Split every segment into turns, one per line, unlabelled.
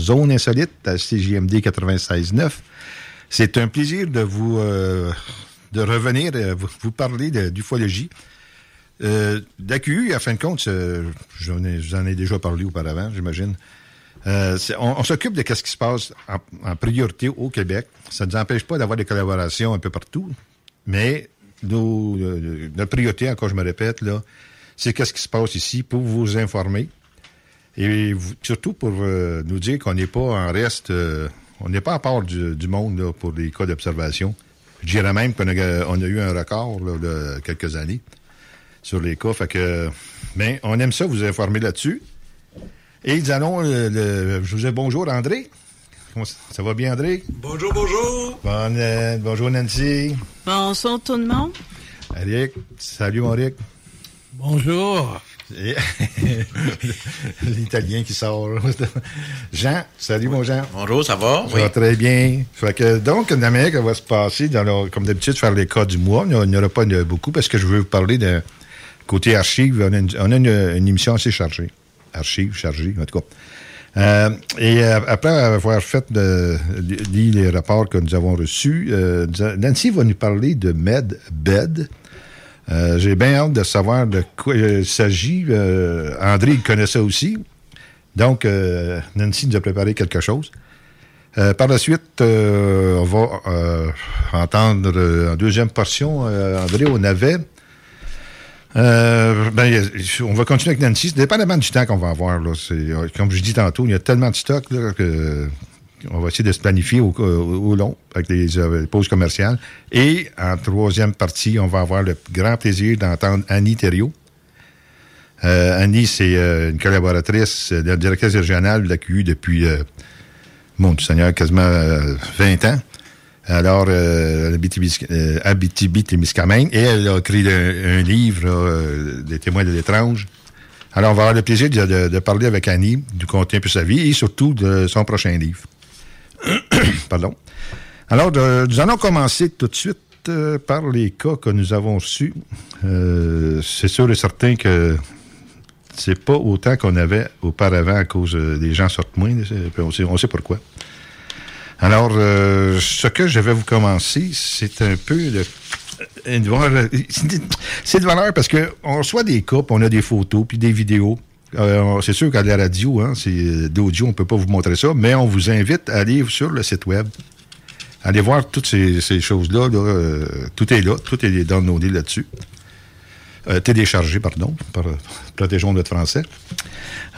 Zone insolite à CJMD 96.9. C'est un plaisir de vous euh, de revenir euh, vous, vous parler d'ufologie. Euh, D'AQU, à fin de compte, j'en ai, ai déjà parlé auparavant, j'imagine. Euh, on s'occupe de ce qui se passe en, priorité au Québec. Ça ne nous empêche pas d'avoir des collaborations un peu partout, mais nos, notre priorité, encore je me répète, là, c'est qu'est-ce qui se passe ici pour vous informer et surtout pour euh, nous dire qu'on n'est pas en reste, euh, on n'est pas à part du, du monde là, pour les cas d'observation. Je dirais même qu'on a, on a eu un record là, de quelques années sur les cas. Fait que, ben, on aime ça vous informer là-dessus. Et nous allons, le- je vous dis bonjour André. Comment ça, va bien André?
Bonjour, bonjour.
Bon, euh, bonjour Nancy.
Bonsoir tout le monde.
Rick. Salut mon Rick.
Bonjour.
L'italien qui sort. Jean, salut mon Jean.
Bonjour, ça va?
Ça va très bien. Fait que, donc, l'Amérique va se passer, dans comme d'habitude, faire les cas du mois. Il n'y aura pas de- beaucoup parce que je veux vous parler de côté archives. On a une, on a une- une émission assez chargée. Archives, chargée, en tout cas. Euh, et euh, après avoir fait de, de- lire les rapports que nous avons reçus, euh, Nancy va nous parler de MedBed. Euh, J'ai bien hâte de savoir de quoi il s'agit. Euh, André il connaît ça aussi. Donc, euh, Nancy nous a préparé quelque chose. Par la suite, on va entendre en deuxième portion, André, on avait. Euh, ben, on va continuer avec Nancy. Dépendamment du temps qu'on va avoir. Comme je dis tantôt, il y a tellement de stock que on va essayer de se planifier au, au long avec les, euh, pauses commerciales. Et en troisième partie, on va avoir le grand plaisir d'entendre Annie Thériault. Euh, Annie, c'est euh, une collaboratrice euh, de la directrice régionale de la QU depuis, euh, mon Dieu Seigneur, quasiment euh, 20 ans. Alors, euh, Abitibi- euh, Abitibi-Témiscamingue, et elle a écrit un, livre, euh, Des témoins de l'étrange. Alors, on va avoir le plaisir de, de- de parler avec Annie du contenu peu sa vie et surtout de son prochain livre. Pardon. Alors, de- nous allons commencer tout de suite euh, par les cas que nous avons reçus. Euh, c'est sûr et certain que c'est pas autant qu'on avait auparavant à cause euh, des gens sortent moins. On sait, pourquoi. Alors, euh, ce que je vais vous commencer, c'est un peu c'est de valeur parce que on reçoit des cas, puis on a des photos, puis des vidéos. Euh, c'est sûr qu'à la radio, hein, c'est d'audio, on peut pas vous montrer ça, mais on vous invite à aller sur le site web. Allez voir toutes ces, choses-là. là, euh, tout est là, tout est downloadé là-dessus. Euh, téléchargé, pardon, par, protégeons notre français.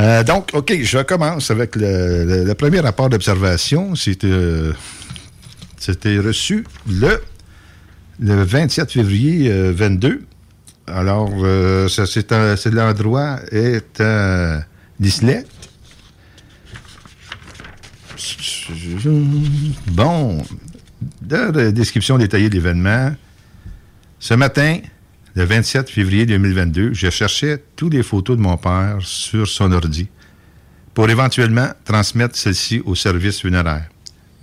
Euh, donc, OK, je commence avec le, premier rapport d'observation. C'était euh, reçu le, le 27 février euh, 22. Alors, euh, c'est un- l'endroit est à l'Islet. Bon, dans la description détaillée de l'événement, ce matin, le 27 février 2022, je cherchais toutes les photos de mon père sur son ordi pour éventuellement transmettre celle-ci au service funéraire.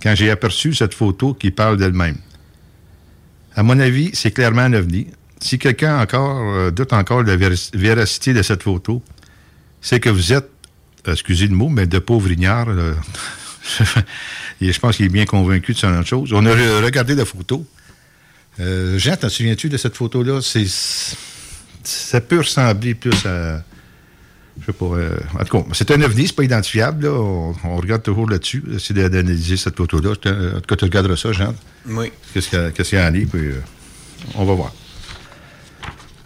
Quand j'ai aperçu cette photo qui parle d'elle-même. À mon avis, c'est clairement un ovni. Si quelqu'un encore euh, doute encore de la véracité de cette photo, c'est que vous êtes, euh, excusez le mot, mais de pauvres ignares. je pense qu'il est bien convaincu de autre chose. On a re- regardé la photo. Euh, Jean, t'en souviens-tu de cette photo-là? C'est, ça peut ressembler plus à, Je sais pas. euh, en tout cas, c'est un ovni, c'est pas identifiable. là. On, on regarde toujours là-dessus. C'est d'analyser cette photo-là. En tout cas, tu regarderas ça, Jean.
Oui.
Qu'est-ce qu'il y a- en a, puis euh, on va voir.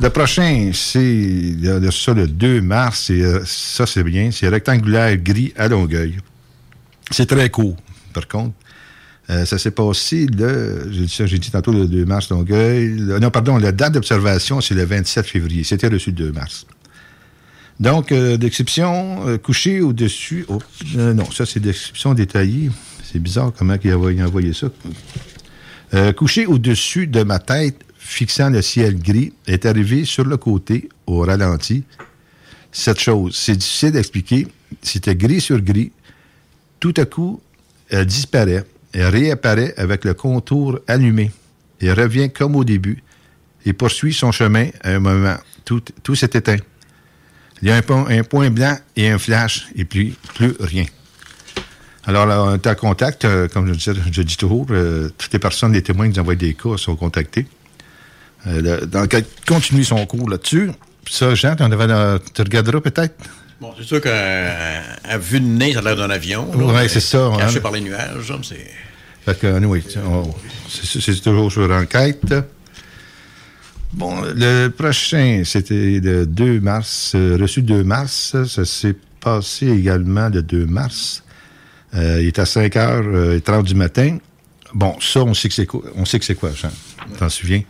Le prochain, c'est le, ça, le 2 mars. euh, ça, c'est bien. C'est rectangulaire gris à Longueuil. C'est très court, par contre. Euh, ça s'est passé le. J'ai dit tantôt le 2 mars, Longueuil. Non, pardon, la date d'observation, c'est le 27 février. C'était le 2 mars. Donc, euh, description euh, couché au-dessus. oh, non, ça, c'est description détaillée. C'est bizarre comment il a envoyé, ça. Couché au-dessus de ma tête, fixant le ciel gris, est arrivé sur le côté, au ralenti. Cette chose, c'est difficile d'expliquer. C'était gris sur gris. Tout à coup, elle disparaît et réapparaît avec le contour allumé et revient comme au début et poursuit son chemin à un moment. Tout, s'est éteint. Il y a un point, blanc et un flash, et puis plus rien. Alors, là, on est en contact, euh, comme je dis toujours, euh, toutes les personnes, les témoins qui nous envoient des cas sont contactés. Euh, le- dans lequel continue son cours là-dessus. Ça, Jean, t'en avais dans- tu regarderas peut-être?
Bon, c'est sûr qu'à vue de nez, ça a l'air d'un avion. mais
c'est ça,
Caché
hein.
par les nuages, c'est...
Fait que, anyway, on- c'est toujours sur enquête. Bon, le prochain, c'était le 2 mars, euh, reçu le 2 mars. Ça s'est passé également le 2 mars. Euh, il est à 5h30 du matin. Bon, ça, on sait que c'est quoi, on sait que c'est quoi, Jean. T'en souviens?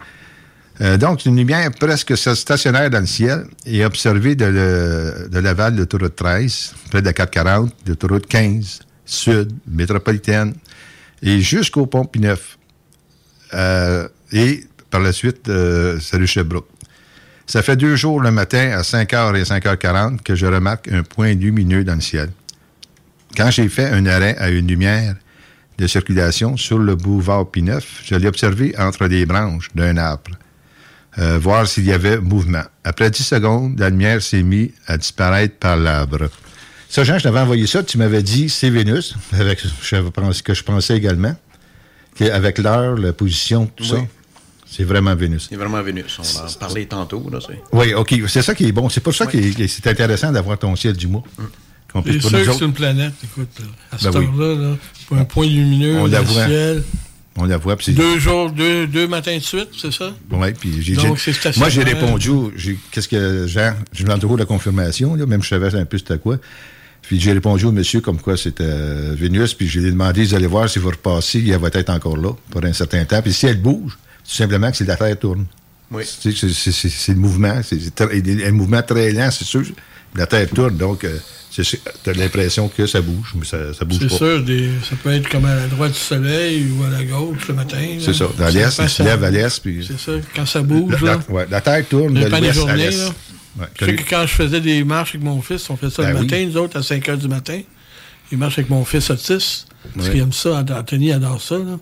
Euh, donc, une lumière presque stationnaire dans le ciel et observée de, le- de l'aval de l'autoroute 13, près de la 440, de l'autoroute 15, sud, métropolitaine, et jusqu'au pont Pineuf. Euh, et par la suite, euh, salut Sherbrooke. Ça fait deux jours le matin à 5h et 5h40 que je remarque un point lumineux dans le ciel. Quand j'ai fait un arrêt à une lumière de circulation sur le boulevard Pineuf, je l'ai observé entre les branches d'un arbre, euh, voir s'il y avait mouvement. Après 10 secondes, la lumière s'est mise à disparaître par l'arbre. Ça, Jean, je t'avais envoyé ça, tu m'avais dit c'est Vénus, avec je pense, que je pensais également, qu'avec l'heure, la position, tout ça, c'est vraiment Vénus.
C'est vraiment Vénus. On en parlait tantôt, là.
Oui, OK, c'est ça qui est bon. C'est pour ça que c'est intéressant d'avoir ton ciel du mois.
C'est
pour
sûr que c'est une planète, écoute, à
Ben oui.
heure-là, là, pour un point lumineux
On
le ciel.
On la voit.
Deux jours, deux, deux matins de suite, c'est ça?
Ouais, puis j'ai
stationnaire.
Moi, j'ai répondu, qu'est-ce que, Jean, je demande toujours la confirmation, là, même je savais un peu c'était quoi. Puis j'ai répondu au monsieur comme quoi c'était euh, Vénus, puis je lui ai demandé, vous allez voir si vous repassez, elle va être encore là pour un certain temps. Puis si elle bouge, tout simplement que c'est la Terre tourne.
Oui.
C'est c'est- c'est- c'est le mouvement, c'est il un mouvement très lent, c'est sûr. La Terre tourne, donc euh, tu as l'impression que ça bouge, mais ça, ça bouge
C'est
pas.
sûr, des- ça peut être comme à la droite du soleil ou à la gauche le matin.
C'est ça. Dans l'Est, il se lève à l'Est, puis
C'est ça, quand ça bouge,
la,
là.
la- ouais, la tourne de l'Ouest à
journées,
l'Est. Ouais,
que quand je faisais des marches avec mon fils, on fait ça
Ben
le
oui.
matin, nous autres, à 5 h du matin. Il marche avec mon fils autiste, parce
Ouais.
qu'il aime ça, Anthony adore ça. là.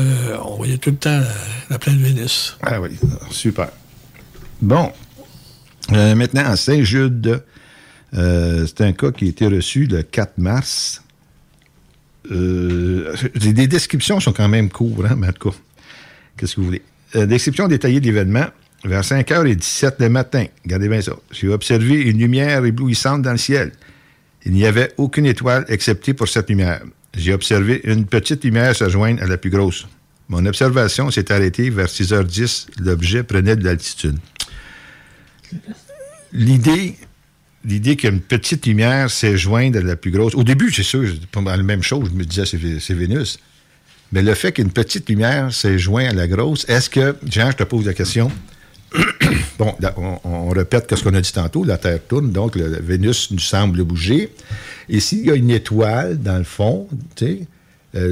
Euh, on voyait tout le temps la, la pleine Vénus.
Ah oui, super. Bon. Euh, maintenant, à Saint-Jude, euh, c'est un cas qui a été reçu le 4 mars. Euh, les, descriptions sont quand même courtes, hein, mais en tout cas, qu'est-ce que vous voulez? Euh, description détaillée de l'événement. Vers 5h17 le matin, regardez bien ça, j'ai observé une lumière éblouissante dans le ciel. Il n'y avait aucune étoile excepté pour cette lumière. J'ai observé une petite lumière se joindre à la plus grosse. Mon observation s'est arrêtée vers 6h10. L'objet prenait de l'altitude. L'idée, l'idée qu'une petite lumière s'est jointe à la plus grosse. Au début, c'est sûr, pas la même chose. Je me disais, c'est, Vé- c'est Vénus. Mais le fait qu'une petite lumière s'est jointe à la grosse, est-ce que, Jean, je te pose la question. bon, on, répète ce qu'on a dit tantôt, la Terre tourne, donc la Vénus nous semble bouger. Et s'il y a une étoile dans le fond, euh,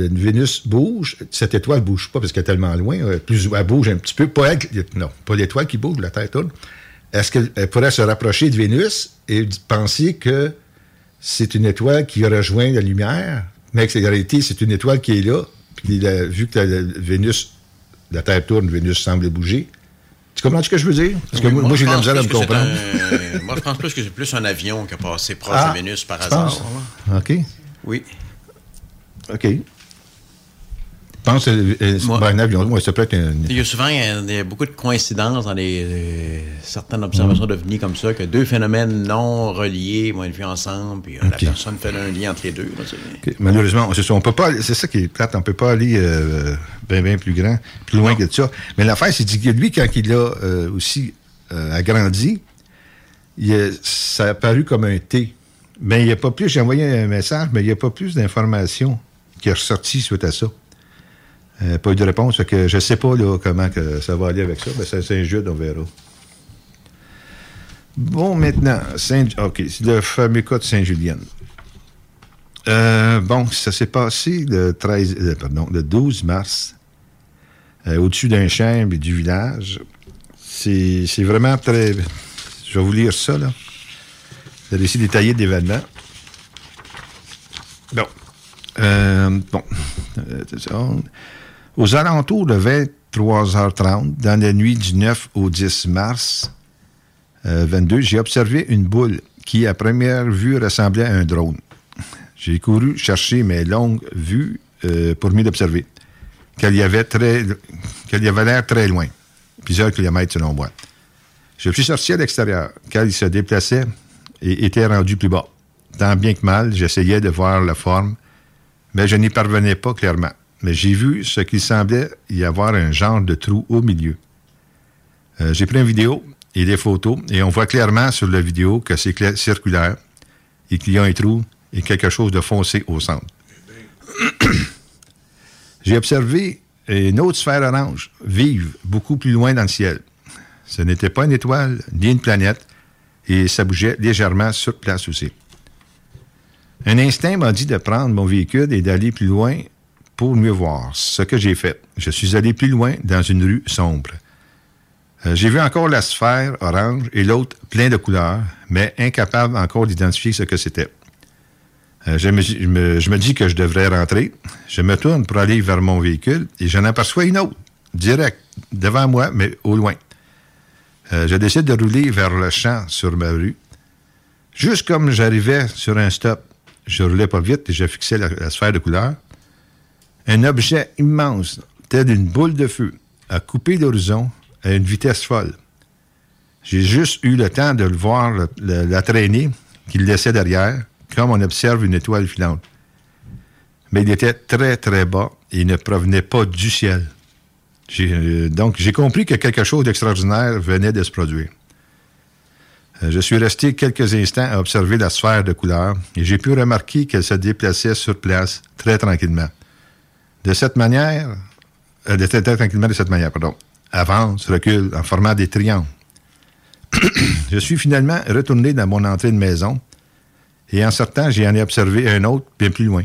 une Vénus bouge, cette étoile ne bouge pas parce qu'elle est tellement loin, euh, plus, elle bouge un petit peu, non, pas l'étoile qui bouge, la Terre tourne. Est-ce qu'elle elle pourrait se rapprocher de Vénus et penser que c'est une étoile qui rejoint la lumière, mais que en réalité, c'est une étoile qui est là, puis la- vu que la, la Vénus, la Terre tourne, Vénus semble bouger. Tu comprends ce que je veux dire? Parce que
Oui,
moi, moi, j'ai de la misère à me comprendre.
un- moi, je pense plus que c'est plus un avion qui a passé proche
Ah,
de Vénus par hasard.
penses? OK.
Oui.
OK. Pense que euh, ouais, un-
Il y a souvent il y a, beaucoup de coïncidences dans les, euh, certaines observations d'OVNI comme ça, que deux phénomènes non reliés vont être vus ensemble, puis euh, la personne fait un lien entre les deux. là,
Malheureusement, c'est ça, on peut pas. C'est ça qui est plate, on peut pas aller euh, bien, bien plus grand, plus loin que ça. Mais l'affaire, c'est que lui, quand il a euh, aussi euh, agrandi, il a- ça a paru comme un T. Mais il n'y a pas plus, j'ai envoyé un message, mais il n'y a pas plus d'informations qui est ressorti suite à ça. Euh, pas eu de réponse, que je sais pas comment que ça va aller avec ça, mais un jeu, on verra. Bon, maintenant, Saint, OK, c'est le fameux cas de Saint-Julien. Euh, bon, ça s'est passé le, 13, euh, pardon, le 12 mars, au-dessus d'un et du village. C'est vraiment très... Je vais vous lire ça, là. Le récit détaillé de l'événement. Bon. Bon. Euh. Aux alentours de 23h30, dans la nuit du 9 au 10 mars euh, 22, j'ai observé une boule qui, à première vue, ressemblait à un drone. J'ai couru chercher mes longues vues euh, pour mieux l'observer, qu'elle y avait très, qu'elle y avait l'air très loin, plusieurs kilomètres selon moi. Je suis sorti à l'extérieur, car il se déplaçait et était rendu plus bas. Tant bien que mal, j'essayais de voir la forme, mais je n'y parvenais pas clairement. Mais j'ai vu ce qu'il semblait y avoir un genre de trou au milieu. Euh, j'ai pris une vidéo et des photos, et on voit clairement sur la vidéo que c'est circulaire et qu'il y a un trou et quelque chose de foncé au centre. J'ai observé une autre sphère orange, vive, beaucoup plus loin dans le ciel. Ce n'était pas une étoile ni une planète, et ça bougeait légèrement sur place aussi. Un instinct m'a dit de prendre mon véhicule et d'aller plus loin pour mieux voir. Ce que j'ai fait. Je suis allé plus loin dans une rue sombre. Euh, j'ai vu encore la sphère orange et l'autre plein de couleurs, mais incapable encore d'identifier ce que c'était. Euh, je, me, dis que je devrais rentrer. Je me tourne pour aller vers mon véhicule et j'en aperçois une autre, direct, devant moi, mais au loin. Euh, je décide de rouler vers le champ sur ma rue. Juste comme j'arrivais sur un stop, je roulais pas vite et je fixais la sphère de couleur. Un objet immense, tel une boule de feu, a coupé l'horizon à une vitesse folle. J'ai juste eu le temps de le voir, la traîner qu'il laissait derrière, comme on observe une étoile filante. Mais il était très, très bas et ne provenait pas du ciel. Euh, donc, j'ai compris que quelque chose d'extraordinaire venait de se produire. Euh, Je suis resté quelques instants à observer la sphère de couleur et j'ai pu remarquer qu'elle se déplaçait sur place très tranquillement. De cette manière, euh, de de cette manière, pardon. Avance, recule, en formant des triangles. Je suis finalement retourné dans mon entrée de maison et en sortant, j'en ai observé un autre bien plus loin.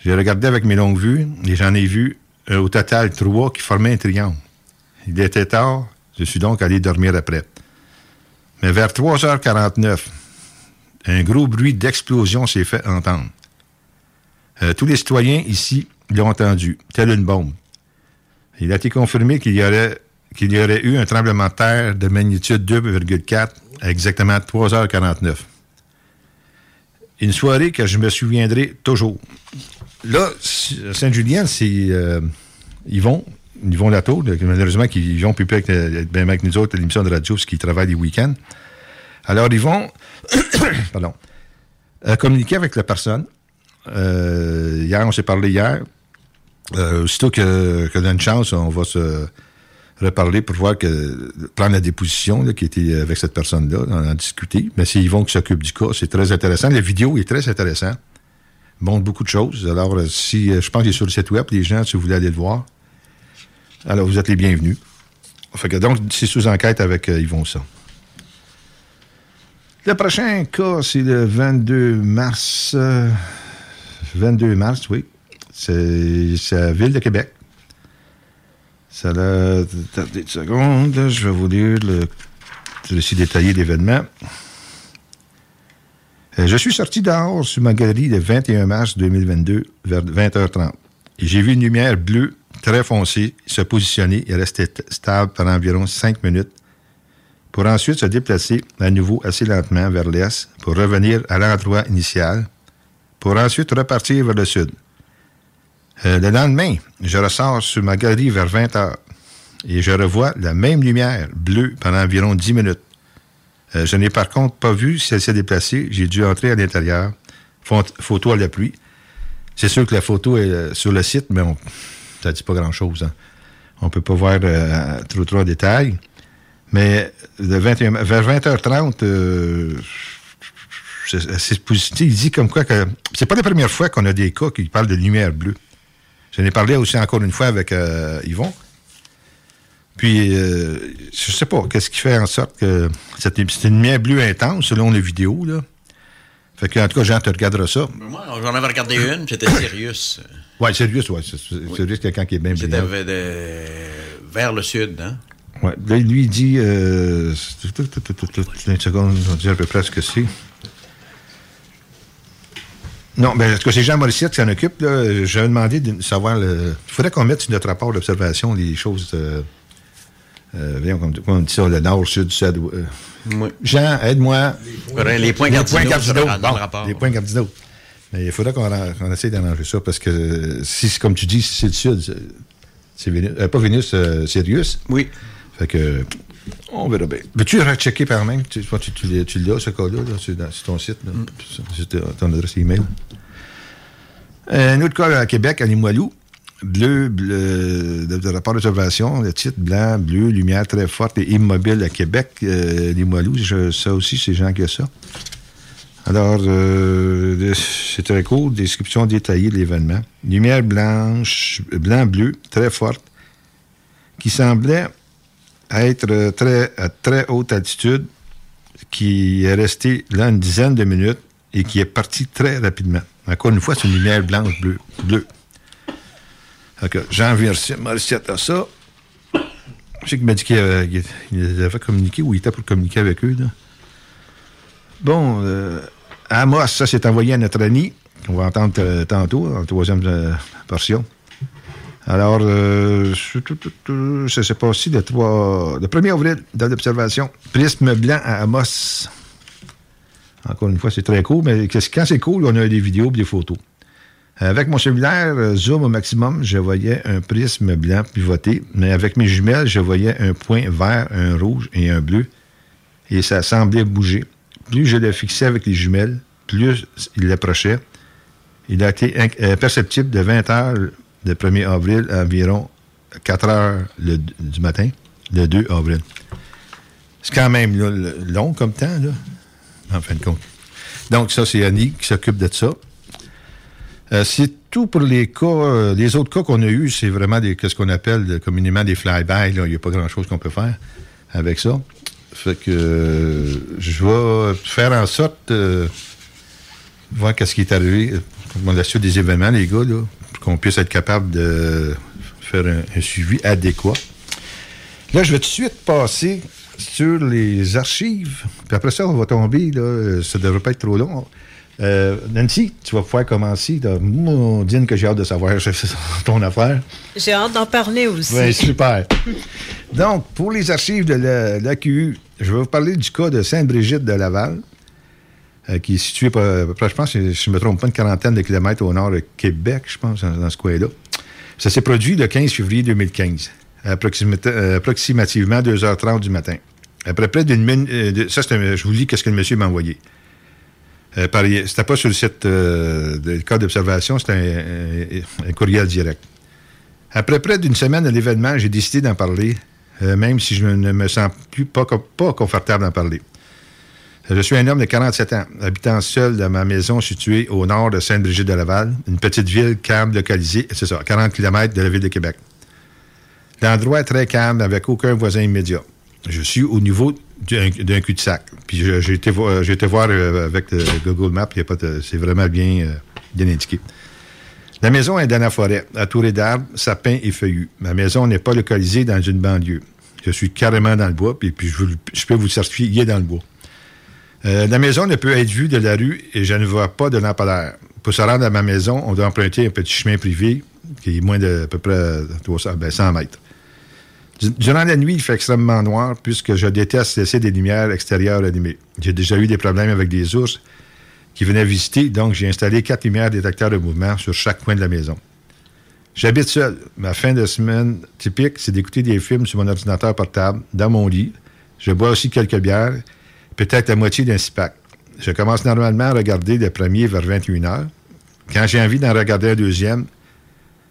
J'ai regardé avec mes longues vues et j'en ai vu euh, au total trois qui formaient un triangle. Il était tard, je suis donc allé dormir après. Mais vers 3h49, un gros bruit d'explosion s'est fait entendre. Euh, tous les citoyens ici l'ont entendu, tel une bombe. Il a été confirmé qu'il y aurait qu'il y aurait eu un tremblement de terre de magnitude 2,4 à exactement 3h49. Une soirée que je me souviendrai toujours. Là, Saint-Julien, c'est euh, Yvon, Yvon Latour, malheureusement, qui Yvon peut plus être bien avec nous autres à l'émission de radio parce qu'il travaille les week-ends. Alors, Yvon, pardon, a communiqué avec la personne. Euh, hier, on s'est parlé hier. Euh, aussitôt que, que une chance, on va se reparler pour voir que prendre la déposition là, qui était avec cette personne-là, en, en discuter. Mais c'est Yvon qui s'occupe du cas. C'est très intéressant. La vidéo est très intéressante. Montre beaucoup de choses. Alors, euh, si euh, je pense qu'il est sur le site web, les gens, si vous voulez aller le voir. Alors, vous êtes les bienvenus. Donc, c'est sous enquête avec euh, Yvon ça. Le prochain cas, c'est le 22 mars. euh, 22 mars, oui. C'est la ville de Québec. Ça a... Attendez une seconde, je vais vous lire le le récit détaillé d'événements. Euh, Je suis sorti dehors sur ma galerie le 21 mars 2022 vers 20h30. Et j'ai vu une lumière bleue très foncée se positionner et rester stable pendant environ 5 minutes pour ensuite se déplacer à nouveau assez lentement vers l'est pour revenir à l'endroit initial pour ensuite repartir vers le sud. Euh, le lendemain, je ressors sur ma galerie vers 20 heures et je revois la même lumière bleue pendant environ 10 minutes. Euh, je n'ai par contre pas vu si elle s'est déplacée. J'ai dû entrer à l'intérieur. Photo à la pluie. C'est sûr que la photo est euh, sur le site, mais on, ça ne dit pas grand-chose. Hein. On ne peut pas voir trop trop en détail. Mais de 21, vers 20h30, euh, c'est positif. Il dit comme quoi que c'est pas la première fois qu'on a des cas qui parlent de lumière bleue. J'en ai parlé aussi encore une fois avec euh, Yvon. Puis, euh, je sais pas, qu'est-ce qui fait en sorte que c'est une lumière bleue intense, selon les vidéos, là. Fait que, en tout cas, Jean, tu regarderas ça.
Moi, j'en avais regardé une, c'était Sirius.
Oui, Sirius, oui. Sirius, quelqu'un qui est bien
C'était vers le sud, hein?
Oui. Là, lui, il dit... Euh, une seconde, on dit à peu près ce que c'est. Non, mais en tout cas, c'est Jean Morissette qui s'en occupe. Là. J'avais demandé de savoir... Le... Il faudrait qu'on mette sur notre rapport d'observation les choses... Euh, euh, voyons, comme, on dit ça, le nord, sud, sud. Euh.
Oui.
Jean, aide-moi.
Les points cardinaux.
Les points cardinaux.
dans le
Bon,
rapport.
les points cardinaux. Mais il faudrait qu'on qu'on essaye d'arranger ça parce que si, comme tu dis, si c'est le sud, c'est- c'est Vénus. euh, pas Vénus, Sirius.
Oui.
Fait que. On verra bien. Veux-tu rechecker par même? Tu, tu, tu, l'as- tu l'as, ce cas-là, là, sur, ton site, là, sur- sur ton- adresse email. Euh, un autre cas à Québec, à Limoilou. Bleu, bleu de, de rapport d'observation, le titre blanc, bleu, lumière très forte et immobile à Québec, euh, Limoilou. Je- ça aussi, c'est gens qui ont ça. Alors, euh, c'est très court. Description détaillée de l'événement. Lumière blanche, blanc-bleu, très forte, qui semblait être très, à très haute altitude, qui est restée là une dizaine de minutes et qui est partie très rapidement. Encore une fois, c'est une lumière blanche, bleue. bleue. Jean Morissette a ça. Je sais qu'il m'a dit qu'il qu'il avait communiqué ou il était pour communiquer avec eux. Bon, euh, Amos, ça c'est envoyé à notre ami, qu'on va entendre euh, tantôt, en troisième euh, portion. Alors, euh, ça s'est passé le, 3, le 1er avril dans l'observation. Prisme blanc à Amos. Encore une fois, c'est très cool, mais quand c'est cool, on a des vidéos et des photos. Avec mon cellulaire, euh, zoom au maximum, je voyais un prisme blanc pivoté, mais avec mes jumelles, je voyais un point vert, un rouge et un bleu, et ça semblait bouger. Plus je le fixais avec les jumelles, plus il approchait. Il a été inc- euh, perceptible de 20 heures le 1er avril à environ 4 heures du matin, le 2 avril. C'est quand même long comme temps, là, en fin de compte. Donc, ça, c'est Annie qui s'occupe de ça. Euh, c'est tout pour les cas. euh, les autres cas qu'on a eus, c'est vraiment des, ce qu'on appelle communément des fly-by. Il n'y a pas grand-chose qu'on peut faire avec ça. Fait que euh, je vais faire en sorte euh, voir qu'est-ce qui est arrivé pour la suite des événements, les gars, là, qu'on puisse être capable de faire un, un suivi adéquat. Là, je vais tout de suite passer sur les archives. Puis après ça, on va tomber. Là, euh, ça ne devrait pas être trop long. Euh, Nancy, tu vas pouvoir commencer. Mon Dieu, que j'ai hâte de savoir ton affaire.
J'ai hâte d'en parler aussi.
Oui, super. Donc, pour les archives de la- l'AQU, je vais vous parler du cas de Sainte-Brigitte de Laval, euh, qui est situé, je pense, si je ne me trompe pas, une quarantaine de kilomètres au nord de Québec, je pense, dans, ce coin-là. Ça s'est produit le 15 février 2015, approximati- euh, approximativement 2h30 du matin. Après près d'une minute... euh, ça, je vous lis qu'est-ce que le monsieur m'a envoyé. Euh, c'était pas sur le site euh, de cas d'observation, c'était un- courriel direct. Après près d'une semaine de l'événement, j'ai décidé d'en parler, même si je ne me sens plus pas, pas confortable d'en parler. Euh, Je suis un homme de 47 ans, habitant seul dans ma maison située au nord de Sainte-Brigitte-de-Laval, une petite ville calme localisée, c'est ça, 40 km de la ville de Québec. L'endroit est très calme, avec aucun voisin immédiat. Je suis au niveau d'un cul-de-sac. Puis j'ai été, voir euh, avec le Google Maps, c'est vraiment bien, euh, indiqué. La maison est dans la forêt, entourée d'arbres, sapins et feuillus. Ma maison n'est pas localisée dans une banlieue. Je suis carrément dans le bois, puis, je peux vous certifier, il est dans le bois. Euh, la maison ne peut être vue de la rue et je ne vois pas de lampadaire. Pour se rendre à ma maison, on doit emprunter un petit chemin privé qui est moins de à peu près 300, ben 100 mètres. Du- Durant la nuit, il fait extrêmement noir puisque je déteste laisser des lumières extérieures allumées. J'ai déjà eu des problèmes avec des ours qui venaient visiter, donc j'ai installé quatre lumières détecteurs de mouvement sur chaque coin de la maison. J'habite seul. Ma fin de semaine typique, c'est d'écouter des films sur mon ordinateur portable, dans mon lit. Je bois aussi quelques bières, peut-être la moitié d'un six-pack. Je commence normalement à regarder le premier vers 21 h Quand j'ai envie d'en regarder un deuxième,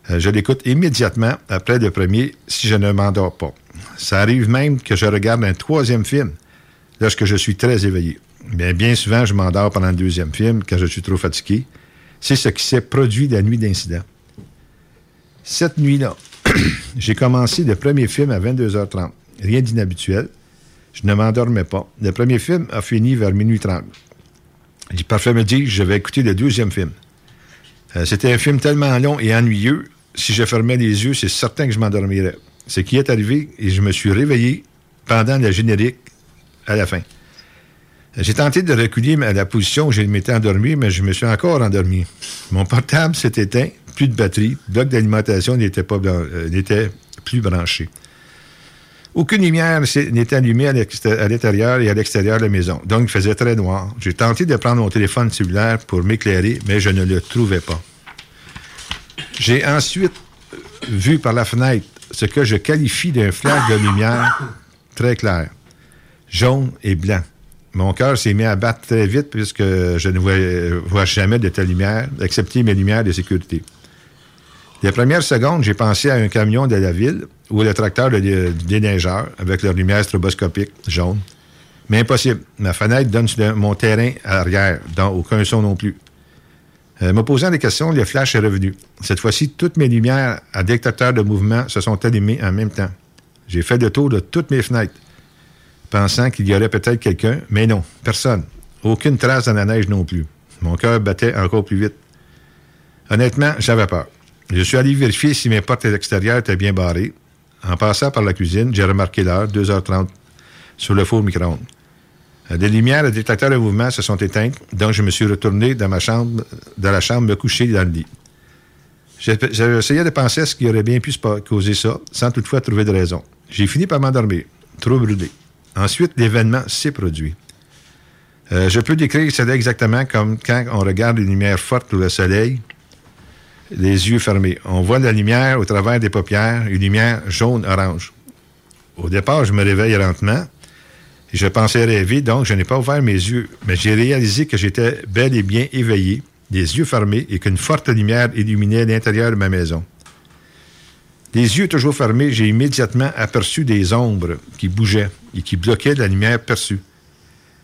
euh, je l'écoute immédiatement après le premier si je ne m'endors pas. Ça arrive même que je regarde un troisième film lorsque je suis très éveillé. Mais bien souvent, je m'endors pendant le deuxième film quand je suis trop fatigué. C'est ce qui s'est produit la nuit d'incident. Cette nuit-là, j'ai commencé le premier film à 22h30. Rien d'inhabituel. Je ne m'endormais pas. Le premier film a fini vers minuit 30. J'ai parfait me dit je vais écouter le deuxième film. Euh, c'était un film tellement long et ennuyeux. Si je fermais les yeux, c'est certain que je m'endormirais. Ce qui est arrivé et je me suis réveillé pendant le générique à la fin. J'ai tenté de reculer à la position où je m'étais endormi, mais je me suis encore endormi. Mon portable s'est éteint, plus de batterie, le bloc d'alimentation n'était euh, n'était plus branché. Aucune lumière n'était allumée à l'intérieur et à l'extérieur de la maison, donc il faisait très noir. J'ai tenté de prendre mon téléphone cellulaire pour m'éclairer, mais je ne le trouvais pas. J'ai ensuite vu par la fenêtre ce que je qualifie d'un flash de lumière très clair, jaune et blanc. Mon cœur s'est mis à battre très vite puisque je ne vois, jamais de telle lumière, excepté mes lumières de sécurité. Les premières secondes, j'ai pensé à un camion de la ville ou le tracteur de déneigeur avec leur lumière stroboscopique jaune. Mais impossible. Ma fenêtre donne sur mon terrain à l'arrière, dans aucun son non plus. Euh, me posant des questions, le flash est revenu. Cette fois-ci, toutes mes lumières à détecteur de mouvement se sont allumées en même temps. J'ai fait le tour de toutes mes fenêtres, pensant qu'il y aurait peut-être quelqu'un, mais non, personne. Aucune trace dans la neige non plus. Mon cœur battait encore plus vite. Honnêtement, j'avais peur. Je suis allé vérifier si mes portes extérieures étaient bien barrées. En passant par la cuisine, j'ai remarqué l'heure, 2h30, sur le four micro-ondes. Euh, des lumières et détecteurs de mouvement se sont éteintes, donc je me suis retourné dans ma chambre, dans la chambre, me coucher dans le lit. J'avais essayé de penser à ce qui aurait bien pu causer ça, sans toutefois trouver de raison. J'ai fini par m'endormir, trop brûlé. Ensuite, l'événement s'est produit. Euh, je peux décrire cela exactement comme quand on regarde une lumière forte ou le soleil, les yeux fermés. On voit la lumière au travers des paupières, une lumière jaune-orange. Au départ, je me réveille lentement je pensais rêver, donc je n'ai pas ouvert mes yeux, mais j'ai réalisé que j'étais bel et bien éveillé, les yeux fermés et qu'une forte lumière illuminait l'intérieur de ma maison. Les yeux toujours fermés, j'ai immédiatement aperçu des ombres qui bougeaient et qui bloquaient la lumière perçue.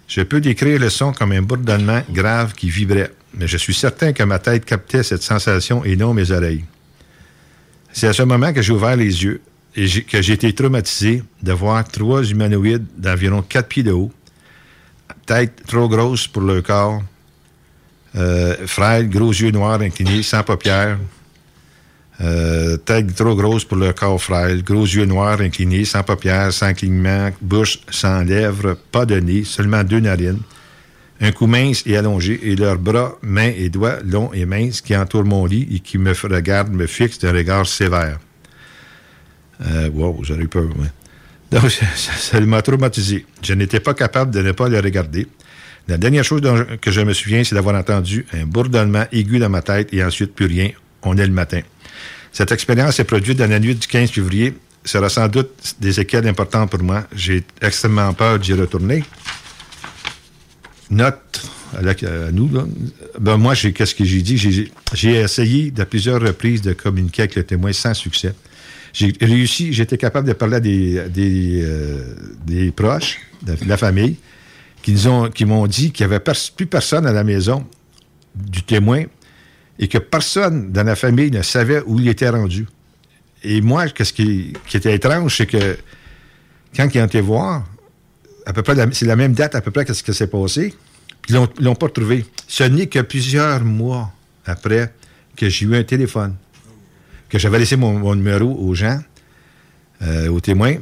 Je peux décrire le son comme un bourdonnement grave qui vibrait, mais je suis certain que ma tête captait cette sensation et non mes oreilles. C'est à ce moment que j'ai ouvert les yeux et que j'ai été traumatisé de voir trois humanoïdes d'environ quatre pieds de haut, tête trop grosse pour leur corps, euh, gros yeux noirs inclinés, sans paupières, euh, tête trop grosse pour leur corps frêle, gros yeux noirs inclinés, sans paupières, sans clignement, bouche sans lèvres, pas de nez, seulement deux narines, un cou mince et allongé, et leurs bras, mains et doigts longs et minces qui entourent mon lit et qui me regardent, me fixent d'un regard sévère. Euh, wow, j'aurais eu peur, Donc, ça, m'a traumatisé. Je n'étais pas capable de ne pas le regarder. La dernière chose que je me souviens, c'est d'avoir entendu un bourdonnement aigu dans ma tête et ensuite plus rien. On est le matin. Cette expérience s'est produite dans la nuit du 15 février. Ça aura sans doute des équelles importantes pour moi. J'ai extrêmement peur d'y retourner. Note à, nous, Ben, moi, qu'est-ce que j'ai dit? J'ai essayé de plusieurs reprises de communiquer avec le témoin sans succès. J'ai réussi, j'étais capable de parler à des, des, euh, proches de la famille qui m'ont qui dit qu'il n'y avait plus personne à la maison du témoin et que personne dans la famille ne savait où il était rendu. Et moi, ce qui, était étrange, c'est que quand ils ont été voir, à peu près, c'est la même date à peu près que ce qui s'est passé, puis ils l'ont pas trouvé. Ce n'est que plusieurs mois après que j'ai eu un téléphone que j'avais laissé mon, numéro aux gens, euh, aux témoins.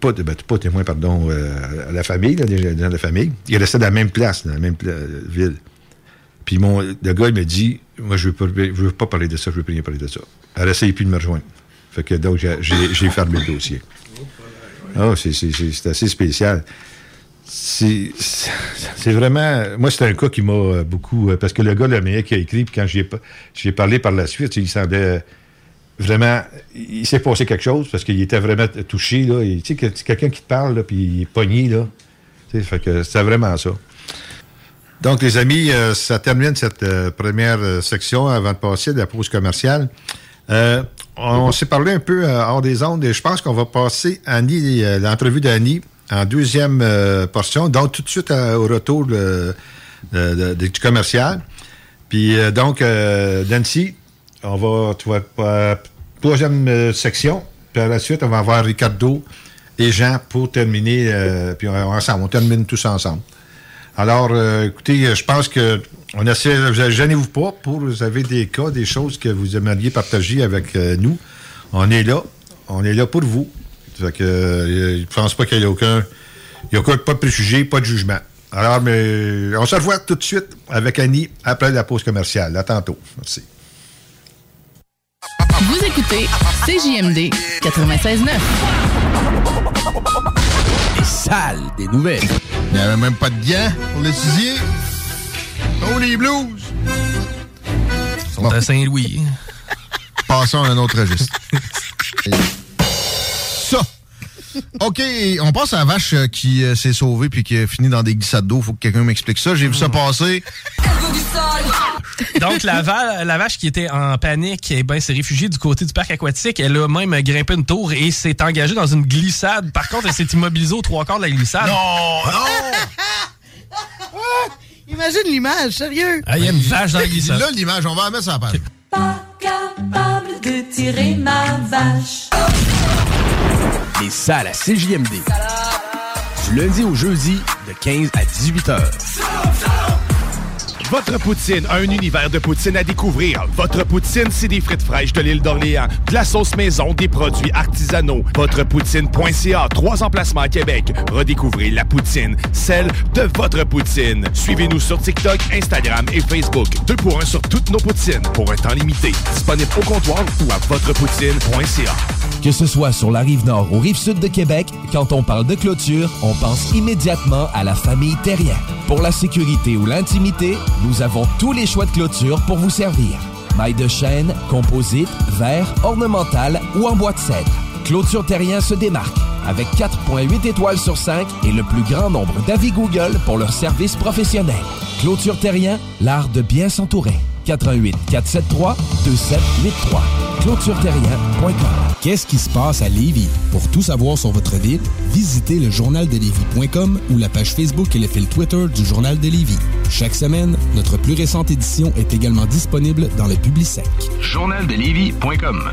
Pas, ben, pas témoins, pardon, euh, à la famille, là, gens de la famille. Ils restaient dans la même place, dans la même ville. Puis mon, le gars, il me dit Moi, je ne veux, pas parler de ça, je veux plus rien parler de ça. Elle essaye plus de me rejoindre. Fait que donc, j'ai fermé le dossier. Oh, c'est assez spécial c'est vraiment. Moi, c'est un cas qui m'a beaucoup. Euh, parce que le gars, le meilleur qui a écrit, puis quand j'ai parlé par la suite, il semblait vraiment, il s'est passé quelque chose parce qu'il était vraiment touché. Là, tu sais, que- quelqu'un qui te parle, là, puis il est pogné, là. C'était vraiment ça. Donc, les amis, euh, ça termine cette euh, première euh, section avant de passer à la pause commerciale. Euh, on s'est parlé un peu euh, hors des ondes et je pense qu'on va passer Annie, euh, l'entrevue d'Annie en deuxième portion, donc tout de suite au retour du commercial. Puis donc, Nancy, on va, troisième section, puis à la suite, on va avoir Ricardo et Jean pour terminer, puis ensemble, on termine tous ensemble. Alors, euh, écoutez, je pense que on essaie, vous- gênez-vous pas pour, vous avez des cas, des choses que vous aimeriez partager avec euh, nous. On est là, on est là pour vous. Fait que, euh, je pense pas qu'il y ait aucun, il y a aucun- pas de pas de jugement. Alors, mais on se revoit tout de suite avec Annie après la pause commerciale. À tantôt. Merci.
Vous écoutez CJMD 96.9.
Des nouvelles.
Il n'y avait même pas de gants pour l'étudier. Oh, les blues!
Ils sont à Saint-Louis.
Passons à un autre registre. OK, on passe à la vache euh, qui euh, s'est sauvée puis qui a fini dans des glissades d'eau. Faut que quelqu'un m'explique ça. J'ai vu ça passer.
Donc, la, va- la vache qui était en panique, eh ben, s'est réfugiée du côté du parc aquatique. Elle a même grimpé une tour et s'est engagée dans une glissade. Par contre, elle s'est immobilisée aux trois quarts de la glissade.
Non,
Imagine l'image, sérieux.
Ah, il y a une vache dans la glissade.
Là, l'image, on va la mettre sur la page.
capable de tirer ma vache.
Les salles à CJMD. Du lundi au jeudi, de 15 à 18 heures.
Votre poutine, un univers de poutine à découvrir. Votre poutine, c'est des frites fraîches de l'île d'Orléans, de la sauce maison, des produits artisanaux. Votrepoutine.ca, trois emplacements à Québec. Redécouvrez la poutine, celle de votre poutine. Suivez-nous sur TikTok, Instagram et Facebook. Deux pour un sur toutes nos poutines, pour un temps limité. Disponible au comptoir ou à Votrepoutine.ca.
Que ce soit sur la rive nord ou rive sud de Québec, quand on parle de clôture, on pense immédiatement à la famille Terrien. Pour la sécurité ou l'intimité, nous avons tous les choix de clôture pour vous servir. Maille de chêne, composite, verre, ornemental ou en bois de cèdre. Clôture Terrien se démarque avec 4.8 étoiles sur 5 et le plus grand nombre d'avis Google pour leur service professionnel. Clôture Terrien, l'art de bien s'entourer. 88 473 2783. ClôtureTerrien.com.
Qu'est-ce qui se passe à Lévis? Pour tout savoir sur votre ville, visitez le journaldelévis.com ou la page Facebook et le fil Twitter du Journal de Lévis. Chaque semaine, notre plus récente édition est également disponible dans le Publisec.
Journaldelévis.com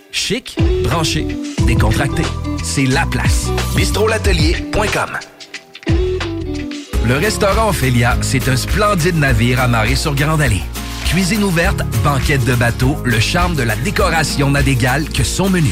Chic, branché, décontracté. C'est la place. bistrolatelier.com. Le restaurant Ophélia, c'est un splendide navire amarré sur Grande Allée. Cuisine ouverte, banquette de bateau, le charme de la décoration n'a d'égal que son menu.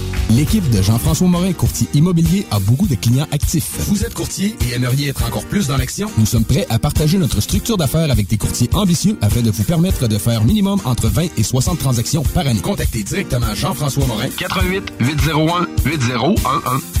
L'équipe de Jean-François Morin, courtier immobilier, a beaucoup de clients actifs. Vous êtes courtier et aimeriez être encore plus dans l'action? Nous sommes prêts à partager notre structure d'affaires avec des courtiers ambitieux afin de vous permettre de faire minimum entre 20 et 60 transactions par année. Contactez directement Jean-François Morin.
88 801 8011.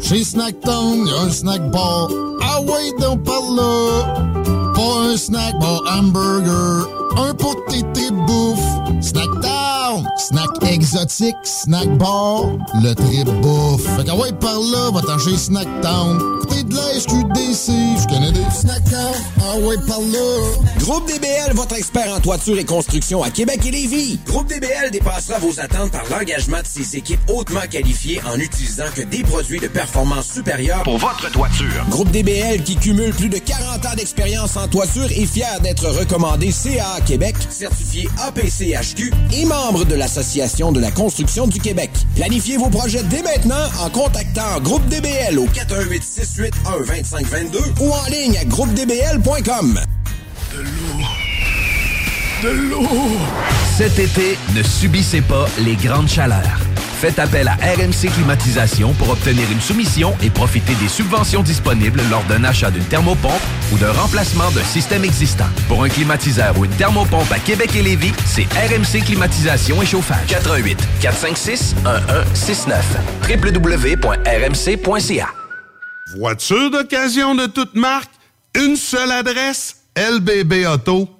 Chez Snacktown, y a un snack bar. Ah ouais, donc par là. Pas un snack bar hamburger. Un pot de tété bouffe. Snacktown, snack exotique, snack bar. Le trip bouffe. Fait que ouais, par là, va t'en chez Snacktown. Côté de la SQDC, je connais des Snacktown. Ah ouais, par là.
Groupe DBL, votre expert en toiture et construction à Québec et Lévis. Groupe DBL dépassera vos attentes par l'engagement de ses équipes hautement qualifiées en utilisant que des produits de performance supérieure
Pour votre toiture.
Groupe DBL qui cumule plus de 40 ans d'expérience en toiture est fier d'être recommandé CA Québec, certifié APCHQ et membre de l'Association de la construction du Québec. Planifiez vos projets dès maintenant en contactant Groupe DBL au 418 681 2522 ou en ligne à groupedbl.com.
De l'eau.
Cet été, ne subissez pas les grandes chaleurs. Faites appel à RMC Climatisation pour obtenir une soumission et profiter des subventions disponibles lors d'un achat d'une thermopompe ou d'un remplacement d'un système existant. Pour un climatiseur ou une thermopompe à Québec et Lévis, c'est RMC Climatisation et Chauffage. 88 456 1169 www.rmc.ca
Voiture d'occasion de toute marque, une seule adresse, lbbauto.com.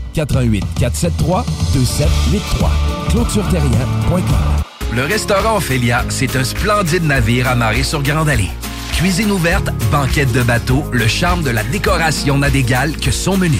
88 473 2783. ClôtureTerrien.com.
Le restaurant Ophélia, c'est un splendide navire amarré sur Grande Allée. Cuisine ouverte, banquette de bateau, le charme de la décoration n'a d'égal que son menu.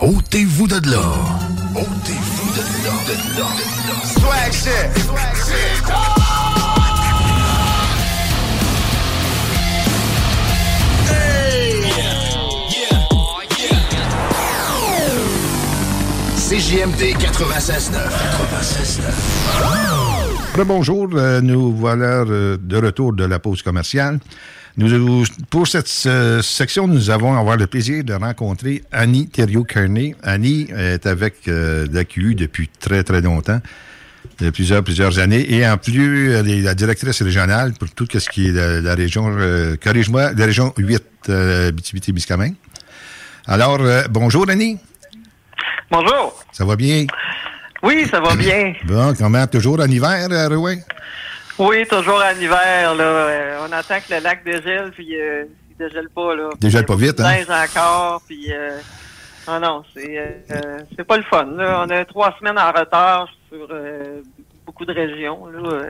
Ôtez-vous de là. Ôtez-vous de là. De là.
Swag shit. Swag shit.
CJMD 96.9. 96.9.
Bonjour, nous voilà euh, de retour de la pause commerciale. Nous, pour cette euh, section, nous avons avoir le plaisir de rencontrer Annie Thériault-Kearney. Annie est avec euh, l'AQU depuis très, très longtemps, de plusieurs, plusieurs années. Et en plus, elle est la directrice régionale pour tout ce qui est la, la région, euh, corrige-moi, la région 8 euh, Bitibi-Témiscamingue. Alors, euh, bonjour Annie.
Bonjour.
Ça va bien?
Oui, ça va bien.
Bon, comment? Toujours en hiver, Rouen?
Oui, toujours en hiver. Là. Euh, on attend que le lac dégèle, puis euh, il dégèle pas. Là.
Dégèle pas vite, hein?
Neige encore, puis euh, Ah non, c'est euh, c'est pas le fun. Là. On a trois semaines en retard sur beaucoup de régions. Là.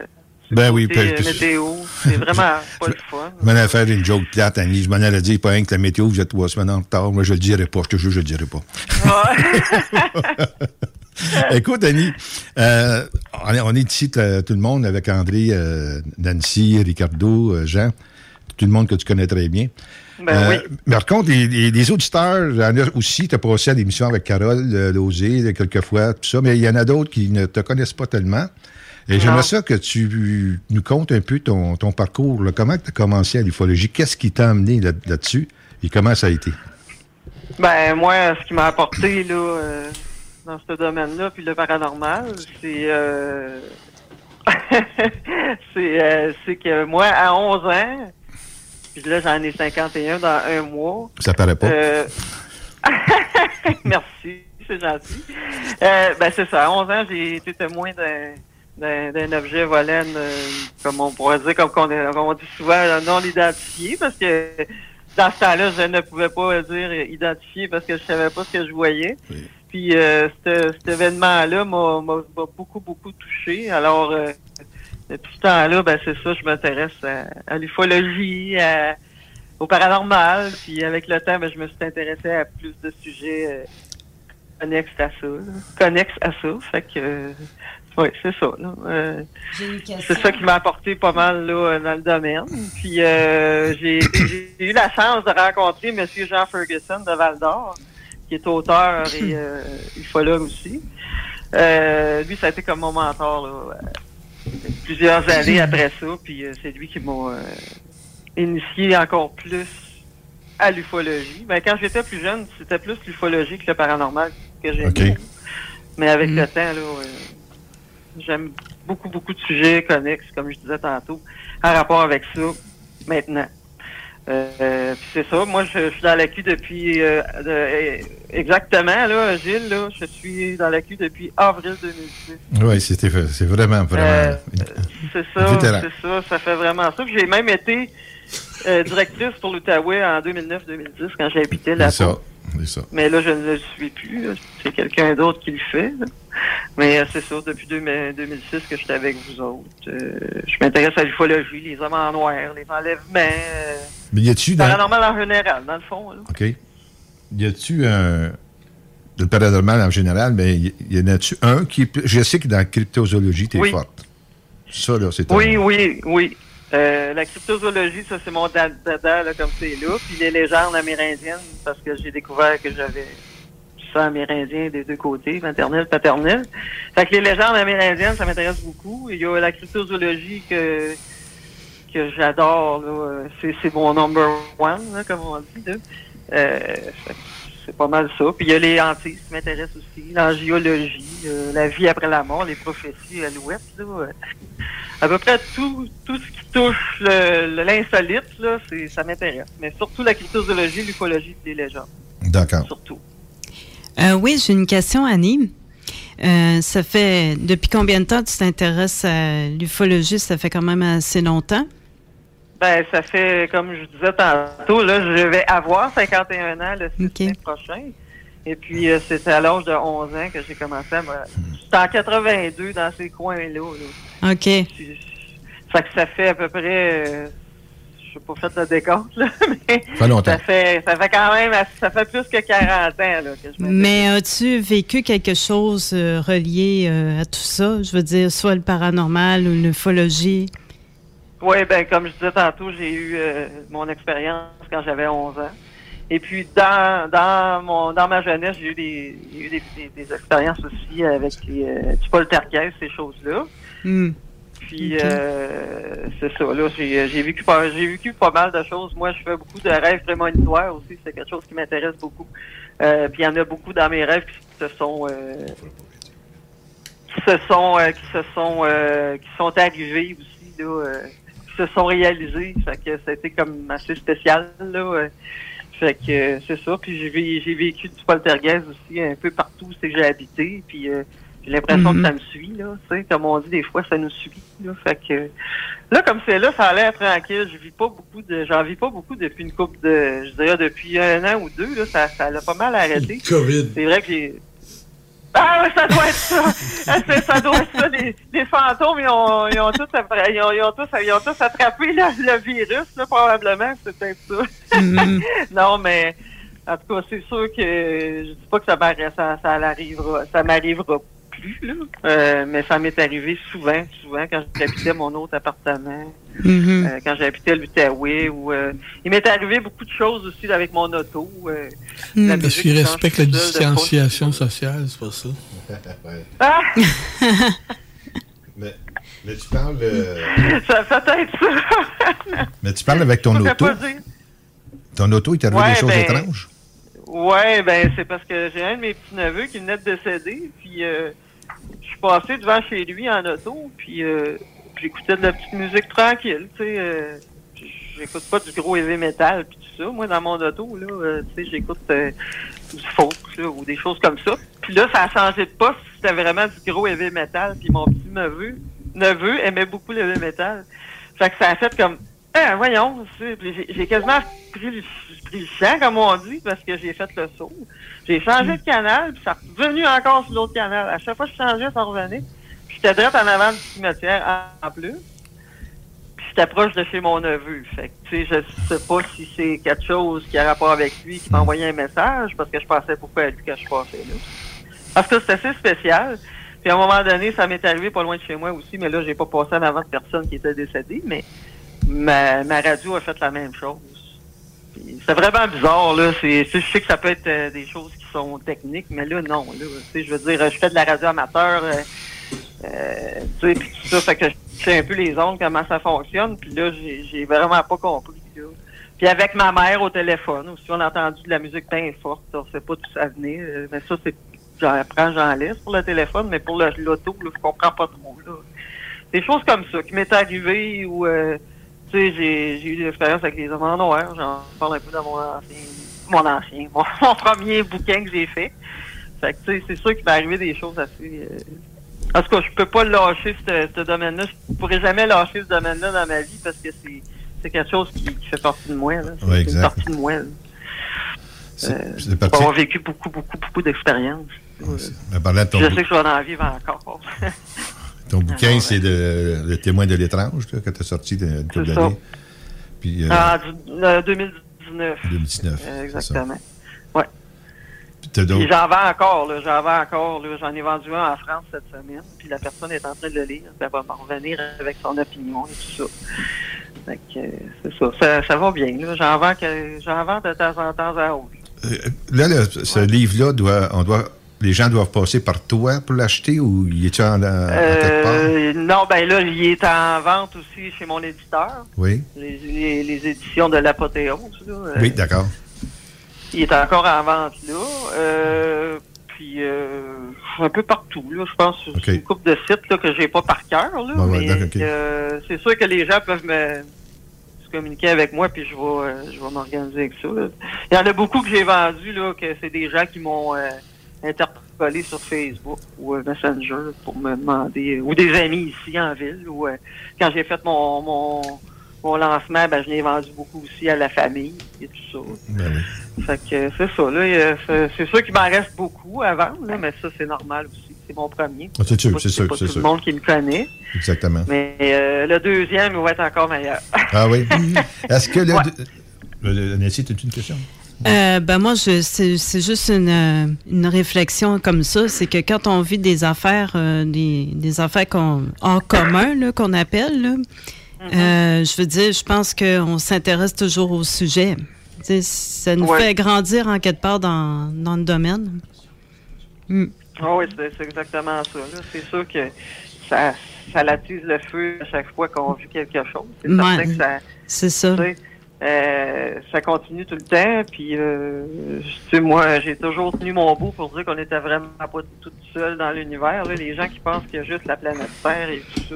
Ben oui,
météo, c'est vraiment pas le fun.
Je m'en allais faire une joke plate, Annie. Je m'en allais dire, pas rien que la météo, vous êtes trois semaines en retard. Moi, je le dirai pas. Je te jure, je le dirai pas. Écoute, Annie, euh, on est- ici, t- tout le monde, avec André, euh, Nancy, Ricardo, euh, Jean, tout le monde que tu connais très bien.
Ben oui.
Mais par contre, les, les- les auditeurs, il y en a aussi, tu as passé à l'émission avec Carole euh, Lozé, quelques fois, tout ça, mais il y en a d'autres qui ne te connaissent pas tellement. Et j'aimerais ça que tu nous contes un peu ton, ton parcours. là. Comment tu as commencé à l'ufologie? Qu'est-ce qui t'a amené là- là-dessus? et comment ça a été?
Ben moi, ce qui m'a apporté là euh, dans ce domaine-là, puis le paranormal, c'est euh, c'est euh, que moi, à 11 ans, puis là j'en ai 51 dans un mois.
Ça paraît pas.
euh, Merci, c'est gentil. Euh, ben c'est ça, à 11 ans, j'ai été témoin d'un d'un objet volant, comme on pourrait dire, comme, on dit souvent, non identifié, parce que dans ce temps-là, je ne pouvais pas dire identifié parce que je savais pas ce que je voyais. Puis euh, cet, événement-là m'a beaucoup, beaucoup touché. Alors, euh, depuis ce temps-là, ben c'est ça, je m'intéresse à, à l'ufologie, au paranormal. Puis avec le temps, ben, je me suis intéressé à plus de sujets euh, connexes à ça. là. Connexes à ça. Fait que, euh, oui, c'est ça. Euh, c'est ça qui m'a apporté pas mal là, dans le domaine. Puis euh, j'ai j'ai eu la chance de rencontrer M. Jean Ferguson de Val d'Or, qui est auteur et euh, ufologue aussi. Euh, lui, ça a été comme mon mentor là, euh, plusieurs années après ça. Puis euh, c'est lui qui m'a euh, initié encore plus à l'ufologie. Ben, quand j'étais plus jeune, c'était plus l'ufologie que le paranormal que j'aimais. Mais avec le temps, là, euh, j'aime beaucoup, beaucoup de sujets connexes, comme je disais tantôt, en rapport avec ça, maintenant. Euh, c'est ça, moi je, je suis dans la Q depuis euh, de- euh, exactement là, Gilles, là, je suis dans la Q depuis avril 2010.
Oui, c'était c'est vraiment, vraiment.
Euh, C'est ça, c'est ça, ça fait vraiment ça. J'ai même été euh, directrice pour l'Outaouais en 2009-2010 quand j'habitais là
c'est ça.
Mais là, je ne le suis plus. C'est quelqu'un d'autre qui le fait. là. Mais euh, c'est ça, depuis deux- 2006 que je suis avec vous autres. Euh, je m'intéresse à l'ufologie, les hommes en noir, les enlèvements,
Mais y a-tu dans.
paranormal en général, dans le fond. là.
OK. Y a-tu un. Le paranormal en général, mais y, y en a-tu un qui. Je sais que dans la cryptozoologie, t'es
Oui.
forte. Ça, là, c'est
Oui, oui, oui. Euh, la cryptozoologie, ça, c'est mon da- dada, là, comme c'est là. Puis les légendes amérindiennes, parce que j'ai découvert que j'avais sang amérindien des deux côtés, maternel, paternel. Fait que les légendes amérindiennes, ça m'intéresse beaucoup. Il y a la cryptozoologie que que j'adore, là. C'est, c'est mon number one, là, comme on dit, là. Euh, fait c'est pas mal ça. Puis il y a les hantises qui m'intéressent aussi, l'angiologie, euh, la vie après la mort, les prophéties à l'ouest, là. à peu près tout, tout ce qui touche l'insolite, là, c'est, ça m'intéresse. Mais surtout la cryptozoologie, l'ufologie et les légendes.
D'accord.
Surtout.
Euh, oui, j'ai une question, Annie. Euh, ça fait depuis combien de temps tu t'intéresses à l'ufologie? Ça fait quand même assez longtemps.
Ben, ça fait, comme je disais tantôt, là, je vais avoir 51 ans le 6 mai prochain. Et puis, euh, c'était à l'âge de 11 ans que j'ai commencé à me... J'étais en 82 dans ces coins-là. là.
OK.
Fait que ça fait à peu près... euh, je sais pas fait le décompte, là, mais ça fait, ça fait quand même... Ça fait plus que 40 ans là, que je me
Mais as-tu vécu quelque chose euh, relié euh, à tout ça? Je veux dire, soit le paranormal ou l'ufologie?
Oui, ben comme je disais tantôt, j'ai eu euh, mon expérience quand j'avais 11 ans. Et puis dans dans mon dans ma jeunesse, j'ai eu des j'ai eu des, des- des expériences aussi avec les euh, du poltergeist, ces choses-là.
Hmm.
Puis euh, c'est ça, là, j'ai j'ai vécu pas j'ai vécu pas mal de choses. Moi, je fais beaucoup de rêves prémonitoires aussi, c'est quelque chose qui m'intéresse beaucoup. Euh, puis il y en a beaucoup dans mes rêves qui se sont euh, qui se sont euh, qui se sont euh, qui sont arrivés aussi là, euh, se sont réalisés. Fait que ça a été comme assez spécial là. Fait que euh, c'est ça. Puis j'ai vé- j'ai vécu du poltergeist aussi un peu partout où c'est que j'ai habité. Puis euh, J'ai l'impression que ça me suit, là. Tu sais, comme on dit, des fois, ça nous suit. Là, fait que, là, comme c'est là, ça a l'air tranquille. Je vis pas beaucoup de, j'en vis pas beaucoup depuis une couple de, je dirais, depuis un an ou deux, là. Ça, ça l'a pas mal arrêté.
COVID.
C'est vrai que j'ai, ah ouais, ça doit être ça. Ah, c'est- ça doit être ça. Les, les fantômes, ils ont, ils ont tous, ils ont, ils ont tous, ils ont tous attrapé le, le virus, là, probablement. C'est peut-être ça.
Mhm.
non, mais en tout cas, c'est sûr que je dis pas que ça ça, ça ça m'arrivera plus, là. Euh, mais ça m'est arrivé souvent, souvent quand j'habitais mon autre appartement,
Mhm.
euh, quand j'habitais l'Outaouais, ou euh, il m'est arrivé beaucoup de choses aussi avec mon auto. euh, la
Parce qu'il
qui
respecte la distanciation sociale, c'est pas ça.
Ah!
mais, mais tu parles. euh,
ça peut être ça.
mais tu parles avec ton auto? Ton auto, il t'est arrivé
Ouais,
des choses
ben,
étranges?
Ouais, ben c'est parce que j'ai un de mes petits neveux qui venait de décéder, puis euh, je suis passé devant chez lui en auto, puis euh, j'écoutais de la petite musique tranquille, tu sais. euh, j'écoute pas du gros heavy metal puis tout ça. Moi, dans mon auto, là, euh, tu sais, j'écoute euh, du folk ou des choses comme ça. Puis là, ça a changé de poste. C'était vraiment du gros heavy metal. Puis mon petit neveu, neveu aimait beaucoup le heavy metal. Fait que ça a fait comme, ah, voyons, j'ai quasiment pris le, champ, comme on dit, parce que j'ai fait le saut. J'ai changé de canal, puis ça est revenu encore sur l'autre canal. À chaque fois que je changeais, ça revenait. J'étais direct en avant du cimetière en, plus. Puis j'étais proche de chez mon neveu. Fait que, tu sais, je sais pas si c'est quelque chose qui a rapport avec lui, qui m'a envoyé un message, parce que je pensais pourquoi à lui quand je passais là. Parce que c'est assez spécial. Puis à un moment donné, ça m'est arrivé pas loin de chez moi aussi, mais là, j'ai pas passé en avant de personne qui était décédée, mais ma, ma radio a fait la même chose. C'est vraiment bizarre, là. Je sais que ça peut être euh, des choses qui sont techniques, mais là, non. Là, je veux dire, je fais de la radio amateur, euh, euh, tu sais, puis tout ça, fait que je sais un peu les ondes, comment ça fonctionne, puis là, j'ai, vraiment pas compris. Puis avec ma mère au téléphone aussi, on a entendu de la musique bien forte, on sait pas d'où ça venait, mais ça, c'est, j'en prends, j'en laisse pour le téléphone, mais pour l'auto, je comprends pas trop, là. Des choses comme ça qui m'est arrivé ou, euh, tu sais, j'ai, j'ai eu des expériences avec les hommes en noir, j'en parle un peu dans mon ancien, mon ancien, mon, mon premier bouquin que j'ai fait. Fait que, tu sais, c'est sûr qu'il m'est arrivé des choses assez... euh, En tout cas, je peux pas lâcher ce, domaine-là. Je pourrais jamais lâcher ce domaine-là dans ma vie parce que c'est, c'est quelque chose qui, qui fait partie de moi. Là. C'est
Ouais,
une partie de moi. là. Euh, avoir vécu beaucoup, beaucoup, beaucoup d'expériences. Je sais que je vais en vivre encore.
ton bouquin, c'est de, Le témoin de l'étrange, que tu as sorti de, de d'années. Puis, euh,
Ah, du- euh, 2019.
2019.
Euh, exactement.
D'autres?
j'en vends encore, là. J'en vends encore. J'en ai vendu un en France cette semaine. Puis la personne est en train de le lire. Elle va m'en revenir avec son opinion et tout ça. Fait que, euh, c'est ça. ça. Ça va bien. J'en vends, que, j'en vends de temps en temps à autre.
Là, le- ce livre-là, doit, on doit, les gens doivent passer par toi pour l'acheter ou il est en?
Euh, non, ben là, il est en vente aussi chez mon éditeur.
Oui.
Les, les, les éditions de l'apothéose, là. Euh,
Oui, d'accord.
Il est encore en vente là. Euh, puis euh, un peu partout, là. Je pense que c'est une couple de sites là, que j'ai pas par cœur. Là, mais euh, c'est sûr que les gens peuvent me se communiquer avec moi, puis je vais je vais m'organiser avec ça. là. Il y en a beaucoup que j'ai vendus, là, que c'est des gens qui m'ont interpellé sur Facebook ou euh, Messenger pour me demander, ou des amis ici en ville, ou euh, quand j'ai fait mon, mon, mon lancement, ben, je l'ai vendu beaucoup aussi à la famille et tout ça.
Ben
Fait que c'est ça, là. a- C'est sûr qu'il m'en reste beaucoup à vendre, là, mais ça, c'est normal aussi. C'est mon premier.
Ah, c'est sûr, c'est sûr, c'est
tout
sûr.
le monde qui me connaît.
Exactement.
Mais euh, le deuxième, il va être encore meilleur.
Ah oui. Est-ce que le.
Ouais.
Nancy, as une question?
Euh, ben moi, je, c'est, c'est juste une, euh, une réflexion comme ça. C'est que quand on vit des affaires, euh, des, des affaires qu'on, en commun, là, qu'on appelle, là, euh, je veux dire, je pense qu'on s'intéresse toujours au sujet. Ça nous
Ouais.
fait grandir en quelque part dans, dans le domaine. Mm.
Ah oui, c'est exactement ça. C'est sûr que ça, ça l'attise le feu à chaque fois qu'on vit quelque chose. C'est
Ouais.
certain que ça, Euh, ça continue tout le temps. Puis, euh, tu sais, moi, j'ai toujours tenu mon bout pour dire qu'on était vraiment pas tout seul dans l'univers. là. Les gens qui pensent qu'il y a juste la planète Terre et tout ça.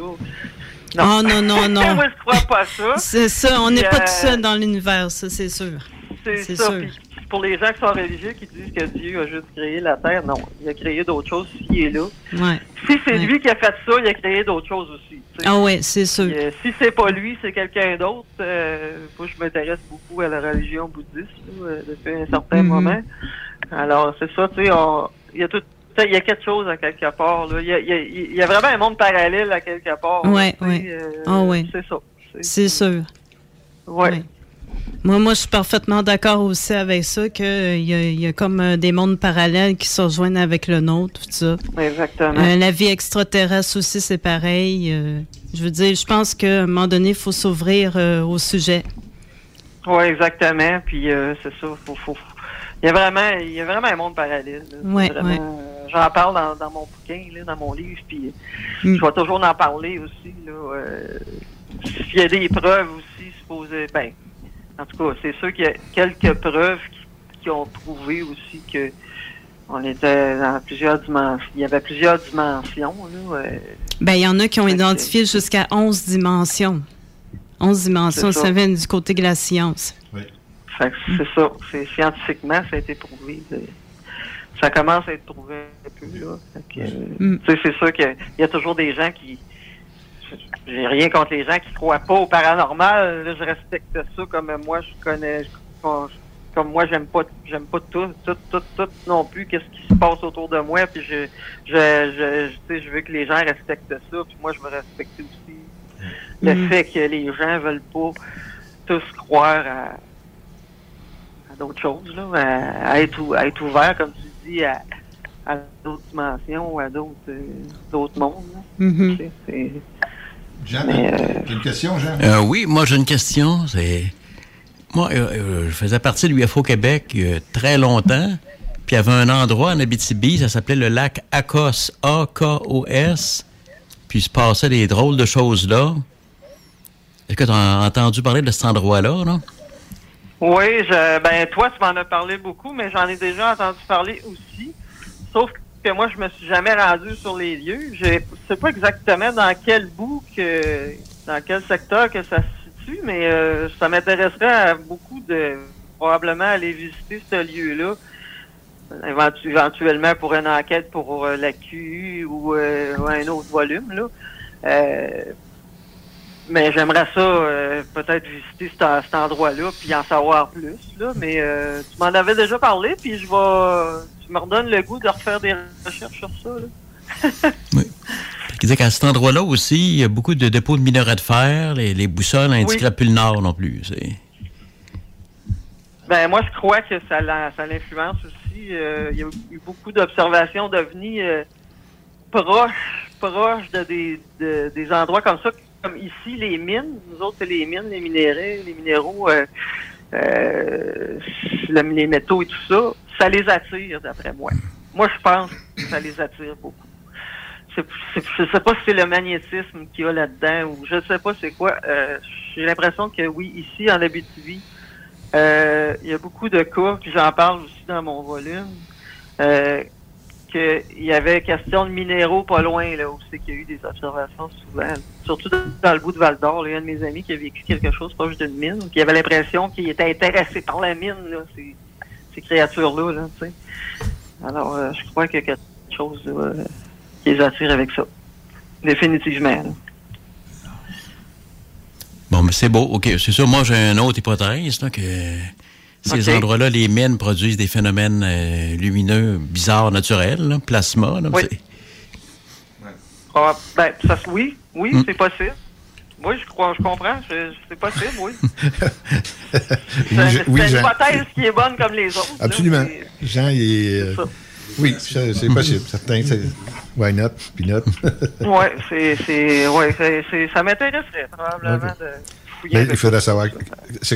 Oh non, non, non.
moi, je crois pas ça.
C'est ça, on n'est pas
euh,
tout seul dans l'univers, ça, c'est sûr.
C'est
C'est
ça.
sûr.
Puis, pour les gens qui sont religieux, qui disent que Dieu a juste créé la terre, non. Il a créé d'autres choses s'il est là.
Ouais.
Si c'est lui qui a fait ça, il a créé d'autres choses aussi.
Ah ouais, c'est sûr.
Euh, si c'est pas lui, c'est quelqu'un d'autre. Euh, moi, je m'intéresse beaucoup à la religion bouddhiste là, euh, depuis un certain
Mhm.
moment. Alors, c'est ça, tu sais, il y a tout. Il y a quelque chose à quelque part. Là. Il, y a, il y vraiment un monde parallèle à quelque part.
ouais.
euh,
Ah ouais.
C'est ça.
C'est sûr.
Ouais.
Moi, moi, je suis parfaitement d'accord aussi avec ça, qu'il y, a, il y a comme euh, des mondes parallèles qui se rejoignent avec le nôtre, tout ça.
Exactement.
Euh, la vie extraterrestre aussi, c'est pareil. euh, je veux dire, je pense qu'à un moment donné, il faut s'ouvrir euh, au sujet.
Oui, exactement. Puis euh, c'est ça. Faut, faut, il y a vraiment, il y a vraiment un monde parallèle. euh, J'en parle dans, dans mon bouquin, là, dans mon livre, puis
Mm.
je vais toujours en parler aussi. Là, euh, S'il y a des preuves aussi, supposées, ben, en tout cas, c'est sûr qu'il y a quelques preuves qui, qui ont prouvé aussi que on était dans plusieurs dimensions. Il y avait plusieurs dimensions. Là, euh,
Ben, il y en a qui ont identifié jusqu'à 11 dimensions. 11 dimensions,
ça.
ça vient du côté de la science.
Fait que c'est ça. C'est scientifiquement, ça a été prouvé. euh, Ça commence à être prouvé un peu là. Fait que,
Mm.
tu sais, c'est sûr qu'il y a toujours des gens qui. J'ai rien contre les gens qui croient pas au paranormal. là, je respecte ça comme moi je connais. Comme, moi j'aime pas j'aime pas tout, tout, tout, tout non plus qu'est-ce qui se passe autour de moi. Puis je je, je, je, tu sais, je veux que les gens respectent ça. Puis moi je veux respecter aussi le
Mm.
fait que les gens veulent pas tous croire à, à d'autres choses, là, à, à être, à être ouvert, comme tu dis, à, à d'autres dimensions, à d'autres euh, d'autres mondes. là.
Mhm.
Tu sais, c'est-
Jean,
euh,
une question, Jean?
Euh, oui, moi j'ai une question. C'est moi, euh, euh, je faisais partie de l'UFO Québec il y a très longtemps. Puis il y avait un endroit en Abitibi, ça s'appelait le lac Akos, A-K-O-S. Puis il se passait des drôles de choses là. Est-ce que tu as entendu parler de cet endroit-là, là?
Oui, je, ben toi, tu m'en as parlé beaucoup, mais j'en ai déjà entendu parler aussi. Sauf que moi, je me suis jamais rendu sur les lieux. Je sais pas exactement dans quel bout, que, dans quel secteur que ça se situe, mais euh, ça m'intéresserait beaucoup de probablement aller visiter ce lieu-là. Éventu- éventuellement pour une enquête pour euh, la QU ou, euh, un autre volume. Là. Euh, mais j'aimerais ça peut-être visiter cet, endroit-là puis en savoir plus. Là. Mais tu m'en avais déjà parlé, puis je vais. Me redonnes le goût de refaire des recherches sur ça. Là.
Il disait qu'à cet endroit-là aussi, il y a beaucoup de dépôts de minerais de fer. Les, les boussoles indiqueraient plus le nord non plus.
Ben moi je crois que ça ça l'influence aussi. Euh, il y a eu beaucoup d'observations d'ovnis euh, proches, proches de des, de- des endroits comme ça, comme ici les mines. Nous autres c'est les mines, les minéraux, les minéraux, euh, euh, le- les métaux et tout ça. Ça les attire d'après moi. Moi je pense que ça les attire beaucoup. C'est- c'est- je sais pas si c'est le magnétisme qu'il y a là-dedans ou je sais pas c'est quoi. Euh, J'ai l'impression que oui, ici en Abitibi, euh, il y a beaucoup de cas, puis j'en parle aussi dans mon volume, euh, qu'il y avait question de minéraux pas loin, là, où c'est qu'il y a eu des observations souvent. Surtout dans le bout de Val d'Or, il y a un de mes amis qui a vécu quelque chose proche d'une mine, qui avait l'impression qu'il était intéressé par la mine, là, ces, ces créatures-là, là, tu sais. Alors, euh, je crois qu'il y a quelque chose qui les attire avec ça. Définitivement.
Bon, mais c'est beau. OK, c'est sûr. Moi, j'ai une autre hypothèse, là, que ces endroits-là, les mines produisent des phénomènes euh, lumineux bizarres, naturels, là, plasma. Là,
Oui.
c'est-
Ah, ben, ça, oui, oui,
Hmm.
c'est possible. Oui, je crois, je comprends. C'est possible, oui. C'est
oui,
une hypothèse qui est bonne comme les autres. là.
Absolument. Jean, il est. euh, oui, c'est possible. Certain. c'est- Why not? Puis not.
Oui, c'est, c'est, ouais, c'est, c'est- ça m'intéresserait probablement de.
Mais il faudrait savoir.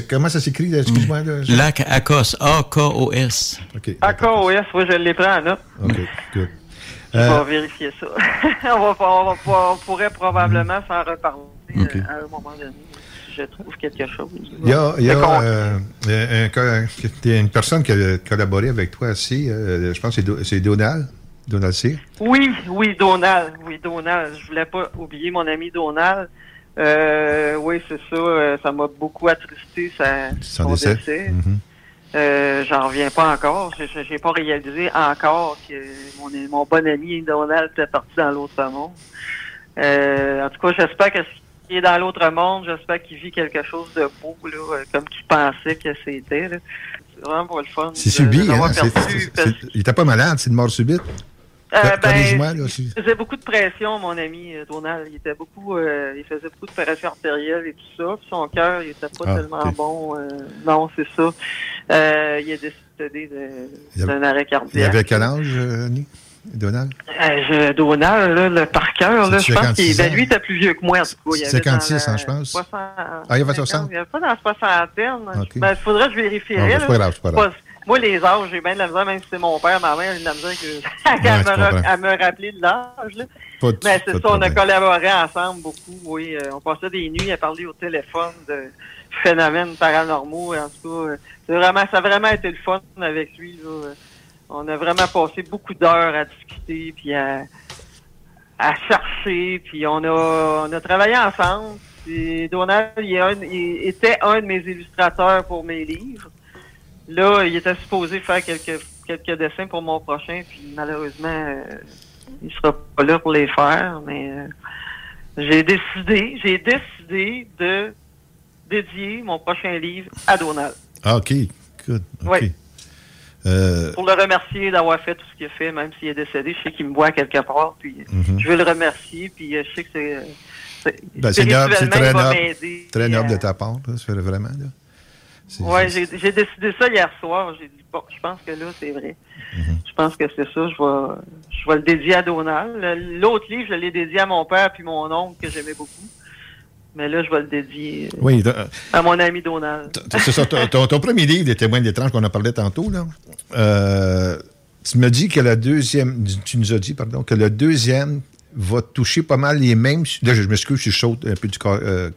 comment ça s'écrit? là? Excuse-moi. là, Jean?
Lac Akos, A-K-O-S.
OK.
D'accord, oui, oui, je l'ai pris en note.
OK, good.
Je
Euh,
vais vérifier ça. on, va, on, va, on pourrait probablement s'en reparler euh, à un moment donné si je trouve quelque chose.
Il y a, il y a,
Mais con-
euh, un, une personne qui a collaboré avec toi aussi. euh, je pense que c'est Donald. Donald Cyr.
Oui, oui, Donald. Oui, Donald. Je voulais pas oublier mon ami Donald. Euh, oui, c'est ça. euh, ça m'a beaucoup attristé, ça,
Son décès. Mhm.
Euh, J'en reviens pas encore. J'ai- pas réalisé encore que mon, mon bon ami Donald était parti dans l'autre monde. Euh, en tout cas, j'espère que qu'il est dans l'autre monde. J'espère qu'il vit quelque chose de beau, là, euh, comme qu'il pensait que c'était. C'est vraiment pas le fun.
C'est subi, hein?
parce
Il était pas malade, c'est une mort subite.
Euh, ben, il faisait beaucoup de pression, mon ami euh, Donald. Il était beaucoup, euh, il faisait beaucoup de pression artérielle et tout ça. Puis son cœur, il était pas
Ah,
tellement bon. euh, non, c'est ça. Il est décédé
Il
d'un arrêt
Il
cardiaque.
avait quel âge, Annie? Donald?
Je- Donald, là, le par cœur, là, je pense qu'il
56
ben, lui était plus vieux que moi, en tout cas. Il avait
56
dans
ans,
la
je pense.
60,
Ah, il avait 60?
Il avait pas dans la soixantaine.
Ok.
Ben, il faudrait que je vérifierais.
Non, c'est
là.
pas grave, c'est pas grave.
Moi, les âges, j'ai bien de la misère, même si c'est mon père, ma mère, j'ai de la misère que, à, me, à me rappeler de l'âge. Mais c'est ça, on a collaboré ensemble beaucoup, oui. Euh, on passait des nuits à parler au téléphone de phénomènes paranormaux. Et en tout cas, euh, c'est vraiment, ça a vraiment été le fun avec lui. Là. Euh, On a vraiment passé beaucoup d'heures à discuter, puis à, à chercher, puis on a, on a travaillé ensemble. Puis Donald, il, est un- il était un de mes illustrateurs pour mes livres. Là, il était supposé faire quelques, quelques dessins pour mon prochain, puis malheureusement, euh, il sera pas là pour les faire, mais euh, j'ai décidé, j'ai décidé de dédier mon prochain livre à Donald.
Ah, OK. Good.
Oui.
Euh,
Pour le remercier d'avoir fait tout ce qu'il a fait, même s'il est décédé, je sais qu'il me voit quelque part, puis
Mhm.
je veux le remercier, puis euh, je sais que c'est... c'est-
ben, c'est très noble. Très noble de ta part, là, vraiment. Là. C'est-
j'ai décidé ça hier soir. J'ai dit, bon, je pense que là, c'est vrai.
Mhm.
Je pense que c'est ça. Je vais, je vais le dédier à Donald. L'autre livre, je l'ai dédié à mon père puis mon oncle que j'aimais beaucoup. Mais là, je vais le dédier euh,
Oui,
à mon ami Donald.
c'est ça. ton, premier livre, Les témoins de l'étrange qu'on a parlé tantôt, là, euh, tu me dis que le deuxième, tu nous as dit, pardon, que le deuxième va toucher pas mal les mêmes. Là, je m'excuse, je saute un peu du co- euh,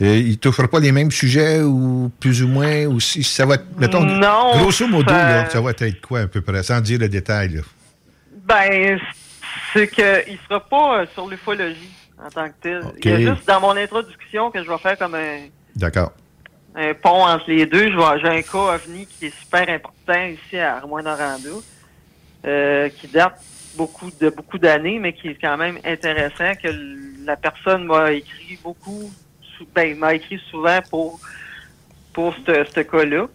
Et il ne touchera pas les mêmes sujets ou plus ou moins, ou si ça va être, mettons,
Non,
grosso modo,
ça-
là, ça va être quoi à peu près, sans dire le détail. Là?
Ben, c'est que il sera pas euh, sur l'ufologie en tant que tel. Il y a juste dans mon introduction que je vais faire comme un,
D'accord.
un pont entre les deux. Je vais- J'ai un cas OVNI qui est super important ici à Armoine-Noranda, euh, qui date beaucoup de beaucoup d'années, mais qui est quand même intéressant que la personne m'a écrit beaucoup, ben, m'a écrit souvent pour pour ce cas-là.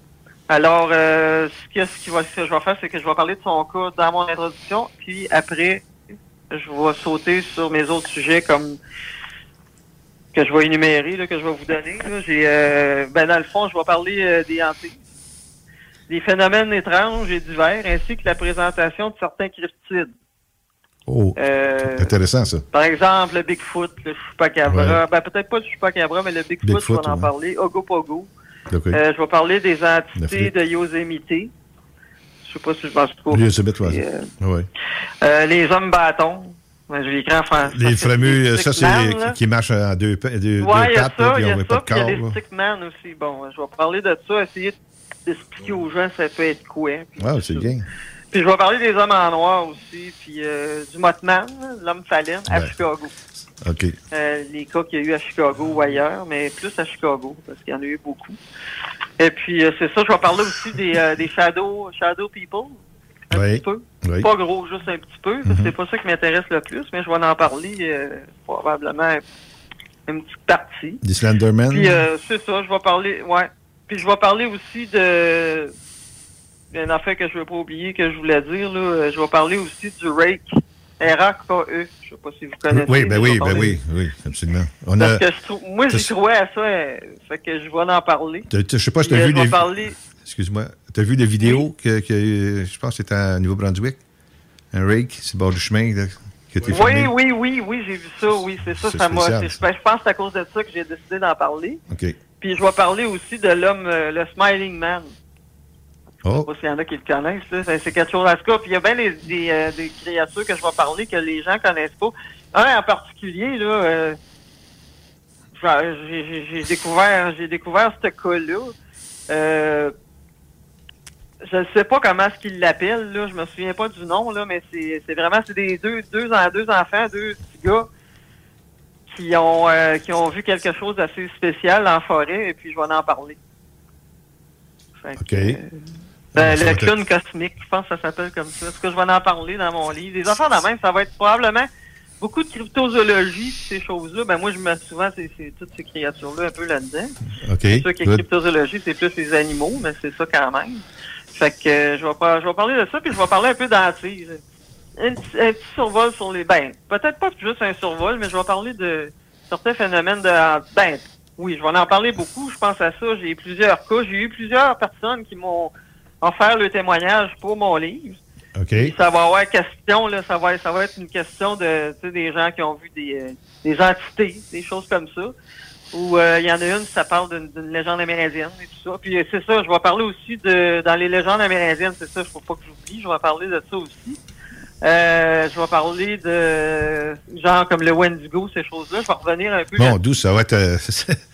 Alors, euh, ce que, ce, que je vais faire, c'est que je vais parler de son cas dans mon introduction, puis après, je vais sauter sur mes autres sujets comme que je vais énumérer, que je vais vous donner. euh, ben, dans le fond, je vais parler euh, des hantises, des phénomènes étranges et divers, ainsi que la présentation de certains cryptides.
Oh,
Euh,
intéressant, ça.
par exemple, le Bigfoot, le Chupacabra.
Ouais.
Ben, peut-être pas le Chupacabra, mais le Bigfoot,
Bigfoot,
je vais en parler. Ogopogo.
OK.
Euh, je vais parler des entités de Yosemite. Je sais pas si je m'en.
Lui, c'est bête, ouais.
Euh, euh, les hommes bâtons. Ben, je en français.
Les fameux, ça, c'est qui, marchent en deux, deux,
Ouais,
deux
il y a
pattes,
ça,
puis on pas de
il y a les stickman aussi. Bon, je vais parler de ça, essayer d'expliquer aux gens ça peut être quoi. Puis,
Ouais, c'est bien.
Puis je vais parler des hommes en noir aussi, puis euh, du Mothman, l'homme phalène, à
Ouais.
Chicago.
OK.
Euh, les cas qu'il y a eu à Chicago ou ailleurs, mais plus à Chicago, parce qu'il y en a eu beaucoup. Et puis, euh, c'est ça, je vais parler aussi des, des shadow, shadow people. Un
Oui.
petit peu.
Oui.
Pas gros, juste un petit peu.
Mhm.
C'est pas ça qui m'intéresse le plus, mais je vais en parler probablement une petite partie.
Des Slenderman?
Puis c'est ça, je vais parler, ouais. Puis je vais parler aussi de une affaire que je veux pas oublier que je voulais dire là. Euh, Je vais parler aussi du rake, R-A-K-E. Je sais pas si vous connaissez.
oui, ben oui, ben oui, oui, absolument. On
Parce
a,
que je moi j'y trouvais à ça, euh, fait que je vais en parler.
t'as- t'as- je sais pas si tu as vu des.
parler.
Excuse-moi. Tu as vu des vidéos que, que je pense que c'était à Nouveau-Brunswick? Un rake, c'est le bord du chemin, là, été
Oui,
filmé.
oui, oui, oui, j'ai vu ça, oui, c'est ça, m'a. Je pense que c'est à cause de ça que j'ai décidé d'en parler.
OK.
Puis je vais parler aussi de l'homme, euh, le Smiling Man. Je
Oh,
sais pas s'il y en a qui le connaissent, là. C'est- quelque chose à ce cas. Puis il y a bien des, des, euh, des créatures que je vais parler que les gens connaissent pas. Un en particulier, là, euh, j'ai- découvert, j'ai découvert ce cas-là. Euh, je ne sais pas comment est-ce qu'ils l'appellent, là. Je me souviens pas du nom, là, mais c'est c'est vraiment c'est des deux, deux, deux enfants, deux petits gars qui ont euh, qui ont vu quelque chose d'assez spécial en forêt, et puis je vais en parler. Fait que,
OK.
euh, ben, le clown cosmique, je pense que ça s'appelle comme ça. Est-ce que je vais en parler dans mon livre? Les affaires de même, ça va être probablement beaucoup de cryptozoologie, ces choses-là. Ben, moi, je mets souvent ces, ces- toutes ces créatures-là un peu là-dedans.
OK,
C'est sûr que
good.
cryptozoologie, c'est plus les animaux, mais c'est ça quand même. Fait que euh, je vais pas, je vais parler de ça, puis je vais parler un peu d'antise. Un, petit- un petit survol sur les. Ben, peut-être pas juste un survol, mais je vais parler de certains phénomènes de. Ben, oui, je vais en parler beaucoup. Je pense à ça. J'ai eu plusieurs cas. J'ai eu plusieurs personnes qui m'ont offert le témoignage pour mon livre.
OK.
Puis ça va avoir question, là, ça va, ça va être une question de, des gens qui ont vu des, euh, des entités, des choses comme ça. Ou euh, il y en a une, ça parle d'une légende amérindienne et tout ça. Puis euh, c'est ça, je vais parler aussi de, dans les légendes amérindiennes, c'est ça, il faut pas que j'oublie, je vais parler de ça aussi. Euh, je vais parler de, genre comme le Wendigo, ces choses-là. Je vais revenir un peu
Bon, d'où ça va être,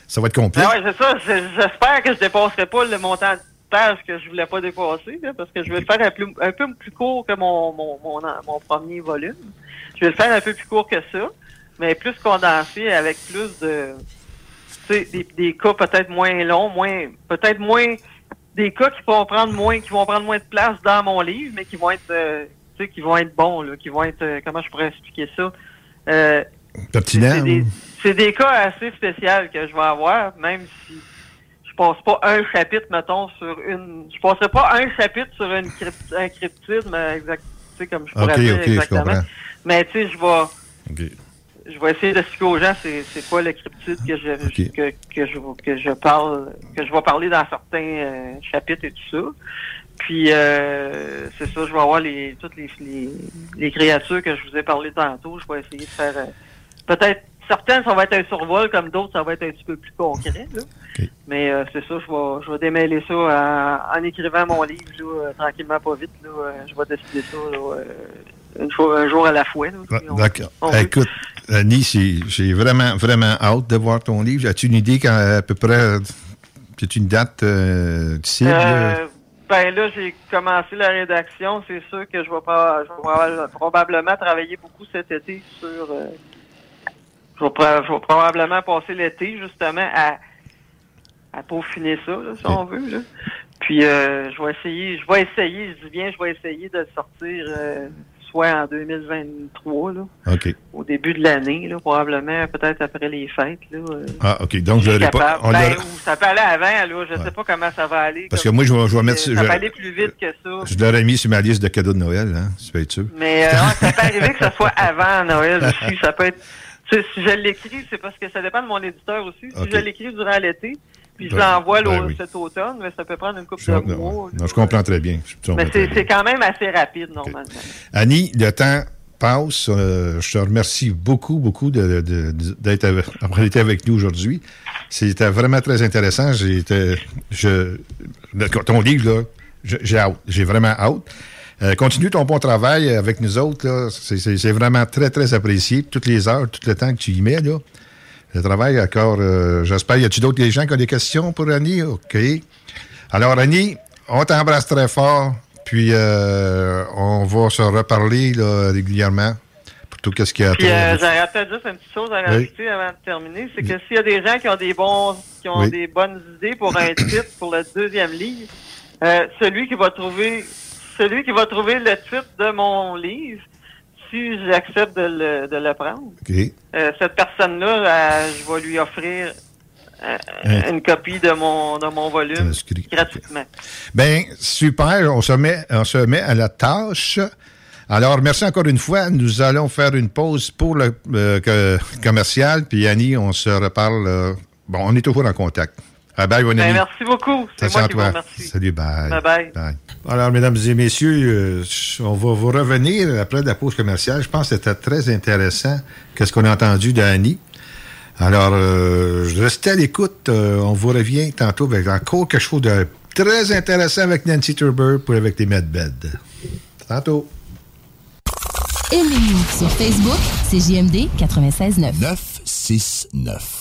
ça va être complet.
ah ouais, c'est ça. J'espère que je dépasserai pas le montant pages que je voulais pas dépasser, là, parce que je vais le faire un, plus- un peu plus court que mon, mon, mon, mon premier volume. Je vais le faire un peu plus court que ça, mais plus condensé avec plus de, tu sais, des, des cas peut-être moins longs, moins, peut-être moins, des cas qui vont prendre moins, qui vont prendre moins de place dans mon livre, mais qui vont être, euh, tu sais, qui vont être bons, là, qui vont être, euh, comment je pourrais expliquer ça? Euh, c'est des, des cas assez spéciaux que je vais avoir, même si passe pas un chapitre, mettons, sur une. Je passerai pas un chapitre sur une crypt- un cryptide, mais exact, comme je pourrais dire exactement. Mais tu sais, je vais. Je vais essayer d'expliquer aux gens c'est, c'est quoi le cryptide que je, que, que je que je parle que je vais parler dans certains euh, chapitres et tout ça. Puis euh, c'est ça, je vais avoir les toutes les, les, les créatures que je vous ai parlé tantôt. Je vais essayer de faire euh, peut-être certaines ça va être un survol, comme d'autres ça va être un petit peu plus concret. Là. Mais euh, c'est ça, je vais je vais démêler ça en, en écrivant mon livre là, euh, tranquillement pas vite. Là, Euh, je vais décider ça là, une fois, un jour à la fois.
D'accord. Écoute, Annie, c'est- j'ai vraiment, vraiment hâte de voir ton livre. As-tu une idée quand à peu près. As-tu une date euh, cible?
Euh, ben là, j'ai commencé la rédaction. C'est sûr que je vais pas, je vais probablement travailler beaucoup cet été sur. Je, vais, pro- je vais probablement passer l'été justement à, à peaufiner ça, là, si on veut. Là. Puis euh, je vais essayer, je vais essayer, je dis bien, je vais essayer de le sortir euh, soit en 2023, là,
OK.
au début de l'année, là, probablement, peut-être après les fêtes. Là, euh,
Ah, OK. Donc, je pas. on
Ben, ou ça peut aller avant, là. Je sais pas comment ça va aller.
Parce
comme-
que moi, je vais- je vais mettre-
Ça
je-
peut aller plus vite que ça.
Je l'aurais mis sur ma liste de cadeaux de Noël, hein, si tu peux être sûr.
Mais euh, ouais, ça peut arriver que ça soit avant Noël aussi. Ça peut être. Si je l'écris, c'est parce que ça dépend de mon éditeur aussi. Si je l'écris durant l'été, puis je
Ben,
l'envoie
ben oui.
cet automne, mais ça peut prendre une couple
Je,
de
non,
mois.
non, je comprends très bien.
Mais c'est quand même assez rapide, normalement.
Annie, le temps passe. Euh, je te remercie beaucoup, beaucoup de- de- de- d'être avec, d'avoir été avec nous aujourd'hui. C'était vraiment très intéressant. Été- je, ton livre, là, j'ai. J'ai vraiment hâte. Euh, continue ton bon travail avec nous autres. là. C'est- vraiment très, très apprécié. Toutes les heures, tout le temps que tu y mets. Là. Le travail, encore, euh, j'espère. Y a-tu d'autres gens qui ont des questions pour Annie? OK. Alors, Annie, on t'embrasse très fort. Puis, euh, on va se reparler là, régulièrement pour tout ce qu'il y a
Puis euh, j'aurais peut-être juste une petite chose à
Oui.
rajouter avant de terminer, c'est que s'il y a des gens qui ont des bons, qui ont
Oui.
des bonnes idées pour un titre pour le deuxième livre, euh, celui qui va trouver, celui qui va trouver le titre de mon livre, si j'accepte de le, de le prendre, euh, cette personne-là, euh, je vais lui offrir euh,
Hein.
une copie de mon de mon volume gratuitement.
Ben super, on se met, on se met à la tâche. Alors, merci encore une fois. Nous allons faire une pause pour le commercial. Puis Annie, on se reparle. bon, on est toujours en contact. Ah, bye, bonne
Ben, merci beaucoup. C'est moi
à
qui vous
toi.
remercie.
Salut, bye.
Bye bye.
Alors, mesdames et messieurs, euh, on va vous revenir après la pause commerciale. Je pense que c'était très intéressant qu'est-ce qu'on a entendu d'Annie. Alors, euh, restez à l'écoute. Euh, on vous revient tantôt avec encore quelque chose de très intéressant avec Nancy Turber pour avec les Medbed. Tantôt.
Aimez-nous sur Facebook, c'est JMD 96.9.
969.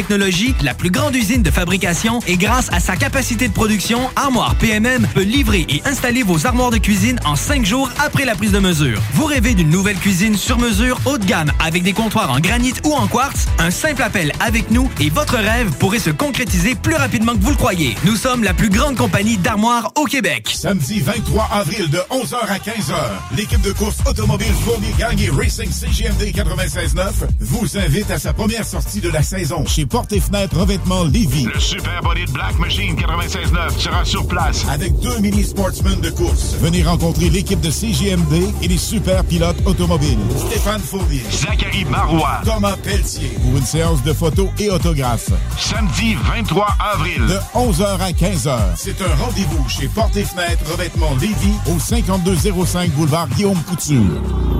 technologie, la plus grande usine de fabrication et grâce à sa capacité de production, Armoire PMM peut livrer et installer vos armoires de cuisine en cinq jours après la prise de mesure. Vous rêvez d'une nouvelle cuisine sur mesure haut de gamme avec des comptoirs en granit ou en quartz? Un simple appel avec nous et votre rêve pourrait se concrétiser plus rapidement que vous le croyez. Nous sommes la plus grande compagnie d'armoires au Québec.
Samedi 23 avril de 11h à 15h, l'équipe de course automobile Fournier Gang et Racing CGMD 96.9 vous invite à sa première sortie de la saison chez Porte et Fenêtres Revêtement Lévis.
Le Super Body de Black Machine 96.9 sera sur place.
Avec deux mini sportsmen de course. Venez rencontrer l'équipe de CGMD et les super pilotes automobiles. Stéphane Fournier.
Zachary Marois.
Thomas Pelletier. Pour une séance de photos et autographes.
Samedi 23 avril.
De 11h à 15h. C'est un rendez-vous chez Porte et Fenêtres Revêtement Lévis au 5205 boulevard Guillaume Couture.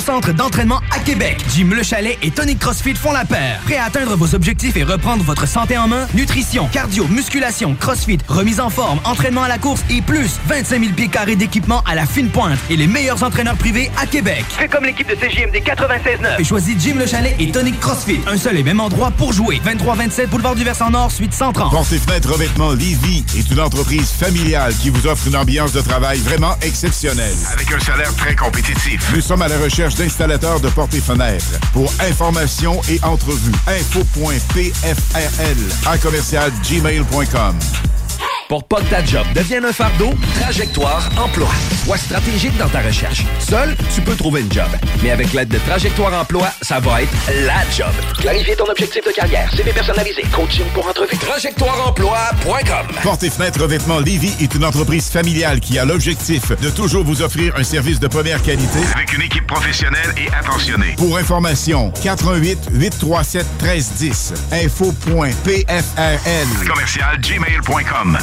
centre d'entraînement à Québec. Jim Le Chalet et Tonic CrossFit font la paire. Prêt à atteindre vos objectifs et reprendre votre santé en main? Nutrition, cardio, musculation, CrossFit, remise en forme, entraînement à la course et plus 25 000 pieds carrés d'équipement à la fine pointe et les meilleurs entraîneurs privés à Québec.
Fais comme l'équipe de CJMD 96.9.
Et choisis Jim Le Chalet et Tonic CrossFit. Un seul et même endroit pour jouer. 23-27 Boulevard du Versant Nord, suite 130.
Porte et fenêtres revêtement Lévis est une entreprise familiale qui vous offre une ambiance de travail vraiment exceptionnelle.
Avec un salaire très compétitif.
Nous sommes à la recherche d'installateurs de portes et fenêtres. Pour information et entrevue, info.pfrl à commercial gmail.com.
Pour pas que ta job devienne un fardeau, Trajectoire Emploi. Sois stratégique dans ta recherche. Seul, tu peux trouver une job. Mais avec l'aide de Trajectoire Emploi, ça va être la job. Clarifier ton objectif de carrière, CV personnalisé, coaching pour entrevue. TrajectoireEmploi.com
Porte et fenêtres revêtement Lévis est une entreprise familiale qui a l'objectif de toujours vous offrir un service de première qualité
Avec une équipe professionnelle et attentionnée.
Pour information, 88 837 1310. Info.pfrl.
Commercial gmail.com.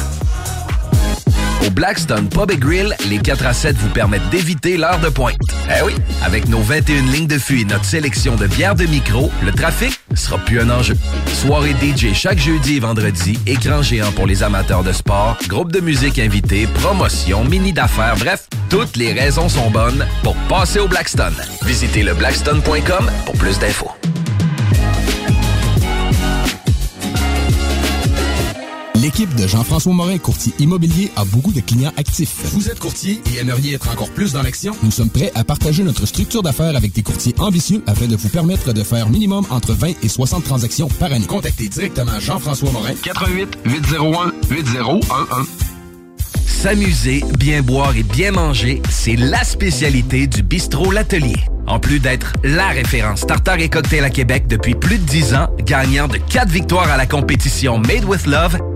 Au Blackstone Pub et Grill, les 4 à 7 vous permettent d'éviter l'heure de pointe. Eh oui, avec nos 21 lignes de fût et notre sélection de bières de micro, le trafic sera plus un enjeu. Soirée DJ chaque jeudi et vendredi, écran géant pour les amateurs de sport, groupe de musique invité, promotion, mini d'affaires, bref, toutes les raisons sont bonnes pour passer au Blackstone. Visitez le blackstone.com pour plus d'infos.
L'équipe de Jean-François Morin, courtier immobilier, a beaucoup de clients actifs. Vous êtes courtier et aimeriez être encore plus dans l'action? Nous sommes prêts à partager notre structure d'affaires avec des courtiers ambitieux afin de vous permettre de faire minimum entre 20 et 60 transactions par année. Contactez directement Jean-François Morin.
88 801 8011. S'amuser, bien boire et bien manger, c'est la spécialité du bistrot L'Atelier. En plus d'être la référence tartare et cocktail à Québec depuis plus de 10 ans, gagnant de 4 victoires à la compétition Made with Love,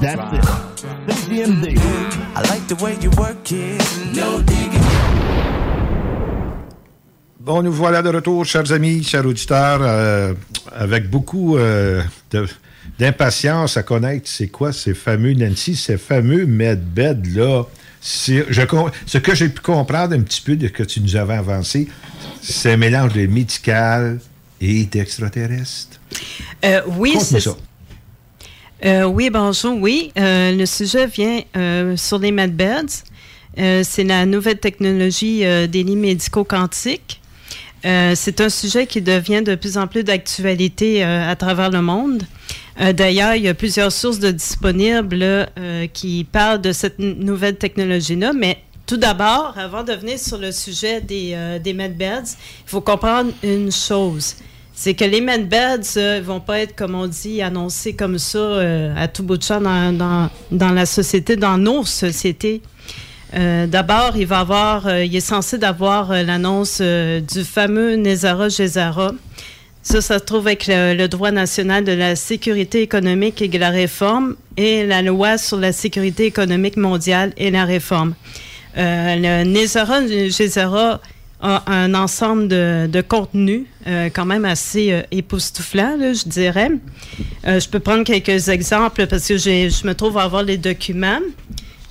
That's it. CGMD. I like the way you work it. No digging.
Bon, nous voilà de retour, chers amis, chers auditeurs, euh, avec beaucoup euh, de- d'impatience à connaître c'est quoi ces fameux Nancy, ces fameux je com- Ce que j'ai pu comprendre un petit peu de ce que tu nous avais avancé, c'est un mélange de médical et d'extraterrestre.
Euh, oui, c'est
ça.
Euh, oui, bonjour. Oui, euh, le sujet vient euh, sur les medbeds. Euh, c'est la nouvelle technologie des lits médicaux quantiques. C'est un sujet qui devient de plus en plus d'actualité à travers le monde. D'ailleurs, il y a plusieurs sources de disponibles qui parlent de cette nouvelle technologie-là, mais tout d'abord, avant de venir sur le sujet des, des medbeds, il faut comprendre une chose. C'est que les medbeds ne vont pas être, comme on dit, annoncés comme ça euh, à tout bout de champ dans, dans, dans la société, dans nos sociétés. Euh, D'abord, il va avoir, euh, il est censé d'avoir euh, l'annonce euh, du fameux Nezara Gezara. Ça, ça se trouve avec le, le droit national de la sécurité économique et de la réforme et la loi sur la sécurité économique mondiale et la réforme. Euh, le Nezara Gezara un ensemble de, de contenus euh, quand même assez euh, époustouflant, je dirais. Euh, je peux prendre quelques exemples parce que je me trouve à avoir les documents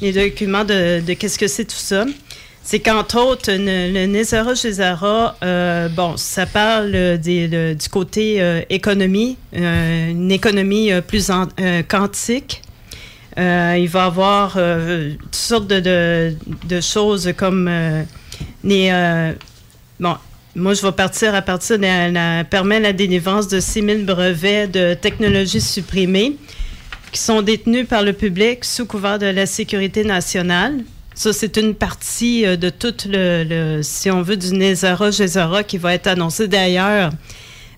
les documents de, de qu'est-ce que c'est tout ça. C'est qu'entre autres, le Nezara Gezara, euh, bon, ça parle des- le- du côté économie, une économie plus quantique. Il va y avoir toutes sortes de- de choses comme les. euh, bon, moi, je vais partir à partir de la, permet la délivrance de 6 000 brevets de technologies supprimées qui sont détenus par le public sous couvert de la sécurité nationale. Ça, c'est une partie euh, de tout le, si on veut, du Nezara Gezara qui va être annoncé d'ailleurs.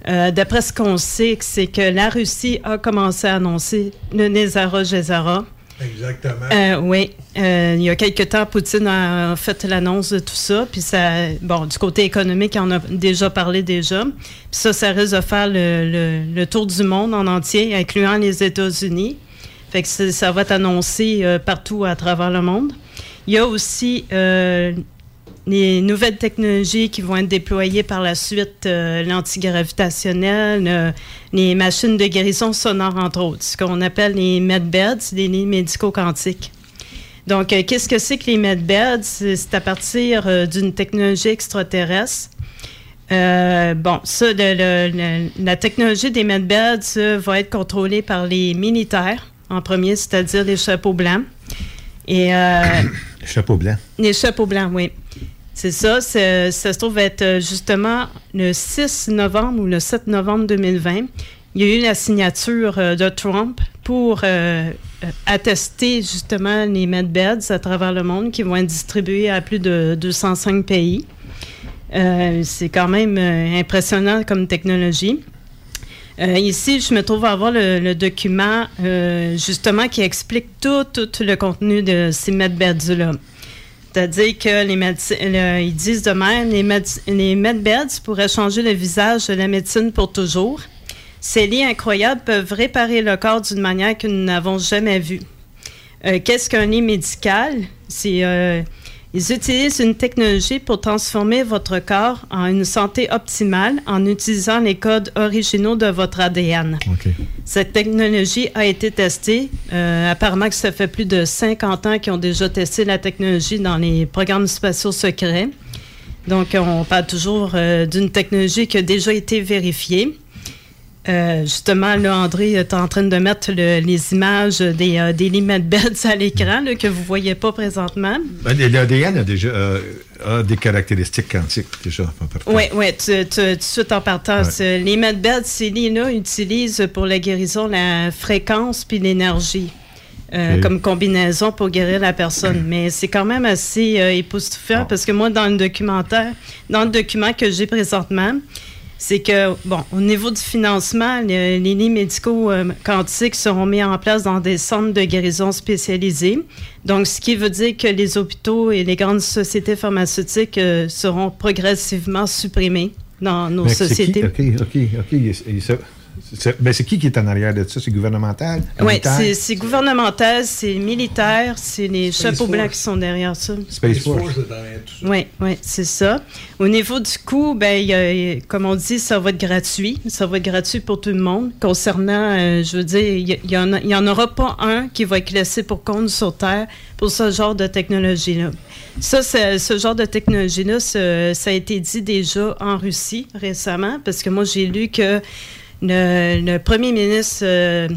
Euh, D'après ce qu'on sait, c'est que la Russie a commencé à annoncer le Nezara Gezara.
Exactement.
Euh, oui. Euh, il y a quelque temps, Poutine a fait l'annonce de tout ça. Puis ça, bon, du côté économique, on a déjà parlé déjà. Puis ça, ça risque de faire le, tour du monde en entier, incluant les États-Unis. Ça va être annoncé euh, partout à travers le monde. Il y a aussi les nouvelles technologies qui vont être déployées par la suite, euh, l'antigravitationnel, euh, les machines de guérison sonore, entre autres, ce qu'on appelle les medbeds, les lits médicaux quantiques. Donc, euh, qu'est-ce que c'est que les medbeds? C'est à partir euh, d'une technologie extraterrestre. Bon, ça, le- le- le- la technologie des medbeds va être contrôlée par les militaires en premier, c'est-à-dire les chapeaux blancs. Et euh,
Chapeau blanc.
les chapeaux blancs, oui. C'est ça. Ça se trouve être euh, justement le 6 novembre ou le 7 novembre 2020. Il y a eu la signature euh, de Trump pour euh, attester justement les medbeds à travers le monde qui vont être distribués à plus de 205 pays. C'est quand même impressionnant comme technologie. Ici, je me trouve à avoir le, document justement qui explique tout le contenu de ces medbeds-là. C'est-à-dire que les ils disent de même, les, les medbeds pourraient changer le visage de la médecine pour toujours. Ces lits incroyables peuvent réparer le corps d'une manière que nous n'avons jamais vue. Euh, Qu'est-ce qu'un lit médical? C'est, euh, Ils utilisent une technologie pour transformer votre corps en une santé optimale en utilisant les codes originaux de votre ADN. Cette technologie a été testée. Euh, apparemment que ça fait plus de 50 ans qu'ils ont déjà testé la technologie dans les programmes spatiaux secrets. Donc, on parle toujours euh, d'une technologie qui a déjà été vérifiée. Euh, justement, là, André est en train de mettre le- les images des, euh, des limit beds à l'écran que vous ne voyez pas présentement.
Ben, L'ADN a déjà euh, a des caractéristiques quantiques, déjà. en partant.
Oui, oui, tout de suite en partant.
Ouais.
Les medbeds, ces lits-là utilisent pour la guérison la fréquence puis l'énergie. euh, comme combinaison pour guérir la personne. Mais c'est quand même assez euh, époustouflant parce que moi, dans le documentaire, dans le document que j'ai présentement, c'est que, bon, au niveau du financement, le- les lits médicaux euh, quantiques seront mis en place dans des centres de guérison spécialisés. Donc, ce qui veut dire que les hôpitaux et les grandes sociétés pharmaceutiques euh, seront progressivement supprimés dans nos
Mais
sociétés.
Qui? OK, OK, OK. C'est ben, c'est qui qui est en arrière de ça? C'est gouvernemental?
Oui, c'est gouvernemental, c'est militaire, c'est les chapeaux
Force.
blancs qui sont derrière ça.
Space Force.
Oui, oui, c'est ça. Au niveau du coût, ben, il y a- comme on dit, ça va être gratuit. Ça va être gratuit pour tout le monde. Concernant, euh, je veux dire, il n'y en, en aura pas un qui va être laissé pour compte sur Terre pour ce genre de technologie-là. Ça, ce genre de technologie-là, ça a été dit déjà en Russie récemment, parce que moi, j'ai lu que le, le premier ministre euh,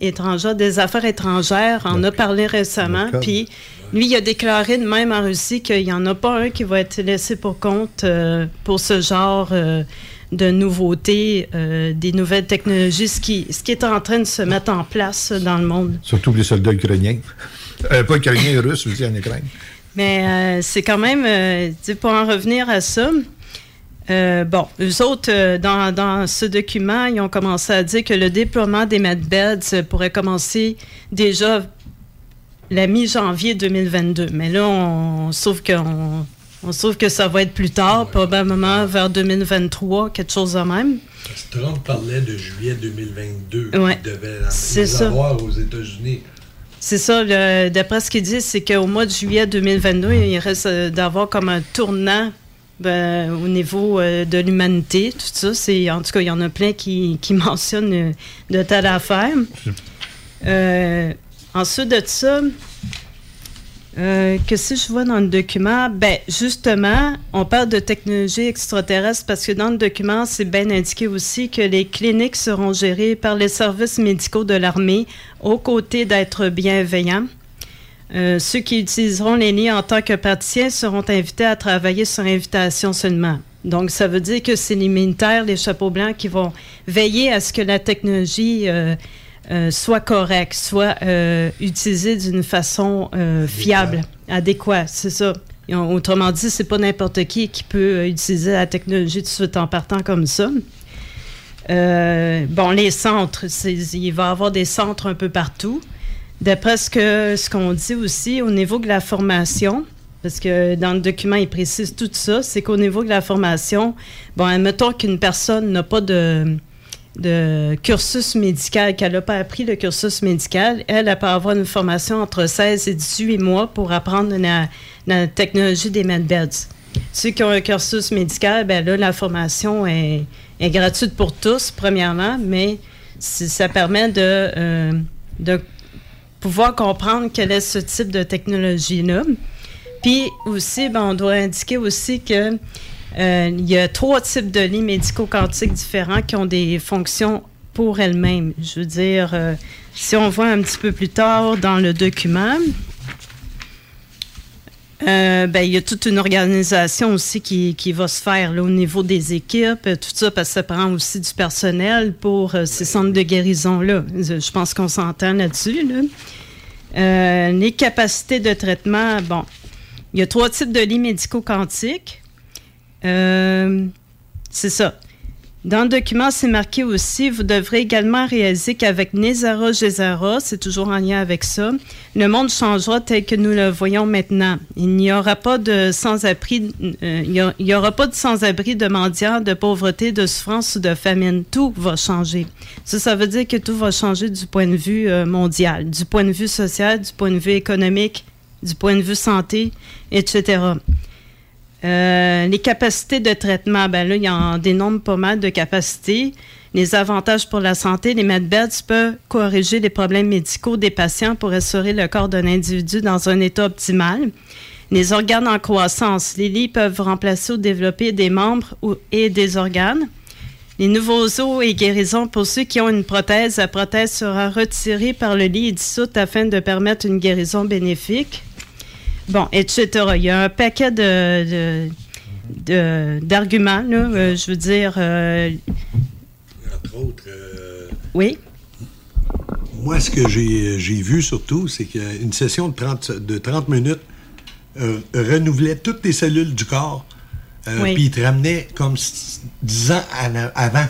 étranger, des Affaires étrangères en a parlé récemment, puis lui, il a déclaré de même en Russie qu'il n'y en a pas un qui va être laissé pour compte euh, pour ce genre euh, de nouveautés, euh, des nouvelles technologies, ce qui, ce qui est en train de se mettre en place dans le monde.
Surtout les soldats ukrainiens. Pas ukrainiens, russes, dire, en Ukraine.
Mais c'est quand même, pour en revenir à ça, euh, bon, eux autres, euh, dans, dans ce document, ils ont commencé à dire que le déploiement des medbeds euh, pourrait commencer déjà la mi-janvier 2022. Mais là, on, sauf qu'on on trouve que ça va être plus tard, probablement vers 2023, quelque chose de même.
Trump parlait de juillet 2022.
Ouais.
Il devait les avoir aux États-Unis.
C'est ça, d'après ce qu'ils disent, c'est qu'au mois de juillet 2022, il reste d'avoir comme un tournant ben, au niveau euh, de l'humanité, tout ça. C'est, en tout cas, il y en a plein qui, qui mentionnent euh, de telles affaires. Euh, ensuite de ça, euh, que si je vois dans le document, ben justement, on parle de technologie extraterrestre parce que dans le document, c'est bien indiqué aussi que les cliniques seront gérées par les services médicaux de l'armée aux côtés d'êtres bienveillants. Euh, ceux qui utiliseront les lits en tant que praticiens seront invités à travailler sur invitation seulement. Donc, ça veut dire que c'est les militaires, les chapeaux blancs qui vont veiller à ce que la technologie euh, euh, soit correcte, soit utilisée d'une façon fiable, adéquate, c'est ça. Et on- autrement dit, c'est pas n'importe qui qui peut utiliser la technologie tout de suite en partant comme ça. Bon, les centres, il va y avoir des centres un peu partout. D'après ce que ce qu'on dit aussi au niveau de la formation, parce que dans le document, il précise tout ça, c'est qu'au niveau de la formation, bon, admettons qu'une personne n'a pas de, de cursus médical, qu'elle n'a pas appris le cursus médical, elle, elle peut avoir une formation entre 16 et 18 mois pour apprendre la, la technologie des medbeds. Ceux qui ont un cursus médical, ben là, la formation est, gratuite pour tous, premièrement, mais ça permet de, euh, de pouvoir comprendre quel est ce type de technologie-là. Puis aussi, ben, on doit indiquer aussi que euh, il y a trois types de lits médicaux quantiques différents qui ont des fonctions pour elles-mêmes. Je veux dire, euh, si on voit un petit peu plus tard dans le document, euh, ben, il y a toute une organisation aussi qui, qui va se faire là, au niveau des équipes, euh, tout ça, parce que ça prend aussi du personnel pour euh, ces centres de guérison-là. Je pense qu'on s'entend là-dessus. Là. Euh, les capacités de traitement, bon, il y a trois types de lits médicaux quantiques. Euh, c'est ça. Dans le document, c'est marqué aussi, vous devrez également réaliser qu'avec Nezara Gezara, c'est toujours en lien avec ça, le monde changera tel que nous le voyons maintenant. Il n'y aura pas de sans-abri, euh, il y a- il y aura pas de sans-abri de mendiants, de pauvreté, de souffrance ou de famine. Tout va changer. Ça, ça veut dire que tout va changer du point de vue euh, mondial, du point de vue social, du point de vue économique du point de vue santé, etc. Euh, les capacités de traitement, ben là, il y en dénombre pas mal de capacités. Les avantages pour la santé, les medbeds peuvent corriger les problèmes médicaux des patients pour assurer le corps d'un individu dans un état optimal. Les organes en croissance, les lits peuvent remplacer ou développer des membres et des organes. Les nouveaux os et guérisons, pour ceux qui ont une prothèse, la prothèse sera retirée par le lit et dissoute afin de permettre une guérison bénéfique. Bon, etc. Il y a un paquet de, d'arguments, là. Euh, je veux dire, euh,
Entre autres, euh,
oui.
moi, ce que j'ai j'ai vu surtout, c'est qu'une session de 30, de 30 minutes euh, renouvelait toutes les cellules du corps,
Oui.
puis il te ramenait comme s- 10 ans avant.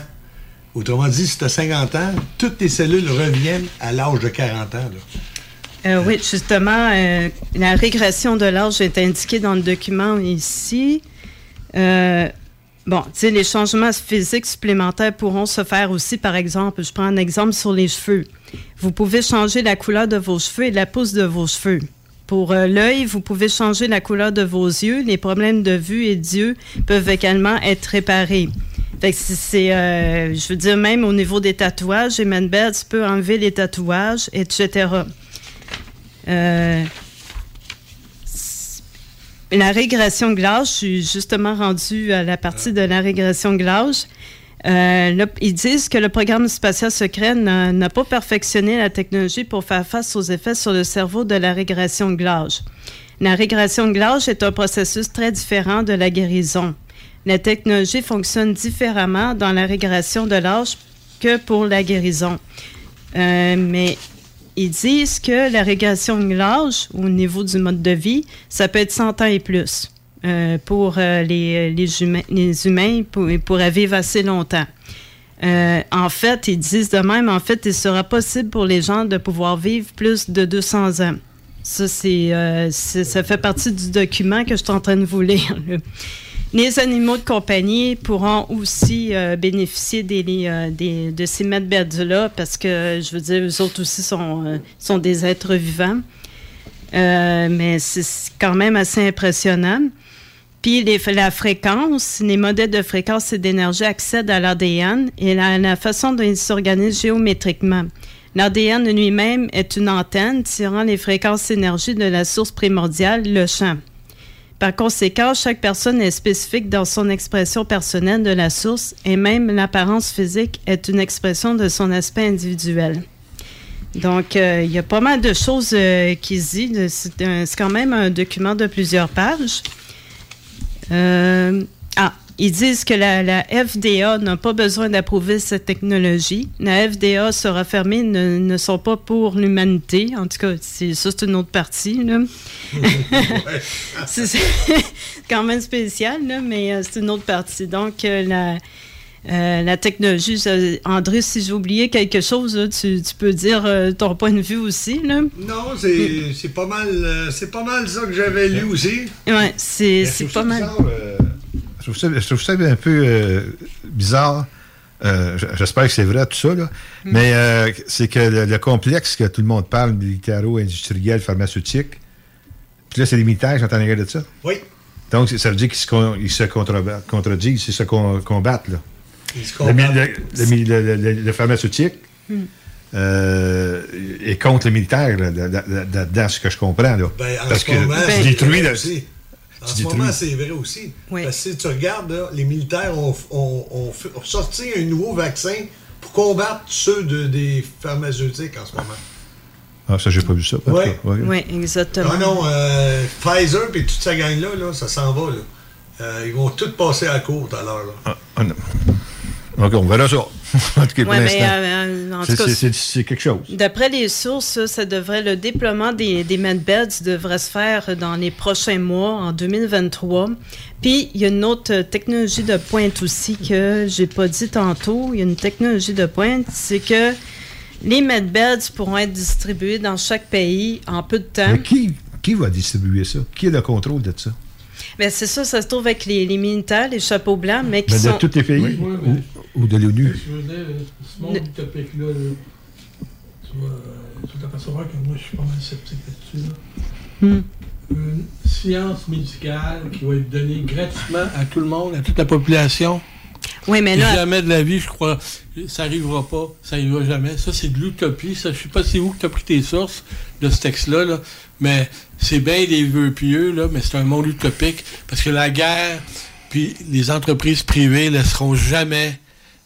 Autrement dit, si tu as 50 ans, toutes tes cellules reviennent à l'âge de 40 ans. là.
Euh, oui, justement, euh, la régression de l'âge est indiquée dans le document ici. Euh, bon, tu sais, les changements physiques supplémentaires pourront se faire aussi, par exemple, je prends un exemple sur les cheveux. Vous pouvez changer la couleur de vos cheveux et la pousse de vos cheveux. Pour l'œil, vous pouvez changer la couleur de vos yeux. Les problèmes de vue et d'yeux peuvent également être réparés. Fait que c'est, je veux dire, même au niveau des tatouages, Emanbeds peut enlever les tatouages, etc. Euh, la régression de je suis justement rendue à la partie de la régression de. Euh, ils disent que le programme spatial secret n'a pas perfectionné la technologie pour faire face aux effets sur le cerveau de la régression de. La régression de est un processus très différent de la guérison. La technologie fonctionne différemment dans la régression de l'âge que pour la guérison. Euh, mais ils disent que la régression de l'âge, au niveau du mode de vie, ça peut être 100 ans et plus euh, pour euh, les, les humains, les pour, pour vivre assez longtemps. Euh, en fait, ils disent de même, en fait, il sera possible pour les gens de pouvoir vivre plus de 200 ans. Ça, c'est- ça fait partie du document que je suis en train de vous lire. là. Les animaux de compagnie pourront aussi euh, bénéficier euh, de ces medbeds-là parce que, je veux dire, eux autres aussi sont, euh, des êtres vivants. Mais c'est quand même assez impressionnant. Puis la fréquence, les modèles de fréquence et d'énergie accèdent à l'ADN et la, la façon dont ils s'organisent géométriquement. L'ADN lui-même est une antenne tirant les fréquences d'énergie de la source primordiale, le champ. Par conséquent, chaque personne est spécifique dans son expression personnelle de la source et même l'apparence physique est une expression de son aspect individuel. Donc, euh, il y a pas mal de choses euh, qui se disent. C'est quand même un document de plusieurs pages. Euh, ils disent que la, la FDA n'a pas besoin d'approuver cette technologie. La FDA sera fermée, ne, ne sont pas pour l'humanité. En tout cas, c'est, ça, c'est une autre partie. Là. c'est, c'est quand même spécial, là, mais euh, c'est une autre partie. Donc, euh, la, euh, la technologie, ça- André, si j'ai oublié quelque chose, là, tu, tu peux dire euh, ton point de vue aussi. Là.
Non, c'est c'est pas mal euh, c'est pas mal ça que j'avais lu aussi.
Ouais, c'est, pas mal.
bizarre,
Je trouve ça, je trouve ça un peu euh, bizarre. Euh, J'espère que c'est vrai tout ça, là. mais euh, c'est que le, le complexe que tout le monde parle, militaro-industriel, pharmaceutique, puis là, c'est les militaires qui sont en de ça.
Oui.
Donc, ça veut dire qu'ils se, con- contredisent, ils se con- combattent. Là.
Ils se combattent.
le- pharmaceutique
Hmm.
euh, est contre le militaire, là, là-dedans, ce que je comprends. Là.
Ben, en
Parce
ce
que
moment,
tu
En ce
détruis.
moment, c'est vrai aussi. Parce que si tu regardes, là, les militaires ont, ont- ont fait- ont sorti un nouveau vaccin pour combattre ceux de, des pharmaceutiques en ce moment.
Ah, ça, j'ai pas vu ça.
Ouais.
Ouais.
Oui, exactement.
Non, non, euh, Pfizer et toute sa gang-là, là, ça s'en va. Là. Euh, ils vont tous passer à la cour tout à l'heure.
Ah, ah, non. OK, on verra ça. en tout cas, pour
Ouais, euh,
C'est- quelque chose.
D'après les sources, ça, devrait, le déploiement des, des medbeds devrait se faire dans les prochains mois, en 2023. Puis, il y a une autre technologie de pointe aussi que j'ai pas dit tantôt. Il y a une technologie de pointe, c'est que les medbeds pourront être distribués dans chaque pays en peu de temps.
Mais qui, qui va distribuer ça? Qui a le contrôle de ça?
Mais c'est ça, ça se trouve avec les, les militaires, les chapeaux blancs, mais qui
Mais de
sont...
tous les pays?
Oui, oui, mais-
ou, ou de l'ONU?
Je veux dire, ce monde utopique-là, là, tu vas, euh, tu vas t'apercevoir que moi, je suis pas mal sceptique là-dessus. là.
Hmm.
une science médicale qui va être donnée gratuitement à tout le monde, à toute la population.
Oui, mais là-
Jamais de la vie, je crois, ça n'arrivera pas, ça n'arrivera jamais. Ça, c'est de l'utopie. Ça, je sais pas c'est où que tu as pris tes sources de ce texte-là, là, mais c'est bien des vœux pieux, là, mais c'est un monde utopique parce que la guerre, puis les entreprises privées laisseront jamais,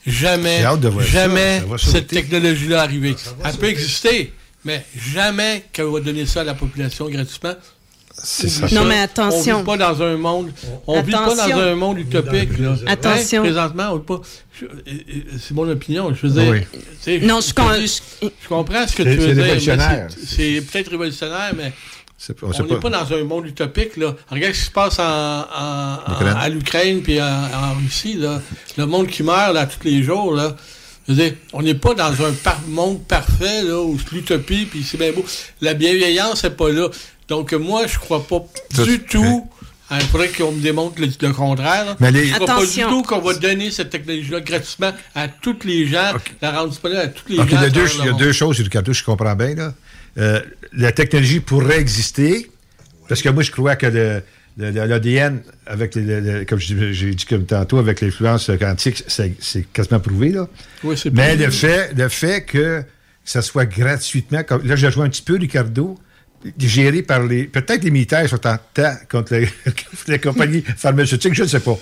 jamais,
ça.
jamais
Ça
cette technologie-là arriver. Elle peut exister, mais jamais qu'elle va donner ça à la population gratuitement.
C'est
ça. Non, mais attention.
On vit pas dans un monde. On vit pas
Attention.
dans un monde utopique. Là.
Attention.
Hein, présentement, on vit pas. euh, C'est mon opinion. Je veux dire.
Oui.
Non,
je,
je
comprends ce que tu veux dire. mais
révolutionnaire.
c'est- C'est peut-être révolutionnaire, mais.
C'est-
On n'est pas dans un monde utopique. Là. Regarde ce qui se passe en, en- à l'Ukraine puis en, en Russie. Là. Le monde qui meurt là, tous les jours. Là. Je veux dire, on n'est pas dans un par- monde parfait là, où c'est l'utopie puis c'est bien beau. La bienveillance n'est pas là. Donc moi, je crois pas du tout. hein, Il faudrait qu'on me démontre le, le contraire. là.
Mais les-
Je crois pas du tout qu'on va donner cette technologie-là gratuitement à tous les gens, la rendre disponible à tous les
OK,
gens.
il y a, deux, y a deux choses sur le cartouche, je comprends bien. Là. Euh, la technologie pourrait exister, parce que moi, je crois que le- l'ADN, avec comme j'ai dit comme tantôt, avec l'influence quantique, c'est c'est quasiment prouvé. Là.
Oui, c'est
Mais le fait, le fait que ça soit gratuitement, comme, là, je joue un petit peu, Ricardo, géré par les. Peut-être les militaires sont en temps contre les, les compagnies pharmaceutiques, je ne sais pas.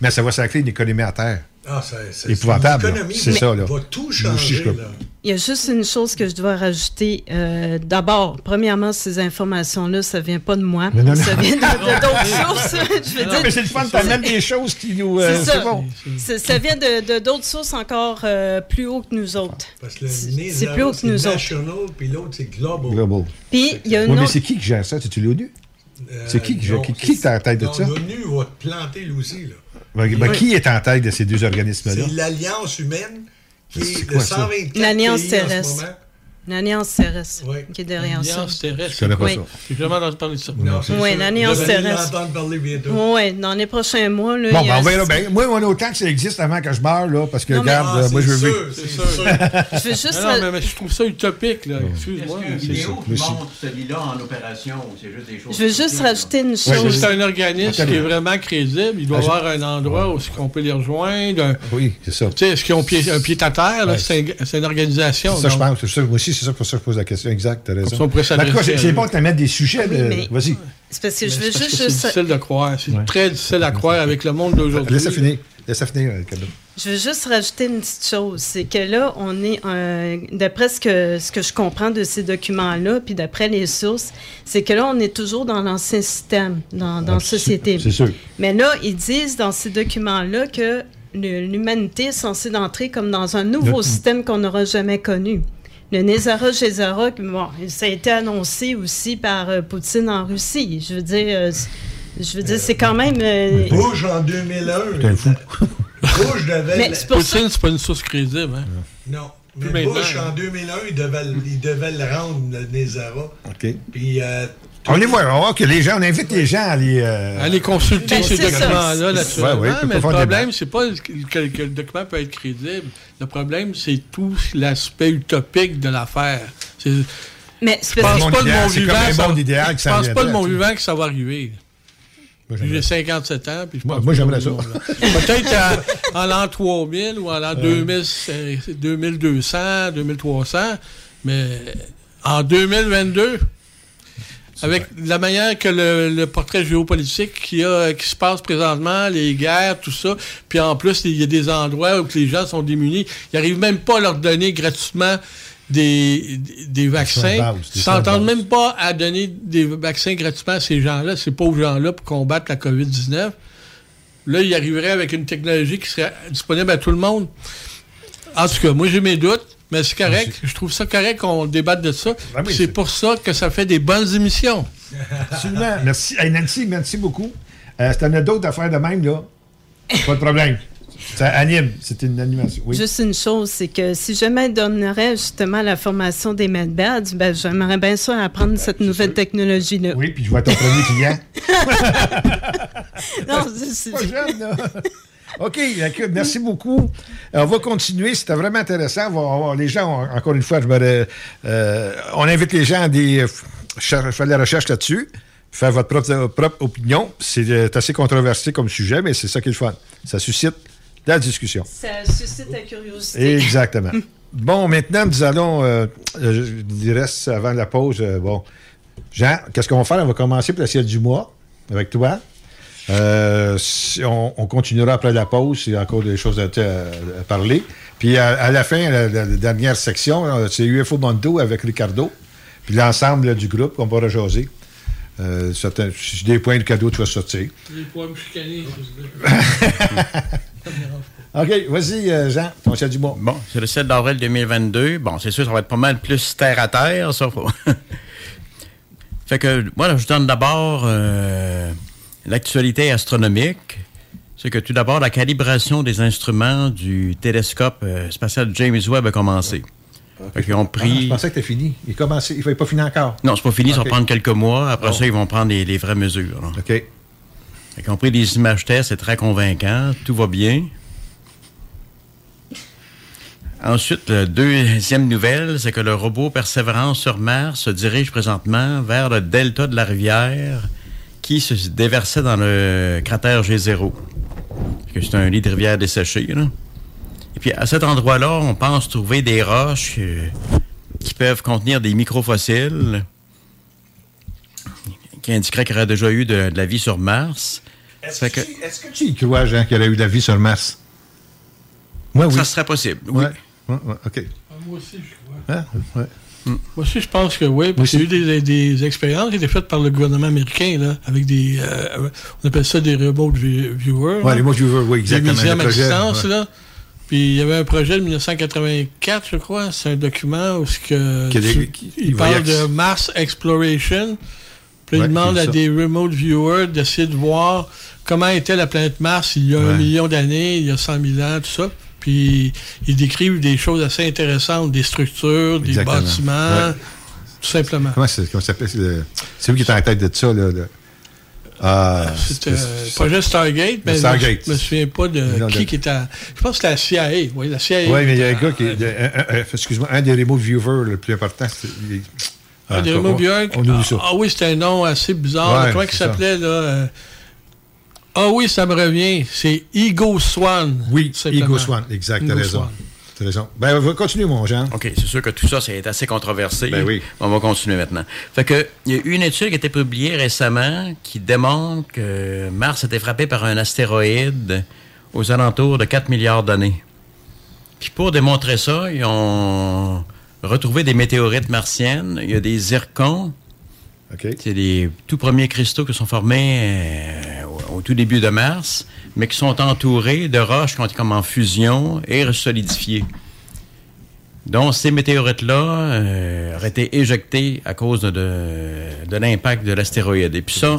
Mais ça va sacrer une économie à terre.
Ah, c'est-
Épouvantable,
l'économie va- tout changer, là.
Il y a juste une chose que je dois rajouter. Euh, D'abord, premièrement, ces informations-là, ça vient pas de moi.
Non, non, non.
Ça vient de- de d'autres sources. Je veux
Non,
dire,
mais c'est le fun, t'as même des choses qui nous. euh,
C'est ça.
bon.
Ça vient de d'autres sources encore euh, plus haut que nous autres.
Parce que le
C'est plus haut que nous autres.
national, puis l'autre, c'est global.
Global.
Puis, il y a
Oui,
une
mais
autre...
c'est qui qui gère ça? C'est-tu l'ONU?
Euh,
c'est qui qui,
non,
qui, qui est en tête de ça?
L'ONU va te planter, lui aussi. Là.
Ben, ben, Qui est en tête de ces deux organismes-là?
C'est l'Alliance humaine qui
C'est
est de
quoi, ça?
124
L'Alliance
pays en ce
terrestre.
moment.
L'Alliance terrestre qui est derrière ça.
terrestre.
Je connais pas
Oui.
ça?
J'ai jamais entendu parler de ça.
Non, c'est
Oui, l'Alliance
Vous allez
terrestre.
l'entendre parler bientôt.
Oui, dans les prochains mois. Là,
Bon,
il y
ben,
a-
on verra bien. Moi, on a autant que ça existe avant que je meure, là, parce que,
Non, mais-
regarde,
Ah,
euh, moi, je veux
sûr,
vivre.
c'est
sûr.
sûr.
Je veux juste...
Non, non, mais, je trouve ça utopique, là. Excuse-moi.
Est-ce
c'est
est où qui montre celui-là en opération ou c'est juste des choses.
Je veux juste rajouter une chose.
c'est un organisme qui est vraiment crédible, il doit y
Ah,
avoir un endroit où on peut les rejoindre.
Oui, c'est ça.
Tu sais, est-ce qu'ils ont pied- un pied à terre? C'est un- c'est une organisation.
Ça, je pense. C'est ça, moi aussi, c'est ça pour ça que je pose la question. Exact, t'as raison.
ça, on pourrait s'adresser
c'est bon que tu mettre des sujets.
Oui, mais-
Vas-y.
C'est parce que je veux juste...
C'est difficile de croire. C'est très difficile à croire avec le monde d'aujourd'hui.
Laisse ça finir. Laisse ça finir, Ricardo.
Je veux juste rajouter une petite chose, c'est que là, on est, euh, d'après ce que, ce que je comprends de ces documents-là, puis d'après les sources, c'est que là, on est toujours dans l'ancien système, dans, dans la société.
C'est sûr.
Mais là, ils disent dans ces documents-là que l'humanité est censée d'entrer comme dans un nouveau système qu'on n'aura jamais connu. Le Nézara Gézara, bon, ça a été annoncé aussi par euh, Poutine en Russie. Je veux dire, euh, je veux dire, c'est quand même. euh,
Bush en 2001.
T'es un fou.
Bush devait.
Mais c'est
Poutine, c'est pas une source crédible. Hein?
Non. Mais. Bush, en 2001, il devait, il devait le rendre, le Nézara.
OK.
Puis. Euh,
On les voit. On voit que les gens, on invite les gens à aller. euh,
Aller consulter
Ben,
ces documents-là, naturellement.
Ouais, ouais,
mais le problème, c'est pas que, que le document peut être crédible. Le problème, c'est tout l'aspect utopique de l'affaire.
Mais c'est
Je pense pas de
idéal,
mon
c'est
vivant. ça-
bon idéal que
Je
ça
pense pas de mon vivant que ça va arriver. J'ai
j'aimerais-
57 ans, puis je
Moi-
pense
moi, j'aimerais ça.
le. Peut-être en, l'an 3000 ou en l'an 2000, euh, 2200, 2300, mais en 2022, avec la manière que le, le portrait géopolitique qui, a, qui se passe présentement, les guerres, tout ça, puis en plus, il y a des endroits où les gens sont démunis, ils n'arrivent même pas à leur donner gratuitement des, des- vaccins. Ils s'entendent même pas à donner des vaccins gratuitement à ces gens-là, ces pauvres gens-là, pour combattre la COVID-19. Là, ils arriveraient avec une technologie qui serait disponible à tout le monde. En tout cas, moi, j'ai mes doutes, mais c'est correct. Je trouve ça correct qu'on débatte de ça.
Ah oui,
c'est pour ça que ça fait des bonnes émissions.
Absolument. Merci. Hey, Nancy, merci beaucoup. Euh, si t'en as d'autres affaires de même, là, pas de problème. Ça anime. C'est une animation. Oui.
Juste une chose, c'est que si jamais donnerait justement la formation des medbads, ben j'aimerais bien ça apprendre cette nouvelle technologie-là.
Oui, puis je vois ton premier client.
Non, c'est- c'est-
pas jeune, là. OK, merci beaucoup. Euh, On va continuer. C'était vraiment intéressant. On va- les gens, encore une fois, je me, euh, on invite les gens à des, euh, faire des recherches là-dessus. faire votre propre, propre opinion. C'est assez controversé comme sujet, mais c'est ça qui est le fun. Ça suscite la discussion.
Ça suscite la curiosité.
Exactement. bon, maintenant, nous allons, euh, il reste avant la pause, euh, bon, Jean, qu'est-ce qu'on va faire? On va commencer par la ciel du mois avec toi. Euh, si- on, on continuera après la pause, il y a encore des choses à, parler. Puis à, à la fin, la, la- la dernière section, euh, c'est UFO Mondo avec Ricardo. Puis l'ensemble du groupe qu'on va rejaser. Euh, certains, si des points de cadeau, tu vas sortir.
S'il vous plaît.
OK, vas-y, euh, Jean, ton du mois.
Bon, c'est le 7 d'avril 2022. Bon, c'est sûr, ça va être pas mal plus terre à terre, ça. faut- fait que, voilà, je donne d'abord euh, l'actualité astronomique. C'est que tout d'abord, la calibration des instruments du télescope euh, spatial James Webb a commencé. Fait qu'ils ont
Ah,
pris...
je pensais que c'était fini. Il, commencé, il n'est pas fini encore.
Non, c'est pas fini, ça
Ok.
va prendre quelques mois. Après
Bon.
ça, ils vont prendre les, les vraies mesures. là.
OK.
Qu'ils ont pris des images tests, c'est très convaincant. Tout va bien. Ensuite, la deuxième nouvelle, c'est que le robot Persévérance sur Mars se dirige présentement vers le delta de la rivière qui se déversait dans le cratère G0. Fait que C'est un lit de rivière desséché. là. Et puis, à cet endroit-là, on pense trouver des roches euh, qui peuvent contenir des microfossiles qui indiqueraient qu'il y aurait déjà eu de, de la vie sur Mars. Fait que-
Est-ce que tu y crois, Jean, qu'il y aurait eu de la vie sur Mars? Moi, oui.
Ça serait possible, oui.
Ouais. Ouais, ouais, OK.
Ah, Moi aussi, je crois.
Hein? Ouais.
Moi aussi, je pense que oui, parce qu'il y a eu des, des expériences qui étaient faites par le gouvernement américain, là, avec des. euh, on appelle ça des remote vi- viewers.
Les remote viewers, oui, exactement,
Des muséums à distance,
ouais.
là. Puis il y avait un projet de 1984, je crois. C'est un document où que
des- qui-
il parle de Mars Exploration. Puis
Ouais,
il demande à des remote viewers d'essayer de voir comment était la planète Mars il y a un million d'années, il y a 100 000 ans, tout ça. Puis ils décrivent des choses assez intéressantes, des structures, des bâtiments,
Ouais.
tout simplement.
Comment, ça s'appelle? C'est lui qui est en tête de ça, là. le- Ah,
C'était euh, projet Stargate, mais
Stargate.
je me souviens pas de
Non,
qui
de-
qui était. à- Je pense que c'était la CIA. Oui, la CIA.
Oui, mais il y a un gars qui un- Excuse-moi, un des remote viewers le plus important. il est-
Ah, des
Ah,
remote viewers. Ah, ah oui, c'était un nom assez bizarre.
Ouais.
Comment il s'appelait, là? Ah oui, ça me revient. C'est Ego Swan.
Oui. Ego Swan, exact, t'as raison. T'as raison. Ben, on va continuer, mon Jean.
OK, c'est sûr que tout ça, c'est assez controversé.
Ben oui.
On va continuer maintenant. Fait que, il y a eu une étude qui a été publiée récemment qui démontre que Mars a été frappé par un astéroïde aux alentours de 4 milliards d'années. Puis pour démontrer ça, ils ont retrouvé des météorites martiennes. Il y a des zircons. C'est les tout premiers cristaux qui sont formés euh, au, tout début de Mars, mais qui sont entourés de roches qui ont été comme en fusion et solidifiées. Donc, ces météorites-là euh, auraient été éjectées à cause de, de, l'impact de l'astéroïde. Et puis ça,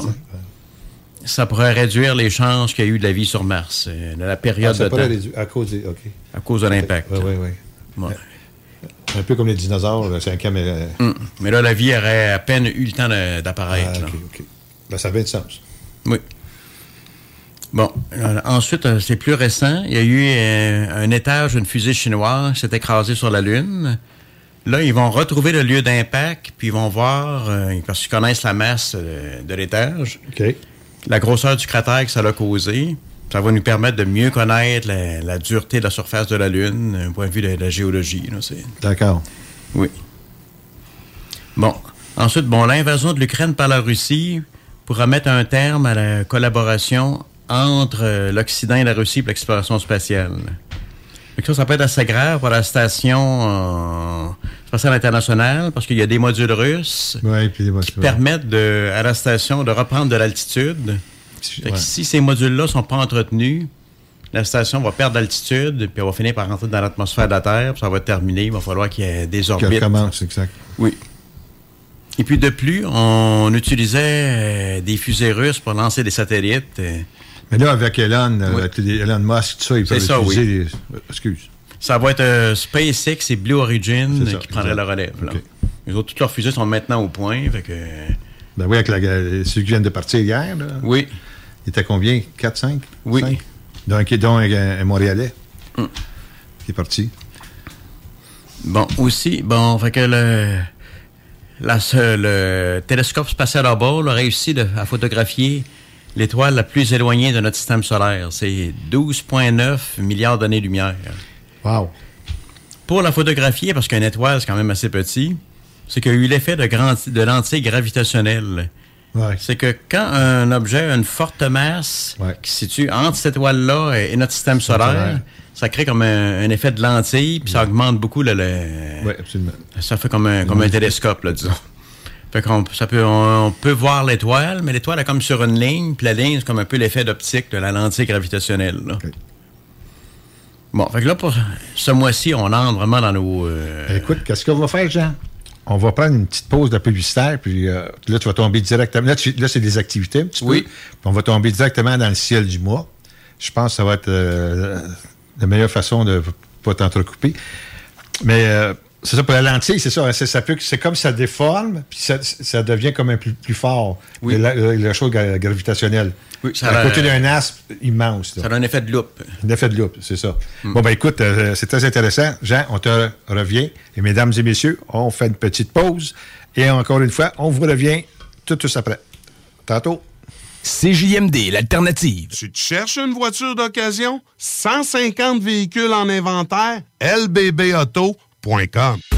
ça pourrait réduire les chances qu'il y ait eu de la vie sur Mars, euh, de la
Ah,
période
ça
de
pourrait
temps.
réduire- à cause.
À de l'impact.
Oui, oui, oui.
Ouais.
Un peu comme les dinosaures, là, cinquième. euh,
Hum. Mais là, la vie aurait à peine eu le temps d'apparaître.
Ah,
là.
OK, OK. Ben, ça avait du sens.
Oui. Bon, euh, ensuite, euh, c'est plus récent. Il y a eu euh, un étage d'une fusée chinoise qui s'est écrasé sur la Lune. Là, ils vont retrouver le lieu d'impact, puis ils vont voir, euh, parce qu'ils connaissent la masse de l'étage, la grosseur du cratère que ça a causé. Ça va nous permettre de mieux connaître la, la dureté de la surface de la Lune, d'un point de vue de la géologie.
D'accord.
oui. Bon. Ensuite, bon, l'invasion de l'Ukraine par la Russie pourra mettre un terme à la collaboration entre euh, l'Occident et la Russie pour l'exploration spatiale. Ça, ça peut être assez grave pour la station euh, spatiale internationale parce qu'il y a des modules russes
Ouais, puis, ouais,
qui permettent de, à la station de reprendre de l'altitude.
Ouais.
Si ces modules-là sont pas entretenus, la station va perdre d'altitude, puis elle va finir par rentrer dans l'atmosphère de la Terre, puis ça va terminer. Il va falloir qu'il y ait des
Qu'elle
orbites.
commence, exact.
Oui. Et puis de plus, on utilisait euh, des fusées russes pour lancer des satellites.
Mais là, avec Elon, euh,
Oui.
avec les- Elon Musk, tout ça, ils
C'est
peuvent
ça,
utiliser
oui.
les- Excuse.
Ça va être euh, SpaceX et Blue Origin
ça,
qui prendraient la relève. Là. Les autres, toutes leurs fusées sont maintenant au point. Fait que,
Ben oui, avec la, celui qui vient de partir hier, là.
Oui.
Il était combien? 4, 5?
Oui.
5? Donc, dont un, un Montréalais. Qui est parti.
Bon, aussi, bon, fait que le, la, le télescope spatial Hubble a réussi de- à photographier l'étoile la plus éloignée de notre système solaire. C'est 12,9 milliards d'années-lumière.
Wow.
Pour la photographier, parce qu'une étoile, c'est quand même assez petit, c'est qu'il y a eu l'effet de, grand- de lentille gravitationnelle. C'est que quand un objet a une forte masse qui se situe entre cette étoile-là et, et notre système solaire,
solaire.
ça crée comme un, un effet de lentille, puis ça augmente beaucoup le, le-
Oui, absolument.
ça fait comme un, comme un télescope, là, disons. Fait qu'on ça peut, on, on peut voir l'étoile, mais l'étoile est comme sur une ligne, puis la ligne, c'est comme un peu l'effet d'optique de la lentille gravitationnelle. là. Bon, fait que là, pour ce mois-ci, on entre vraiment dans nos... euh,
Écoute, qu'est-ce qu'on va faire, Jean? On va prendre une petite pause de publicitaire, puis euh, là, tu vas tomber directement. Là, tu- là, c'est des activités un petit
Oui.
peu. Puis on va tomber directement dans le ciel du mois. Je pense que ça va être euh, la meilleure façon de pas t'entrecouper. Mais euh, c'est ça, pour la lentille, c'est ça. hein, c'est, ça peut, c'est comme ça déforme, puis ça, ça devient comme un plus, plus fort.
Oui.
La, la- la chose gra- gravitationnelle.
Oui, ça
à
a-
côté d'un aspe immense. là.
Ça a un effet de loupe.
Un effet de loupe, c'est ça.
Mm.
Bon, ben écoute, euh, c'est très intéressant. Jean, on te revient. Et mesdames et messieurs, on fait une petite pause. Et encore une fois, on vous revient tout de suite après. Tantôt.
CJMD, l'alternative.
Tu te cherches une voiture d'occasion? 150 véhicules en inventaire?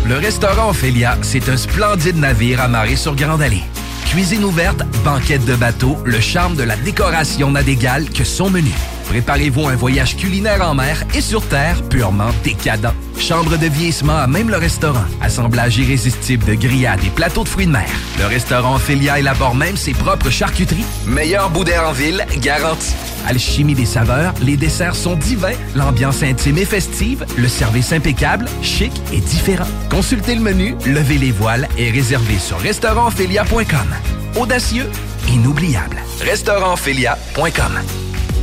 Le restaurant Ophélia, c'est un splendide navire amarré sur Grande Allée. Cuisine ouverte, banquette de bateau, le charme de la décoration n'a d'égal que son menu. Préparez-vous un voyage culinaire en mer et sur terre purement décadent. Chambre de vieillissement à même le restaurant. Assemblage irrésistible de grillades et plateaux de fruits de mer. Le restaurant Ophélia élabore même ses propres charcuteries. Meilleur boudin en ville, garanti. Alchimie des saveurs, les desserts sont divins, l'ambiance intime et festive, le service impeccable, chic et différent. Consultez le menu, levez les voiles et réservez sur restaurantphilia.com. Audacieux, inoubliable. Restaurantphilia.com.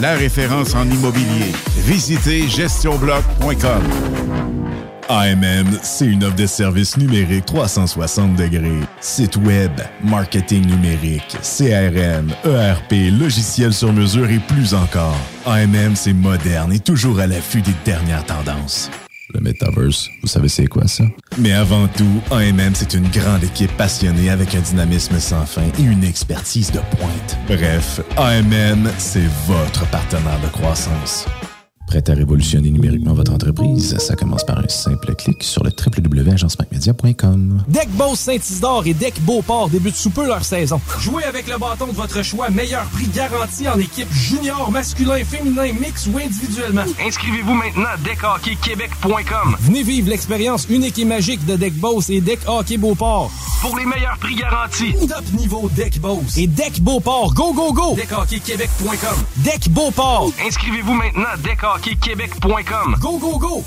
la référence en immobilier. Visitez gestionbloc.com.
AMM, c'est une offre de services numériques 360 degrés. Site web, marketing numérique, CRM, ERP, logiciel sur mesure et plus encore. AMM, c'est moderne et toujours à l'affût des dernières tendances. Le Metaverse, vous savez c'est quoi ça? Mais avant tout, AMM, c'est une grande équipe passionnée avec un dynamisme sans fin et une expertise de pointe. Bref, AMM, c'est votre partenaire de croissance. Prêt à révolutionner numériquement votre entreprise? Ça commence par un simple clic sur le www.agencemacmedia.com.
Deck Boss Saint-Isidore et Deck Beauport débutent sous peu leur saison. Jouez avec le bâton de votre choix, meilleur prix garanti en équipe junior, masculin, féminin, mix ou individuellement.
Inscrivez-vous maintenant à deckhockeyquebec.com.
Venez vivre l'expérience unique et magique de Deck Boss et Deck Hockey Beauport.
Pour les meilleurs prix garantis.
Top niveau Deck Boss et Deck Beauport. Go, go, go!
Deckhockeyquebec.com.
Deck Beauport.
Inscrivez-vous maintenant à
Go, go, go!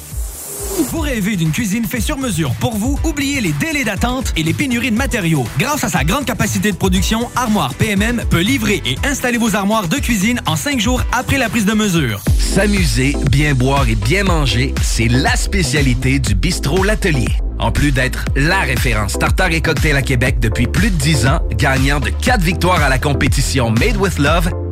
Vous rêvez d'une cuisine faite sur mesure pour vous? Oubliez les délais d'attente et les pénuries de matériaux. Grâce à sa grande capacité de production, Armoire PMM peut livrer et installer vos armoires de cuisine en cinq jours après la prise de mesure.
S'amuser, bien boire et bien manger, c'est la spécialité du bistrot L'Atelier. En plus d'être la référence tartare et cocktail à Québec depuis plus de 10 ans, gagnant de 4 victoires à la compétition Made with Love,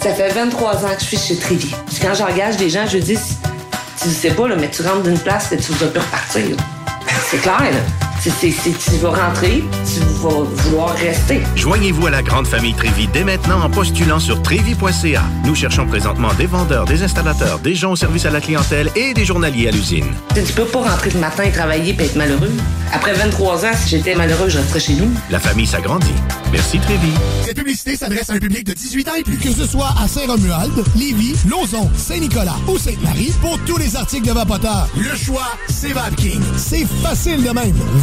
Ça fait 23 ans que je suis chez. Puis Quand j'engage des gens, je dis, tu sais pas, là, mais tu rentres d'une place et tu dois plus repartir. C'est clair, là. C'est, tu vas rentrer, tu vas vouloir rester.
Joignez-vous à la grande famille Trévi dès maintenant en postulant sur trévi.ca. Nous cherchons présentement des vendeurs, des installateurs, des gens au service à la clientèle et des journaliers à l'usine.
Tu peux pas rentrer le matin, travailler et être malheureux. Après 23 ans, si j'étais malheureux, je resterais chez nous.
La famille s'agrandit. Merci Trévi.
Cette publicité s'adresse à un public de 18 ans et plus. Que ce soit à Saint-Romuald, Lévis, Lauson, Saint-Nicolas ou Sainte-Marie, pour tous les articles de Vapoteur, le choix, c'est VapKing. C'est facile de même.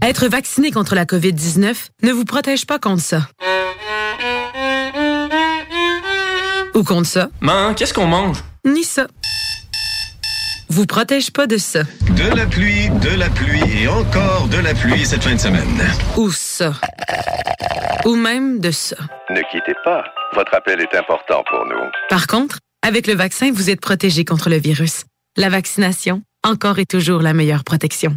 Être vacciné contre la COVID-19 ne vous protège pas contre ça. Ou contre ça.
Man, qu'est-ce qu'on mange?
Ni ça. Vous protège pas de ça.
De la pluie, de la pluie et encore de la pluie cette fin de semaine.
Ou ça. Ou même de ça.
Ne quittez pas. Votre appel est important pour nous.
Par contre, avec le vaccin, vous êtes protégé contre le virus. La vaccination, encore et toujours la meilleure protection.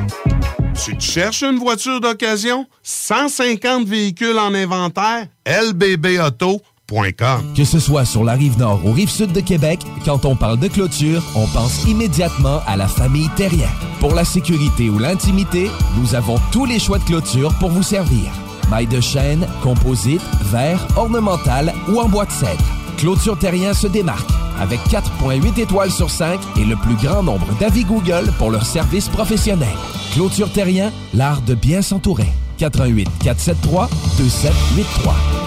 Tu cherches une voiture d'occasion, 150 véhicules en inventaire, lbbauto.com.
Que ce soit sur la rive nord ou rive sud de Québec, quand on parle de clôture, on pense immédiatement à la famille Terrien. Pour la sécurité ou l'intimité, nous avons tous les choix de clôture pour vous servir. Maille de chêne, composite, verre, ornemental ou en bois de cèdre. Clôture Terrien se démarque avec 4.8 étoiles sur 5 et le plus grand nombre d'avis Google pour leur service professionnel. Clôture Terrien, l'art de bien s'entourer. 88 473 2783.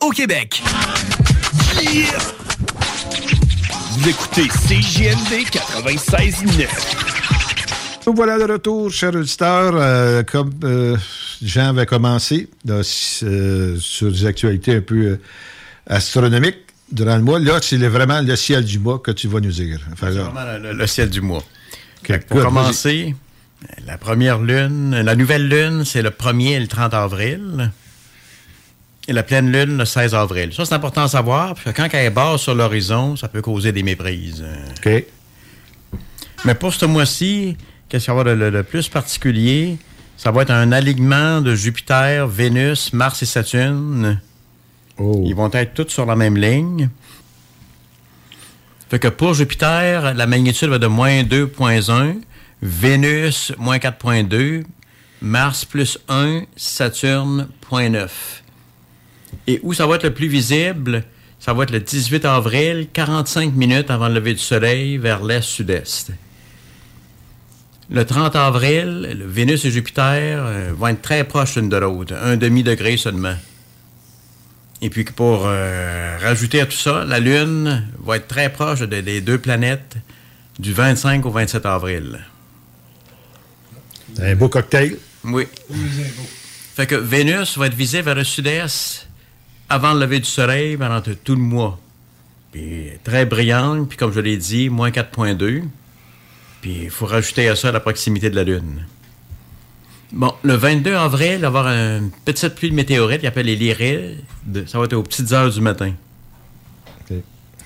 au Québec.
Vous écoutez CJMD 96.9.
Nous voilà de retour, chers auditeurs. Euh, comme euh, Jean avait commencé là, euh, sur des actualités un peu euh, astronomiques durant le mois, là, c'est vraiment le ciel du mois que tu vas nous dire. Enfin, là,
vraiment le, ciel du mois. Pour
good,
commencer, la première lune, la nouvelle lune, c'est le 1er et le 30 avril. Et la pleine lune, le 16 avril. Ça, c'est important à savoir, parce que quand elle est basse sur l'horizon, ça peut causer des méprises.
OK.
Mais pour ce mois-ci, qu'est-ce qu'il va y avoir de, plus particulier? Ça va être un alignement de Jupiter, Vénus, Mars et Saturne. Ils vont être tous sur la même ligne. Fait que pour Jupiter, la magnitude va de moins 2.1, Vénus, moins 4.2, Mars, plus 1, Saturne, 0.9. Et où ça va être le plus visible, ça va être le 18 avril, 45 minutes avant le lever du soleil, vers l'est-sud-est. Le 30 avril, le Vénus et Jupiter euh, vont être très proches l'une de l'autre, un demi-degré seulement. Et puis pour euh, rajouter à tout ça, la Lune va être très proche de- des deux planètes du 25 au 27 avril.
Un beau cocktail.
Oui. Fait que Vénus va être visée vers le sud-est avant le lever du soleil pendant tout le mois. Puis très brillante, puis comme je l'ai dit, moins 4.2. Puis il faut rajouter à ça la proximité de la Lune. Bon, le 22 avril, il va y avoir une petite pluie de météorites qui appelle les lyrides. Ça va être aux petites heures du matin.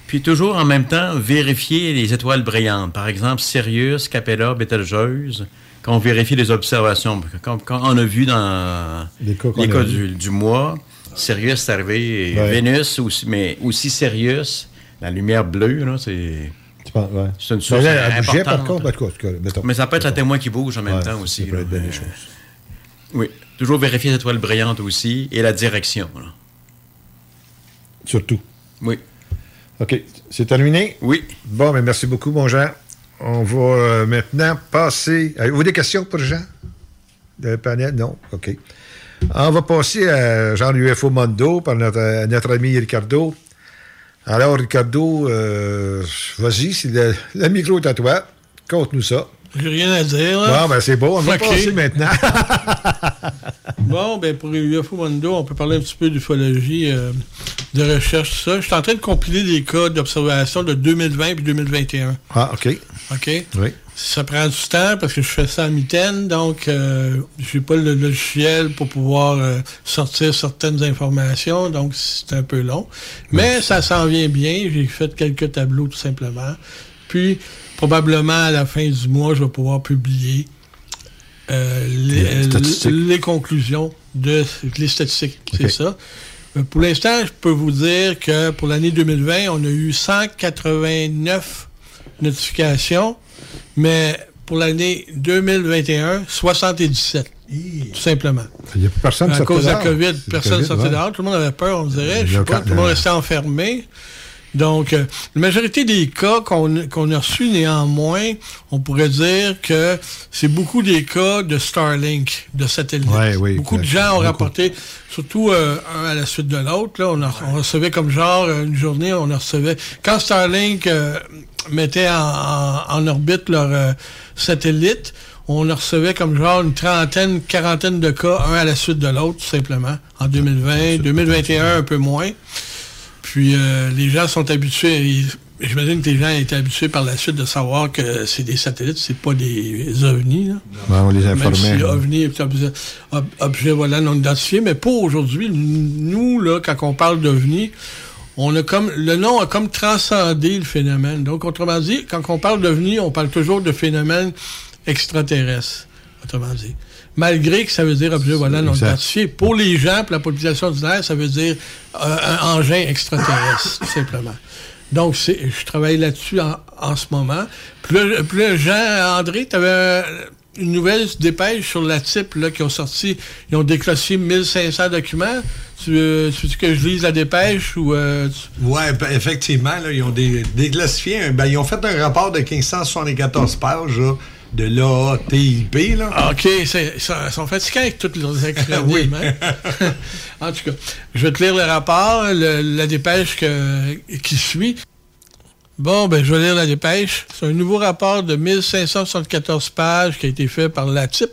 Puis toujours en même temps, vérifier les étoiles brillantes. Par exemple, Sirius, Capella, Betelgeuse, quand on vérifie les observations. Comme, comme on a vu dans
Les cas
les du mois, Sirius est arrivé,
Ouais.
Vénus aussi, mais aussi Sirius, la lumière bleue, là, c'est.
Ouais.
C'est une
Mais
source
elle bougeait, par contre, en tout cas, en tout cas, mettons.
Mais ça peut être la témoin qui bouge en même
Ouais,
temps aussi.
ça peut
là,
être des choses.
Oui. Toujours vérifier les étoiles brillantes aussi et la direction. là.
Surtout.
Oui.
OK. C'est terminé?
Oui.
Bon, mais merci beaucoup, mon Jean. On va euh, maintenant passer. Avez-vous des questions pour Jean? De panel? Non? OK. On va passer à genre UFO Mondo par notre, ami Ricardo. Alors, Ricardo, euh, vas-y, le, le micro est à toi. Conte-nous ça.
J'ai rien à dire. là.
Bon, ben c'est beau. On va passer maintenant.
Bon, ben pour UFO Mondo, on peut parler un petit peu d'ufologie, euh, de recherche, tout ça. Je suis en train de compiler des cas d'observation de 2020 et 2021.
ah, OK.
OK?
Oui.
Ça prend du temps parce que je fais ça à mitaine, donc euh, j'ai pas le logiciel pour pouvoir euh, sortir certaines informations, donc c'est un peu long. Mais ça s'en vient bien. J'ai fait quelques tableaux tout simplement. Puis probablement à la fin du mois, je vais pouvoir publier les,
Les statistiques.
les conclusions de les statistiques. C'est ça. Euh, Pour l'instant, je peux vous dire que pour l'année 2020, on a eu 189 notifications, mais pour l'année 2021, 77. Tout simplement.
Il n'y a plus personne qui
À cause de la. COVID, personne ne sortait dehors. Tout le monde avait peur, on dirait. Je sais pas, tout le monde restait enfermé. Donc, euh, la majorité des cas qu'on qu'on a reçus, néanmoins, on pourrait dire que c'est beaucoup des cas de Starlink, de satellite.
Ouais, oui,
beaucoup de gens ont
beaucoup.
rapporté, surtout euh, un à la suite de l'autre. Là, on, a- on recevait comme genre euh, une journée, on recevait. Quand Starlink euh, mettait en, en- en orbite leur euh, satellite, on recevait comme genre une trentaine, quarantaine de cas, un à la suite de l'autre, tout simplement, en 2020, 2021, un peu moins. Puis euh, les gens sont habitués. J'imagine que les gens étaient habitués par la suite de savoir que c'est des satellites, c'est pas des ovnis. Là.
On les
Même
informait.
si ovni est objet, ob- objet voilà, non identifié, mais pour aujourd'hui, nous, là, quand on parle d'ovni, on a comme le nom a comme transcendé le phénomène. Donc, autrement dit, quand on parle d'ovni, on parle toujours de phénomène extraterrestre. Autrement dit. Malgré que ça veut dire objet voilà non identifié. Pour les gens, pour la population ordinaire, ça veut dire euh, un engin extraterrestre, tout simplement. Donc, je travaille là-dessus en, en ce moment. Puis là, puis là, Jean-André, tu avais une nouvelle dépêche sur la type là, qui ont sorti. Ils ont déclassifié 1500 documents. Tu, euh, tu veux que je lise la dépêche ou. euh, tu-
Oui, effectivement, là, ils ont dé- déclassifié. un- ben, ils ont fait un rapport de 1574 pages là, de l'ATIP. Là.
Ah, OK, ils sont, fatigués avec toutes leurs.
Oui.
hein? en tout cas, je vais te lire le rapport, le- la dépêche que- qui suit. Bon, ben, je vais lire la dépêche. C'est un nouveau rapport de 1574 pages qui a été fait par l'ATIP,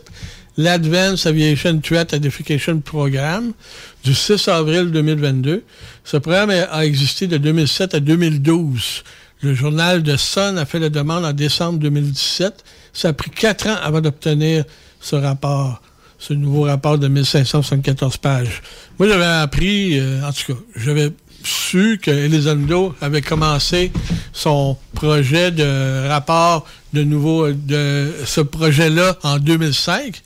l'Advanced Aviation Threat Identification Program, du 6 avril 2022. Ce programme a existé de 2007 à 2012. Le journal de Sun a fait la demande en décembre 2017. Ça a pris quatre ans avant d'obtenir ce rapport, ce nouveau rapport de 1574 pages. Moi, j'avais appris, euh, en tout cas, j'avais su que Elizondo avait commencé son projet de rapport de nouveau de ce projet-là en 2005,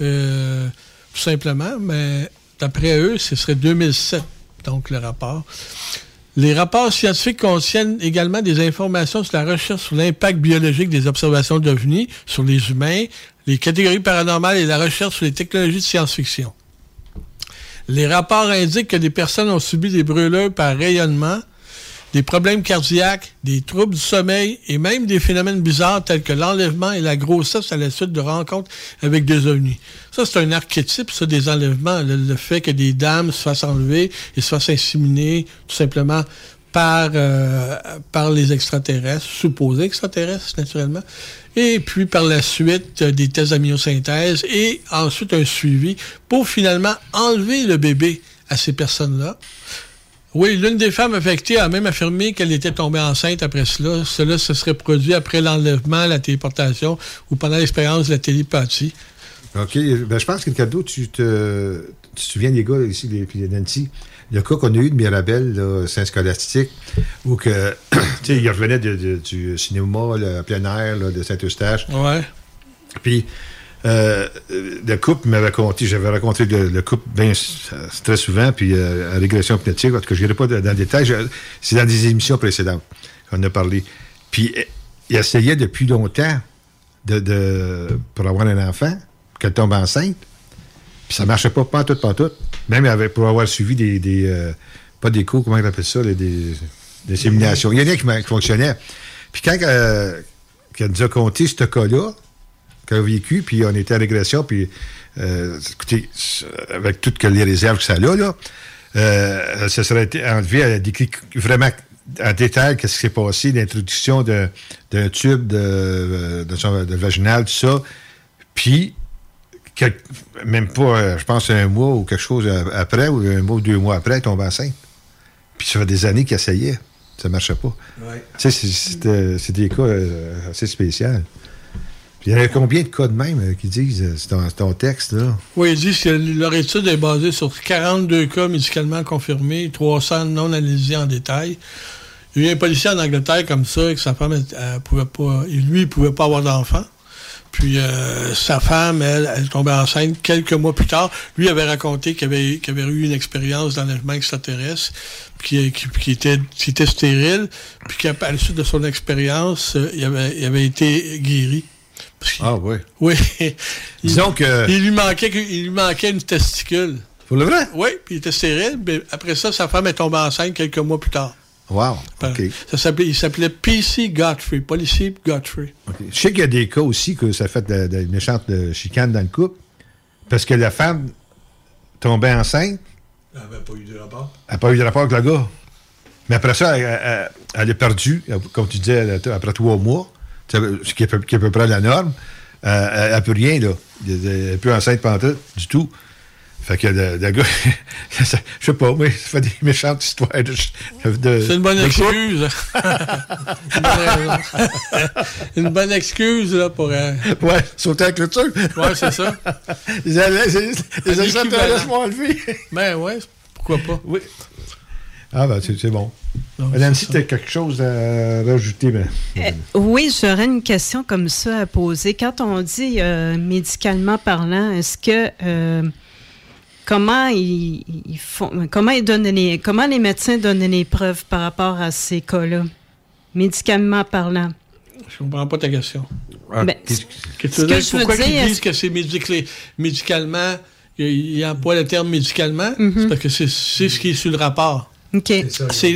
euh, tout simplement, mais d'après eux, ce serait 2007, donc le rapport. Les rapports scientifiques contiennent également des informations sur la recherche sur l'impact biologique des observations d'OVNI sur les humains, les catégories paranormales et la recherche sur les technologies de science-fiction. Les rapports indiquent que des personnes ont subi des brûlures par rayonnement, des problèmes cardiaques, des troubles du sommeil et même des phénomènes bizarres tels que l'enlèvement et la grossesse à la suite de rencontres avec des ovnis. Ça, c'est un archétype, ça, des enlèvements. Le, fait que des dames se fassent enlever et se fassent inséminer tout simplement par, euh, les extraterrestres, supposés extraterrestres, naturellement. Et puis, par la suite, euh, des tests d'amyosynthèse et ensuite un suivi pour finalement enlever le bébé à ces personnes-là. Oui, l'une des femmes affectées a même affirmé qu'elle était tombée enceinte après cela. Cela se serait produit après l'enlèvement, la téléportation ou pendant l'expérience de la télépathie.
OK. Ben, je pense que, Ricardo, tu te, tu te souviens des gars ici, les, puis Nancy, le cas qu'on a eu de Mirabel, Saint-Scolastique, où que, tu sais, il revenait de- de- du cinéma là, à plein air là, de Saint-Eustache.
Ouais.
Puis, euh, le couple m'avait raconté, j'avais raconté le, le couple bien euh, très souvent, puis euh, régression hypnotique, en tout cas, je n'irai pas dans, le détail, c'est dans des émissions précédentes qu'on a parlé. Puis euh, il essayait depuis longtemps de, pour avoir un enfant, qu'elle tombe enceinte, puis ça marchait pas, pas tout, pas tout. Même pour avoir suivi des, euh, pas des cours, comment on appelle ça, là, des, séminations. Il y en a qui, qui fonctionnaient. Puis quand euh, qu'elle nous a conté ce cas-là, qu'elle a vécu, puis on était en régression, puis euh, écoutez, avec toutes les réserves que ça a, là, euh, ça serait été enlevé, a décrit vraiment en détail qu'est-ce qui s'est passé, l'introduction de- d'un tube de, de, son- de vaginal, tout ça, puis même pas, euh, je pense, un mois ou quelque chose après, ou un mois ou deux mois après, elle tombe enceinte. Puis ça fait des années qu'elle essayait. Ça marchait pas.
Ouais.
Tu sais, c'est- des cas euh, assez spéciaux. Il y a combien de cas de même euh, qui disent, euh, c'est ton, texte, là?
Oui, ils disent que leur étude est basée sur 42 cas médicalement confirmés, 300 non analysés en détail. Il y a un policier en Angleterre comme ça, et que sa femme, pouvait pas, lui, il pouvait pas avoir d'enfant. Puis euh, sa femme, elle, elle tombée enceinte quelques mois plus tard. Lui avait raconté qu'il avait, eu une expérience d'enlèvement extraterrestre, puis qui, qui, était, qui était stérile, puis qu'à la suite de son expérience, il, avait, il avait été guéri.
Ah oui.
Oui.
Disons que-
Il lui manquait, il lui manquait une testicule.
Pour le vrai?
Oui, puis il était stérile. Mais après ça, sa femme est tombée enceinte quelques mois plus tard.
Wow. OK.
Ça s'appelait, il s'appelait PC Godfrey, policier Godfrey.
Je sais qu'il y a des cas aussi que ça fait de, de méchantes chicanes dans le couple, parce que la femme tombait enceinte,
Elle n'avait pas eu de rapport.
elle n'a pas eu de rapport avec le gars. Mais après ça, elle, elle- elle est perdue, comme tu disais, après trois mois, ce qui est, à peu- près la norme. Euh, elle n'a plus rien, là. Elle n'est plus enceinte pendant tout, du tout. Fait que le, le gars, je sais pas, mais ça fait des méchantes histoires de. de-
C'est une bonne excuse. une, bonne excuse là, pour. euh,
Ouais, sauter la clôture.
Ouais, c'est ça.
Les, extraterrestres m'ont enlevé.
Ben ouais, pourquoi pas.
Oui. Ah, ben, c'est c'est bon. Nancy, tu as quelque chose à rajouter, mais.
Euh, oui, j'aurais une question comme ça à poser. Quand on dit euh, médicalement parlant, est-ce que euh, comment ils, ils font comment ils donnent les comment les médecins donnent les preuves par rapport à ces cas-là? Médicalement parlant.
Je comprends pas ta question.
Ah, Ben,
Qu'est-ce que tu
ce que
dire?
je veux
Pourquoi
dire,
ils disent
est-ce-
que c'est médiclé- médicalement, ils emploient le terme médicalement?
Mhm.
C'est parce que c'est c'est ce qui est sur le rapport.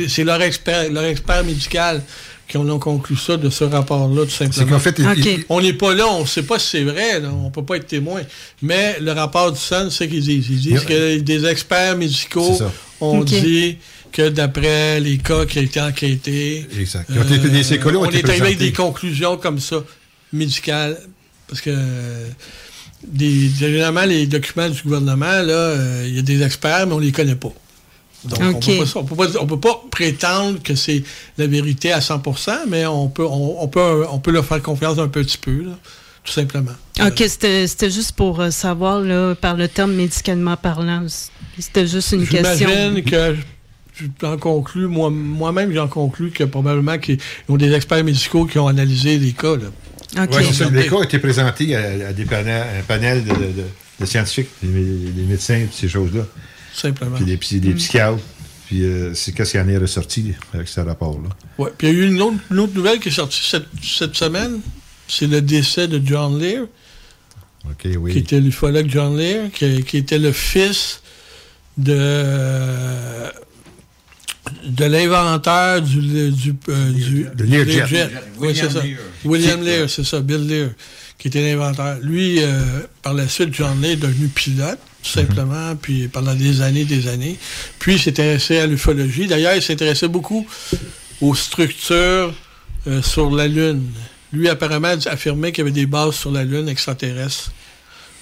C'est leur expert, leur expert médical qui en ont conclu ça de ce rapport-là, tout simplement.
qu'en fait, il-
On n'est pas là, on ne sait pas si c'est vrai, là, on ne peut pas être témoin. Mais le rapport du SAN, c'est ce qu'ils disent. Ils disent que des experts médicaux ont dit que d'après les cas qui ont été enquêtés,
Exact. Qui ont été- ces cas-là ont
on
été
est arrivé avec des conclusions comme ça, médicales, parce que euh, des, généralement, les documents du gouvernement, là, euh, il y a des experts, mais on ne les connaît pas. Donc, on
Ok.
peut pas- on peut prétendre que c'est la vérité à 100%, mais on peut, on, on peut, on peut leur faire confiance un petit peu, là, tout simplement.
OK, c'était c'était juste pour euh, savoir, là, par le terme médicalement parlant. C'était juste une question.
J'imagine que j'en conclus, moi- moi-même, j'en conclus que probablement qu'ils ont des experts médicaux qui ont analysé les cas. Là.
OK.
Ouais, c'est ça. Les cas ont été présentés à, à des panels, un panel de, de- de- de scientifiques, des, des médecins, puis ces choses-là.
Simplement.
Puis des, psy- des
Mm.
psychiatres. Puis euh, c'est qu'est-ce qui en est ressorti avec ce rapport-là?
Ouais. Puis il y a eu une autre, une autre nouvelle qui est sortie cette, cette semaine. C'est le décès de John Lear,
OK, oui.
qui était l'ufologue John Lear, qui, qui était le fils de de l'inventeur du, du, euh, du
De Learjet.
Learjet. Oui,
William
c'est ça.
Lear.
William Lear, c'est ça, Bill Lear, qui était l'inventeur. Lui, euh, par la suite, John Lear est devenu pilote, tout simplement, puis pendant des années, des années. Puis il s'est intéressé à l'ufologie. D'ailleurs, il s'intéressait beaucoup aux structures euh, sur la Lune. Lui, apparemment, affirmait qu'il y avait des bases sur la Lune extraterrestres,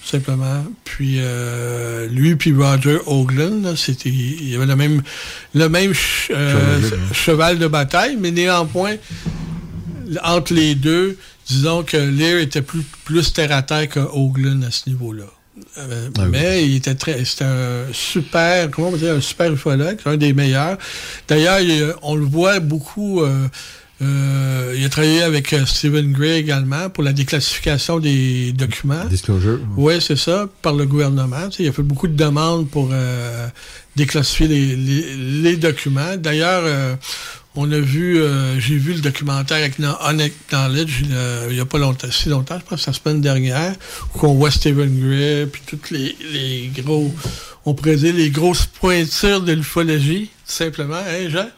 tout simplement. Puis euh, lui, puis Roger Hoagland, c'était, il y avait le même, le même ch- euh,
Cheval, hein.
cheval de bataille, mais néanmoins, entre les deux, disons que Lear était plus, plus terre à terre que Hoagland à ce niveau-là. Euh,
Ah oui.
mais il était très, c'était un super, comment on dire, un super ufologue, un des meilleurs. D'ailleurs, il- on le voit beaucoup euh, Euh, il a travaillé avec Stephen Gray également pour la déclassification des documents.
Disclosure.
Oui, c'est ça, par le gouvernement. Tu sais, il a fait beaucoup de demandes pour déclassifier les, les- les documents. D'ailleurs, euh, on a vu, euh, j'ai vu le documentaire avec No- Unacknowledged euh, il n'y a pas longtemps, si longtemps, je pense, la semaine dernière, où on voit Stephen Gray, puis toutes les, les gros, on pourrait dire les grosses pointures de l'ufologie, simplement, hein, Jean?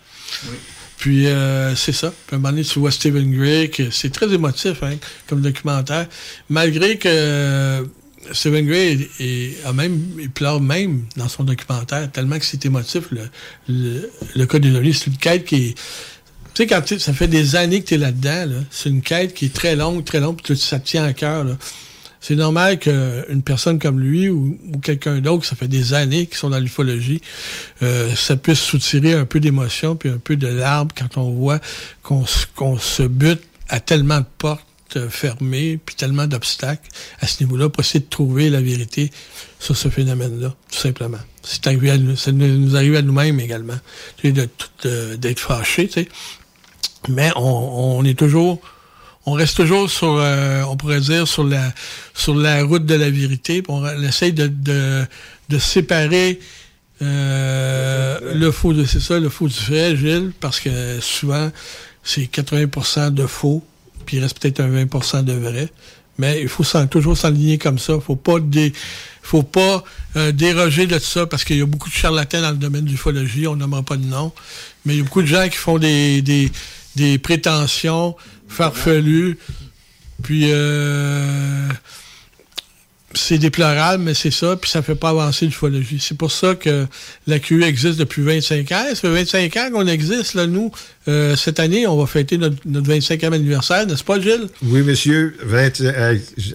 Puis euh, c'est ça. Puis à un moment donné, tu vois Stephen Gray, que c'est très émotif hein, comme documentaire. Malgré que euh, Stephen Gray est- a même, il pleure même dans son documentaire, tellement que c'est émotif. Le, le, le cas ovnis, c'est une quête qui est. Tu sais, quand ça fait des années que tu es là-dedans, là, c'est une quête qui est très longue, très longue, puis ça tient à cœur. C'est normal qu'une personne comme lui ou, ou quelqu'un d'autre, ça fait des années qu'ils sont dans l'ufologie, euh, ça puisse soutirer un peu d'émotion puis un peu de larmes quand on voit qu'on se bute à tellement de portes euh, fermées puis tellement d'obstacles à ce niveau-là pour essayer de trouver la vérité sur ce phénomène-là, tout simplement. C'est arrivé ça nous arrive à nous-mêmes également, de euh, d'être fâchés. Mais on, est toujours on reste toujours sur, euh, on pourrait dire, sur la, sur la route de la vérité. On essaye de, de, de séparer le faux de c'est ça, le faux du vrai, Gilles, parce que souvent c'est 80% de faux, puis il reste peut-être un 20% de vrai. Mais il faut toujours s'aligner comme ça. Pas dé, faut pas euh, déroger de ça parce qu'il y a beaucoup de charlatans dans le domaine de l'ufologie. On nommera pas de nom, mais il y a beaucoup de gens qui font des, des, des prétentions farfelues. Puis euh, c'est déplorable, mais c'est ça, puis ça fait pas avancer l'ufologie. C'est pour ça que la QE existe depuis 25 ans. Ça fait 25 ans qu'on existe, là, nous. Euh, cette année, on va fêter notre, notre 25e anniversaire, n'est-ce pas, Gilles?
Oui, monsieur. 20, euh, je-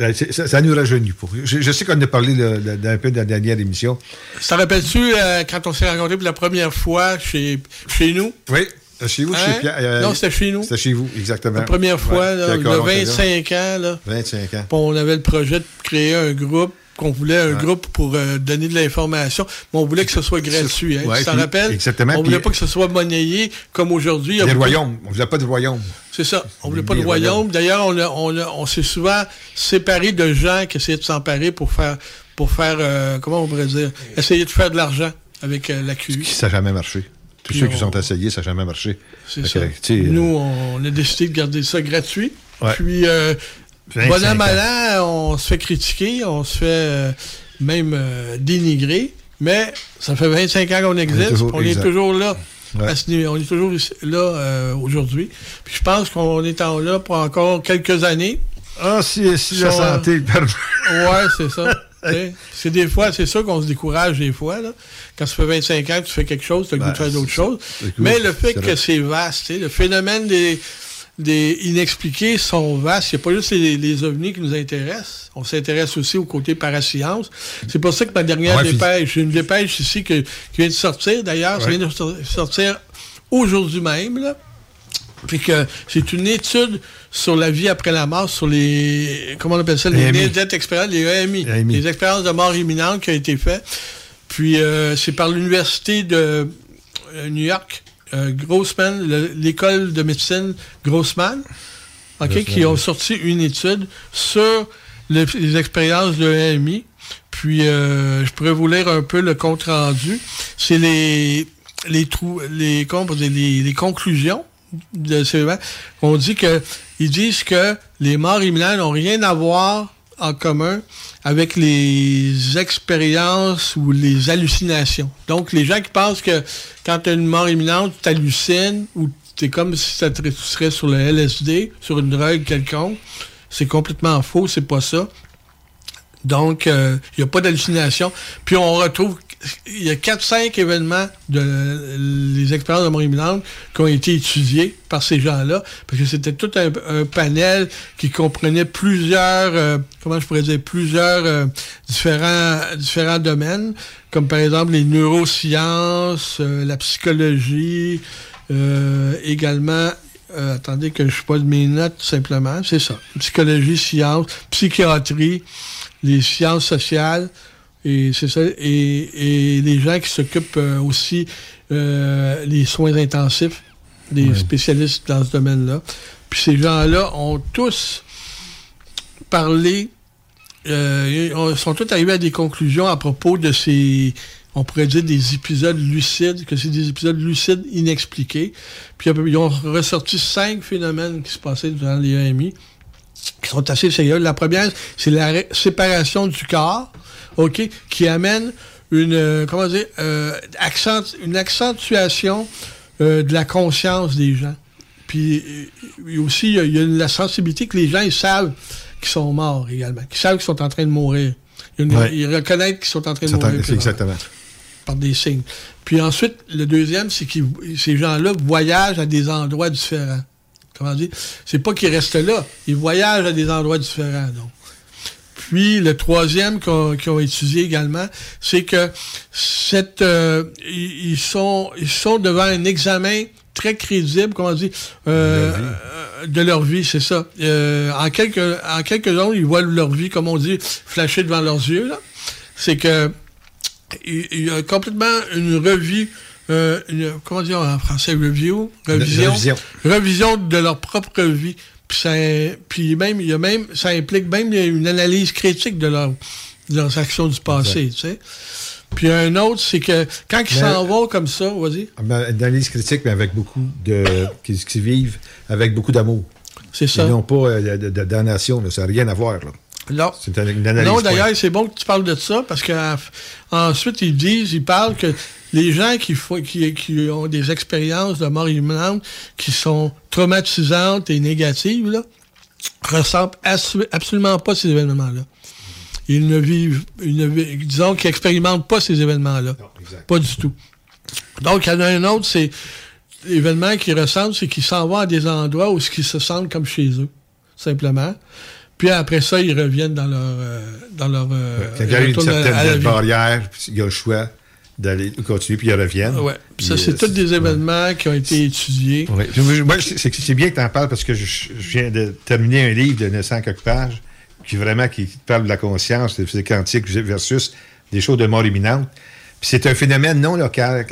euh, ça, ça nous rajeunit. Pour, je, je sais qu'on a parlé d'un peu de la dernière émission.
Ça rappelles-tu euh, quand on s'est rencontrés pour la première fois chez, chez nous?
Oui, chez vous,
Hein?
chez Pierre. euh,
non, c'était chez nous.
C'était chez vous, exactement.
La première fois,
Ouais,
là,
Pierre
il y a
Caron était là.
25 ans, là.
25 ans.
On avait le projet de créer un groupe, qu'on voulait un
Ouais.
groupe pour euh, donner de l'information, mais on voulait que ce soit gratuit. Hein,
Ouais,
tu t'en rappelles?
exactement,
On voulait pas que ce soit monnayé comme aujourd'hui. Il y a
Des
beaucoup de-
royaumes. On ne voulait pas de royaume.
C'est ça. On voulait pas de royaume. D'ailleurs, on, on, on s'est souvent séparé de gens qui essayaient de s'emparer pour faire, pour faire euh, comment on pourrait dire, essayer de faire de l'argent avec euh, la QI.
Ça n'a jamais marché. Tous
Puis
ceux
on-
qui sont essayés, ça n'a jamais marché.
C'est
Fait
ça.
que, tu sais,
Nous, on a décidé de garder ça gratuit.
Ouais.
Puis, euh,
25
bon an,
ans.
mal an, on se fait critiquer, on se fait euh, même euh, dénigrer, mais ça fait 25 ans qu'on existe,
toujours-
puis on est toujours là.
Ouais.
à ce niveau. On est toujours ici- là euh, aujourd'hui. Puis je pense qu'on est en là pour encore quelques années.
Ah, si, si la
euh,
santé le permet.
Ouais, c'est ça. C'est des fois, c'est ça qu'on se décourage des fois. Là. Quand ça fait 25 ans que tu fais quelque chose, tu as le goût de
Ben,
faire d'autres choses. Mais le fait que c'est vaste, le phénomène des, des inexpliqués sont vastes. Il n'y a pas juste les, les ovnis qui nous intéressent. On s'intéresse aussi au côté parascience. C'est pour ça que ma dernière
Ouais,
dépêche, j'ai une dépêche ici que- qui vient de sortir d'ailleurs. Ça vient de sor- sortir aujourd'hui même. Là. Puis que c'est une étude sur la vie après la mort, sur les. Comment on appelle ça Les expériences, les EMI.
EMI.
Les expériences de mort imminente qui a été fait. Puis euh, c'est par l'Université de euh, New York, euh, Grossman, le- l'école de médecine Grossman, qui ont sorti une étude sur le- les expériences de EMI. Puis euh, je pourrais vous lire un peu le compte rendu. C'est les les trous, les, les, les conclusions de. On dit que ils disent que les morts imminentes n'ont rien à voir en commun avec les expériences ou les hallucinations. Donc, les gens qui pensent que quand tu as une mort imminente, tu hallucines ou tu es comme si tu serais sur le LSD, sur une drogue quelconque, c'est complètement faux, c'est pas ça. Donc, euh, il n'y a pas d'hallucination. Puis on retrouve, il y a 4-5 événements de les expériences de imminente qui ont été étudiés par ces gens-là, parce que c'était tout un, panel qui comprenait plusieurs, euh, comment je pourrais dire, plusieurs euh, différents, différents domaines, comme par exemple les neurosciences, euh, la psychologie, euh, également euh, attendez que je de mes notes simplement, c'est ça. Psychologie, sciences, psychiatrie, les sciences sociales, et c'est ça, et, et les gens qui s'occupent euh, aussi euh, les soins intensifs, des spécialistes dans ce domaine-là. Puis ces gens-là ont tous parlé, euh, sont tous arrivés à des conclusions à propos de ces, on pourrait dire des épisodes lucides, que c'est des épisodes lucides inexpliqués. Puis ils ont ressorti cinq phénomènes qui se passaient durant les EMI qui sont assez sérieux. La première, c'est la séparation du corps, OK, qui amène une, euh, comment dire, euh, accent- une accentuation euh, de la conscience des gens. Puis aussi, il y a, y a la sensibilité que les gens, ils savent qu'ils sont morts également, qu'ils savent qu'ils sont en train de mourir. Une-
Ouais.
Ils reconnaissent qu'ils sont en train de mourir.
exactement.
par des signes. Puis ensuite, le deuxième, c'est que ces gens-là voyagent à des endroits différents. Comment dire? C'est pas qu'ils restent là, ils voyagent à des endroits différents. Donc. Puis le troisième qu'on qu'ils ont étudié également, c'est que cette, euh, ils, sont, ils sont devant un examen très crédible, comment dire, euh, euh, de leur vie, c'est ça. Euh, en quelques, en quelques secondes, ils voient leur vie, comme on dit, flasher devant leurs yeux. C'est que il il y a complètement une revue, euh, une- comment dire en français, review, révision.
révision
de leur propre vie. Puis, même, il y a même, ça implique même une analyse critique de, leur, de leurs actions du passé, tu sais. Puis un autre, c'est que quand ils s'en vont comme ça, vas-y.
Une analyse critique, mais avec beaucoup de. qui, qui vivent avec beaucoup d'amour.
C'est ça.
Ils n'ont pas euh, de, de damnation, ça n'a rien à voir. Là.
Non.
C'est une, analyse.
Non, d'ailleurs, c'est bon que tu parles de ça parce qu'ensuite, ils disent, ils parlent que les gens qui, font- qui, qui ont des expériences de mort imminente qui sont traumatisantes et négatives, là, ressentent absolument pas ces événements-là. Ils ne vivent, ils ne vivent- disons qu'ils n'expérimentent pas ces événements-là. Pas du tout. Donc, il y en a un autre, c'est l'événement qu'ils ressentent, c'est qu'ils s'en vont à des endroits où ils se sentent comme chez eux, simplement. Puis après ça, ils reviennent dans leur... euh, dans leur euh,
Quand il y a une
à- à
certaine barrière, il y a le choix d'aller continuer, puis ils reviennent.
Ouais. Puis ça, c'est
euh,
tous des événements qui ont été étudiés.
Ouais. Moi, c'est bien que tu en parles parce que je, je viens de terminer un livre de 900 quelques pages qui vraiment qui parle de la conscience, de physique quantique versus des choses de mort imminente. C'est un phénomène non local.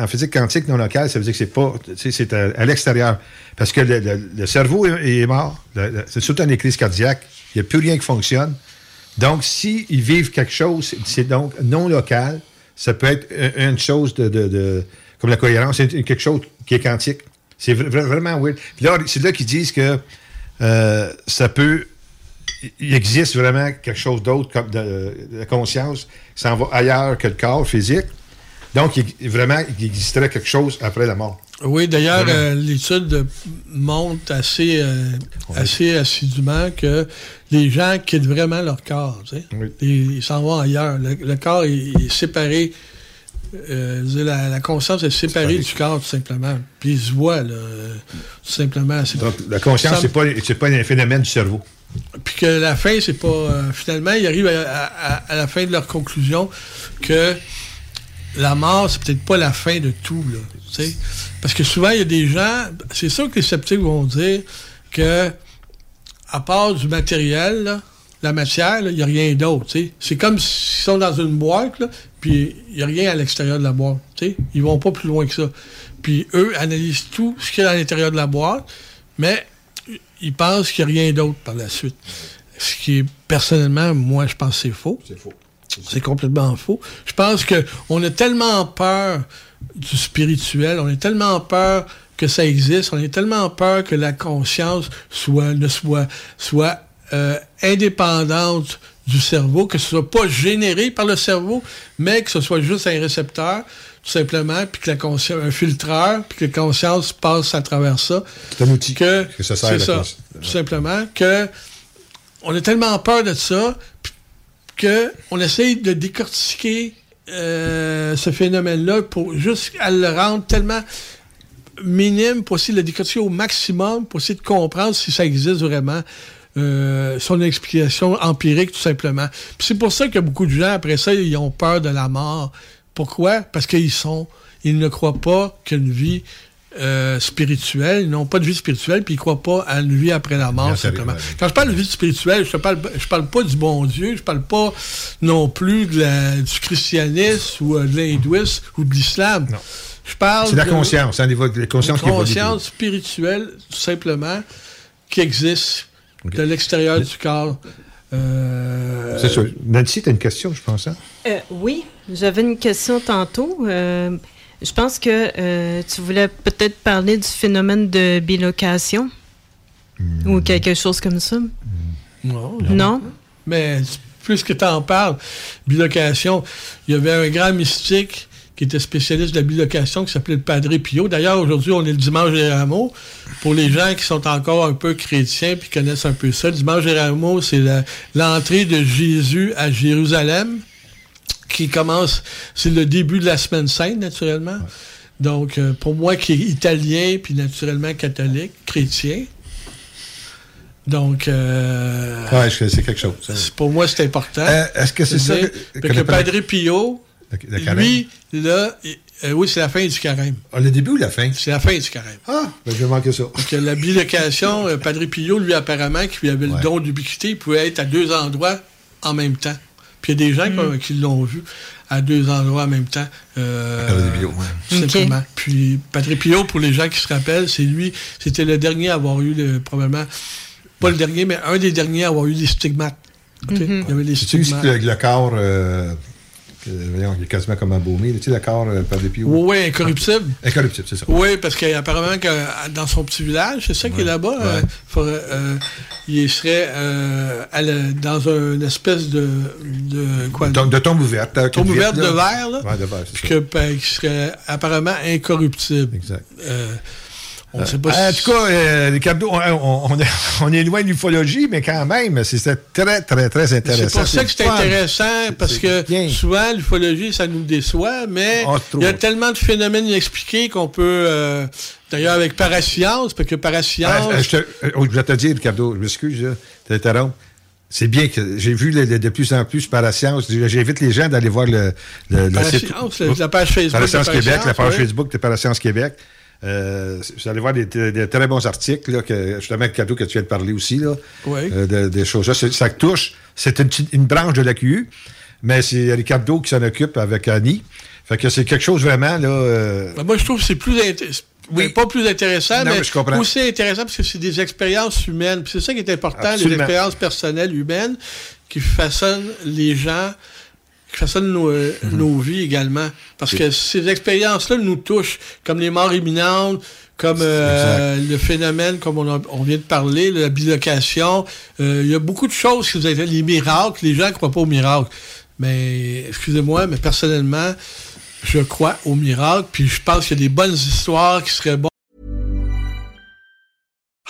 En, physique quantique non locale, ça veut dire que c'est pas, c'est à, l'extérieur. Parce que le, cerveau est, mort. C'est surtout une crise cardiaque. Il n'y a plus rien qui fonctionne. Donc, s'ils vivent quelque chose, c'est- donc non local. Ça peut être un- une chose de, de- de- comme la cohérence, c'est quelque chose qui est quantique. C'est vra- vra- vraiment weird. Puis là, c'est là qu'ils disent que euh, ça peut. Il existe vraiment quelque chose d'autre comme de, la conscience s'en va ailleurs que le corps physique. Donc, il, vraiment, il existerait quelque chose après la mort.
Oui, d'ailleurs, euh, l'étude montre assez, euh, assez assidûment que les gens quittent vraiment leur corps. tu sais. Ils ils s'en vont ailleurs. Le, le corps est, est séparé. euh, la, la conscience est séparée du corps, tout simplement. Puis ils se voient, là, tout simplement.
Donc, la conscience, pas, c'est pas un phénomène du cerveau.
Puis que la fin, c'est pas. euh, finalement, ils arrivent à, la fin de leur conclusion que la mort, c'est peut-être pas la fin de tout. Parce que souvent, il y a des gens. C'est sûr que les sceptiques vont dire que, à part du matériel, la matière, il n'y a rien d'autre. C'est comme s'ils sont dans une boîte, puis il n'y a rien à l'extérieur de la boîte. tu sais. Ils vont pas plus loin que ça. Puis eux analysent tout ce qu'il y a à l'intérieur de la boîte, mais ils pensent qu'il n'y a rien d'autre par la suite. Ce qui est, personnellement, moi, je pense que c'est faux.
C'est faux.
C'est complètement faux. Je pense que on a tellement peur du spirituel, on a tellement peur que ça existe, on a tellement peur que la conscience soit, ne soit, soit euh, indépendante du cerveau, que ce soit pas généré par le cerveau, mais que ce soit juste un récepteur, tout simplement, puis que la conscience, un filtreur, puis que la conscience passe à travers ça.
C'est un outil
que,
que ça sert à la
ça, tout simplement, que on a tellement peur de ça que on essaye de décortiquer euh, ce phénomène-là pour juste à le rendre tellement minime pour essayer de le décortiquer au maximum pour essayer de comprendre si ça existe vraiment. Euh, son explication empirique tout simplement. Puis c'est pour ça que beaucoup de gens après ça ils ont peur de la mort. Pourquoi? Parce qu'ils sont ils ne croient pas qu'une vie euh, spirituelle, ils n'ont pas de vie spirituelle, puis ils ne croient pas à une vie après la mort,
Bien sûr,
simplement. Quand je parle de vie spirituelle, je ne parle, je parle pas du bon Dieu, je parle pas non plus de la- du christianisme ou euh, de l'hindouisme ou de l'islam. Je parle.
C'est la
de-
conscience, hein, les consciences qui
conscience spirituelle, tout simplement, qui existe de l'extérieur du corps. Euh,
C'est ça. Nancy, tu as une question, je pense. Hein?
Euh, oui, j'avais une question tantôt. Euh, je pense que euh, tu voulais peut-être parler du phénomène de bilocation ou quelque chose comme ça.
Non.
Non?
Mais puisque tu en parles, bilocation, il y avait un grand mystique qui était spécialiste de la bilocation qui s'appelait le Padre Pio. D'ailleurs, aujourd'hui, on est le dimanche des Rameaux. Pour les gens qui sont encore un peu chrétiens puis connaissent un peu ça, le dimanche des Rameaux, c'est l'entrée de Jésus à Jérusalem qui commence, c'est le début de la semaine sainte, naturellement. Donc, euh, pour moi qui est italien, puis naturellement catholique, chrétien, donc, euh,
Ouais, c'est quelque chose. ça.
c'est- pour moi, c'est important.
Euh, est-ce que c'est ça que-
que le
appelle-
Padre Pio,
Le
lui, là, euh, oui, c'est la fin du carême.
Ah, le début ou la fin?
C'est la fin du carême.
Ah, ben, je vais manquer ça.
Donc, la bilocation, Padre Pio, lui, apparemment, qui lui avait le don d'ubiquité, pouvait être à deux endroits en même temps. Puis il y a des gens
Mm.
qui- qui l'ont vu à deux endroits en même temps. euh,
Padre Pio, ouais.
tout simplement. Puis Padre Pio, pour les gens qui se rappellent, c'est lui, c'était le dernier à avoir eu, le- probablement, pas le dernier, mais un des derniers à avoir eu des stigmates.
Mhm.
Il y avait des stigmates.
le, le corps, euh, voyons, il est quasiment comme embaumé. Tu sais, corps, euh, par des pieds.
Oui, incorruptible.
Incorruptible, c'est ça.
Oui, parce qu'apparemment, que dans son petit village, c'est ça qui est là-bas, euh,
Ouais.
faudrait, euh, il serait euh, à la- dans une espèce de. de quoi?
De, de tombe ouverte. euh,
Tombe ouverte de verre, là.
Ouais, de verre, c'est
Puis que, ben, qui serait apparemment incorruptible.
Exact.
Euh, on ne sait pas
Euh, en tout cas, euh, Ricardo, on, on- on est, loin de l'ufologie, mais quand même, c'était très, très, très intéressant.
C'est pour ça que c'est intéressant, parce que souvent, l'ufologie, ça nous déçoit, mais
Ah,
il y a tellement de phénomènes inexpliqués qu'on peut. euh, D'ailleurs, avec parascience, parce que parascience.
Ah, je, te- euh, oh, je voulais te dire, Ricardo, je m'excuse, là, de t'interrompre. C'est bien que j'ai vu le- le- de plus en plus par la science. J'invite les gens d'aller voir le,
Parascience, la- la page Facebook
Parascience Québec, la
Parascience,
page. Facebook de Parascience Québec. Euh, vous allez voir des, des très bons articles, là, que, justement, cadeau que tu viens de parler aussi, là,
Oui.
euh, de- des choses. là. Ça touche, c'est une, branche de l'AQU, mais c'est Ricardo qui s'en occupe avec Annie. Fait que c'est quelque chose vraiment, là. euh,
Ben, moi, je trouve que c'est plus intéressant. pas plus intéressant,
Non,
mais,
mais je comprends.
aussi intéressant parce que c'est des expériences humaines. C'est ça qui est important, les expériences personnelles humaines qui façonnent les gens, qui façonnent nos, euh, nos vies également. Parce que ces expériences-là nous touchent, comme les morts imminentes, comme euh, le phénomène, comme on, a- on vient de parler, la bilocation. Euh, Il y a beaucoup de choses qui vous avez les miracles. Les gens ne croient pas aux miracles. Mais, excusez-moi, mais personnellement, je crois aux miracles. Puis je pense qu'il y a des bonnes histoires qui seraient bonnes.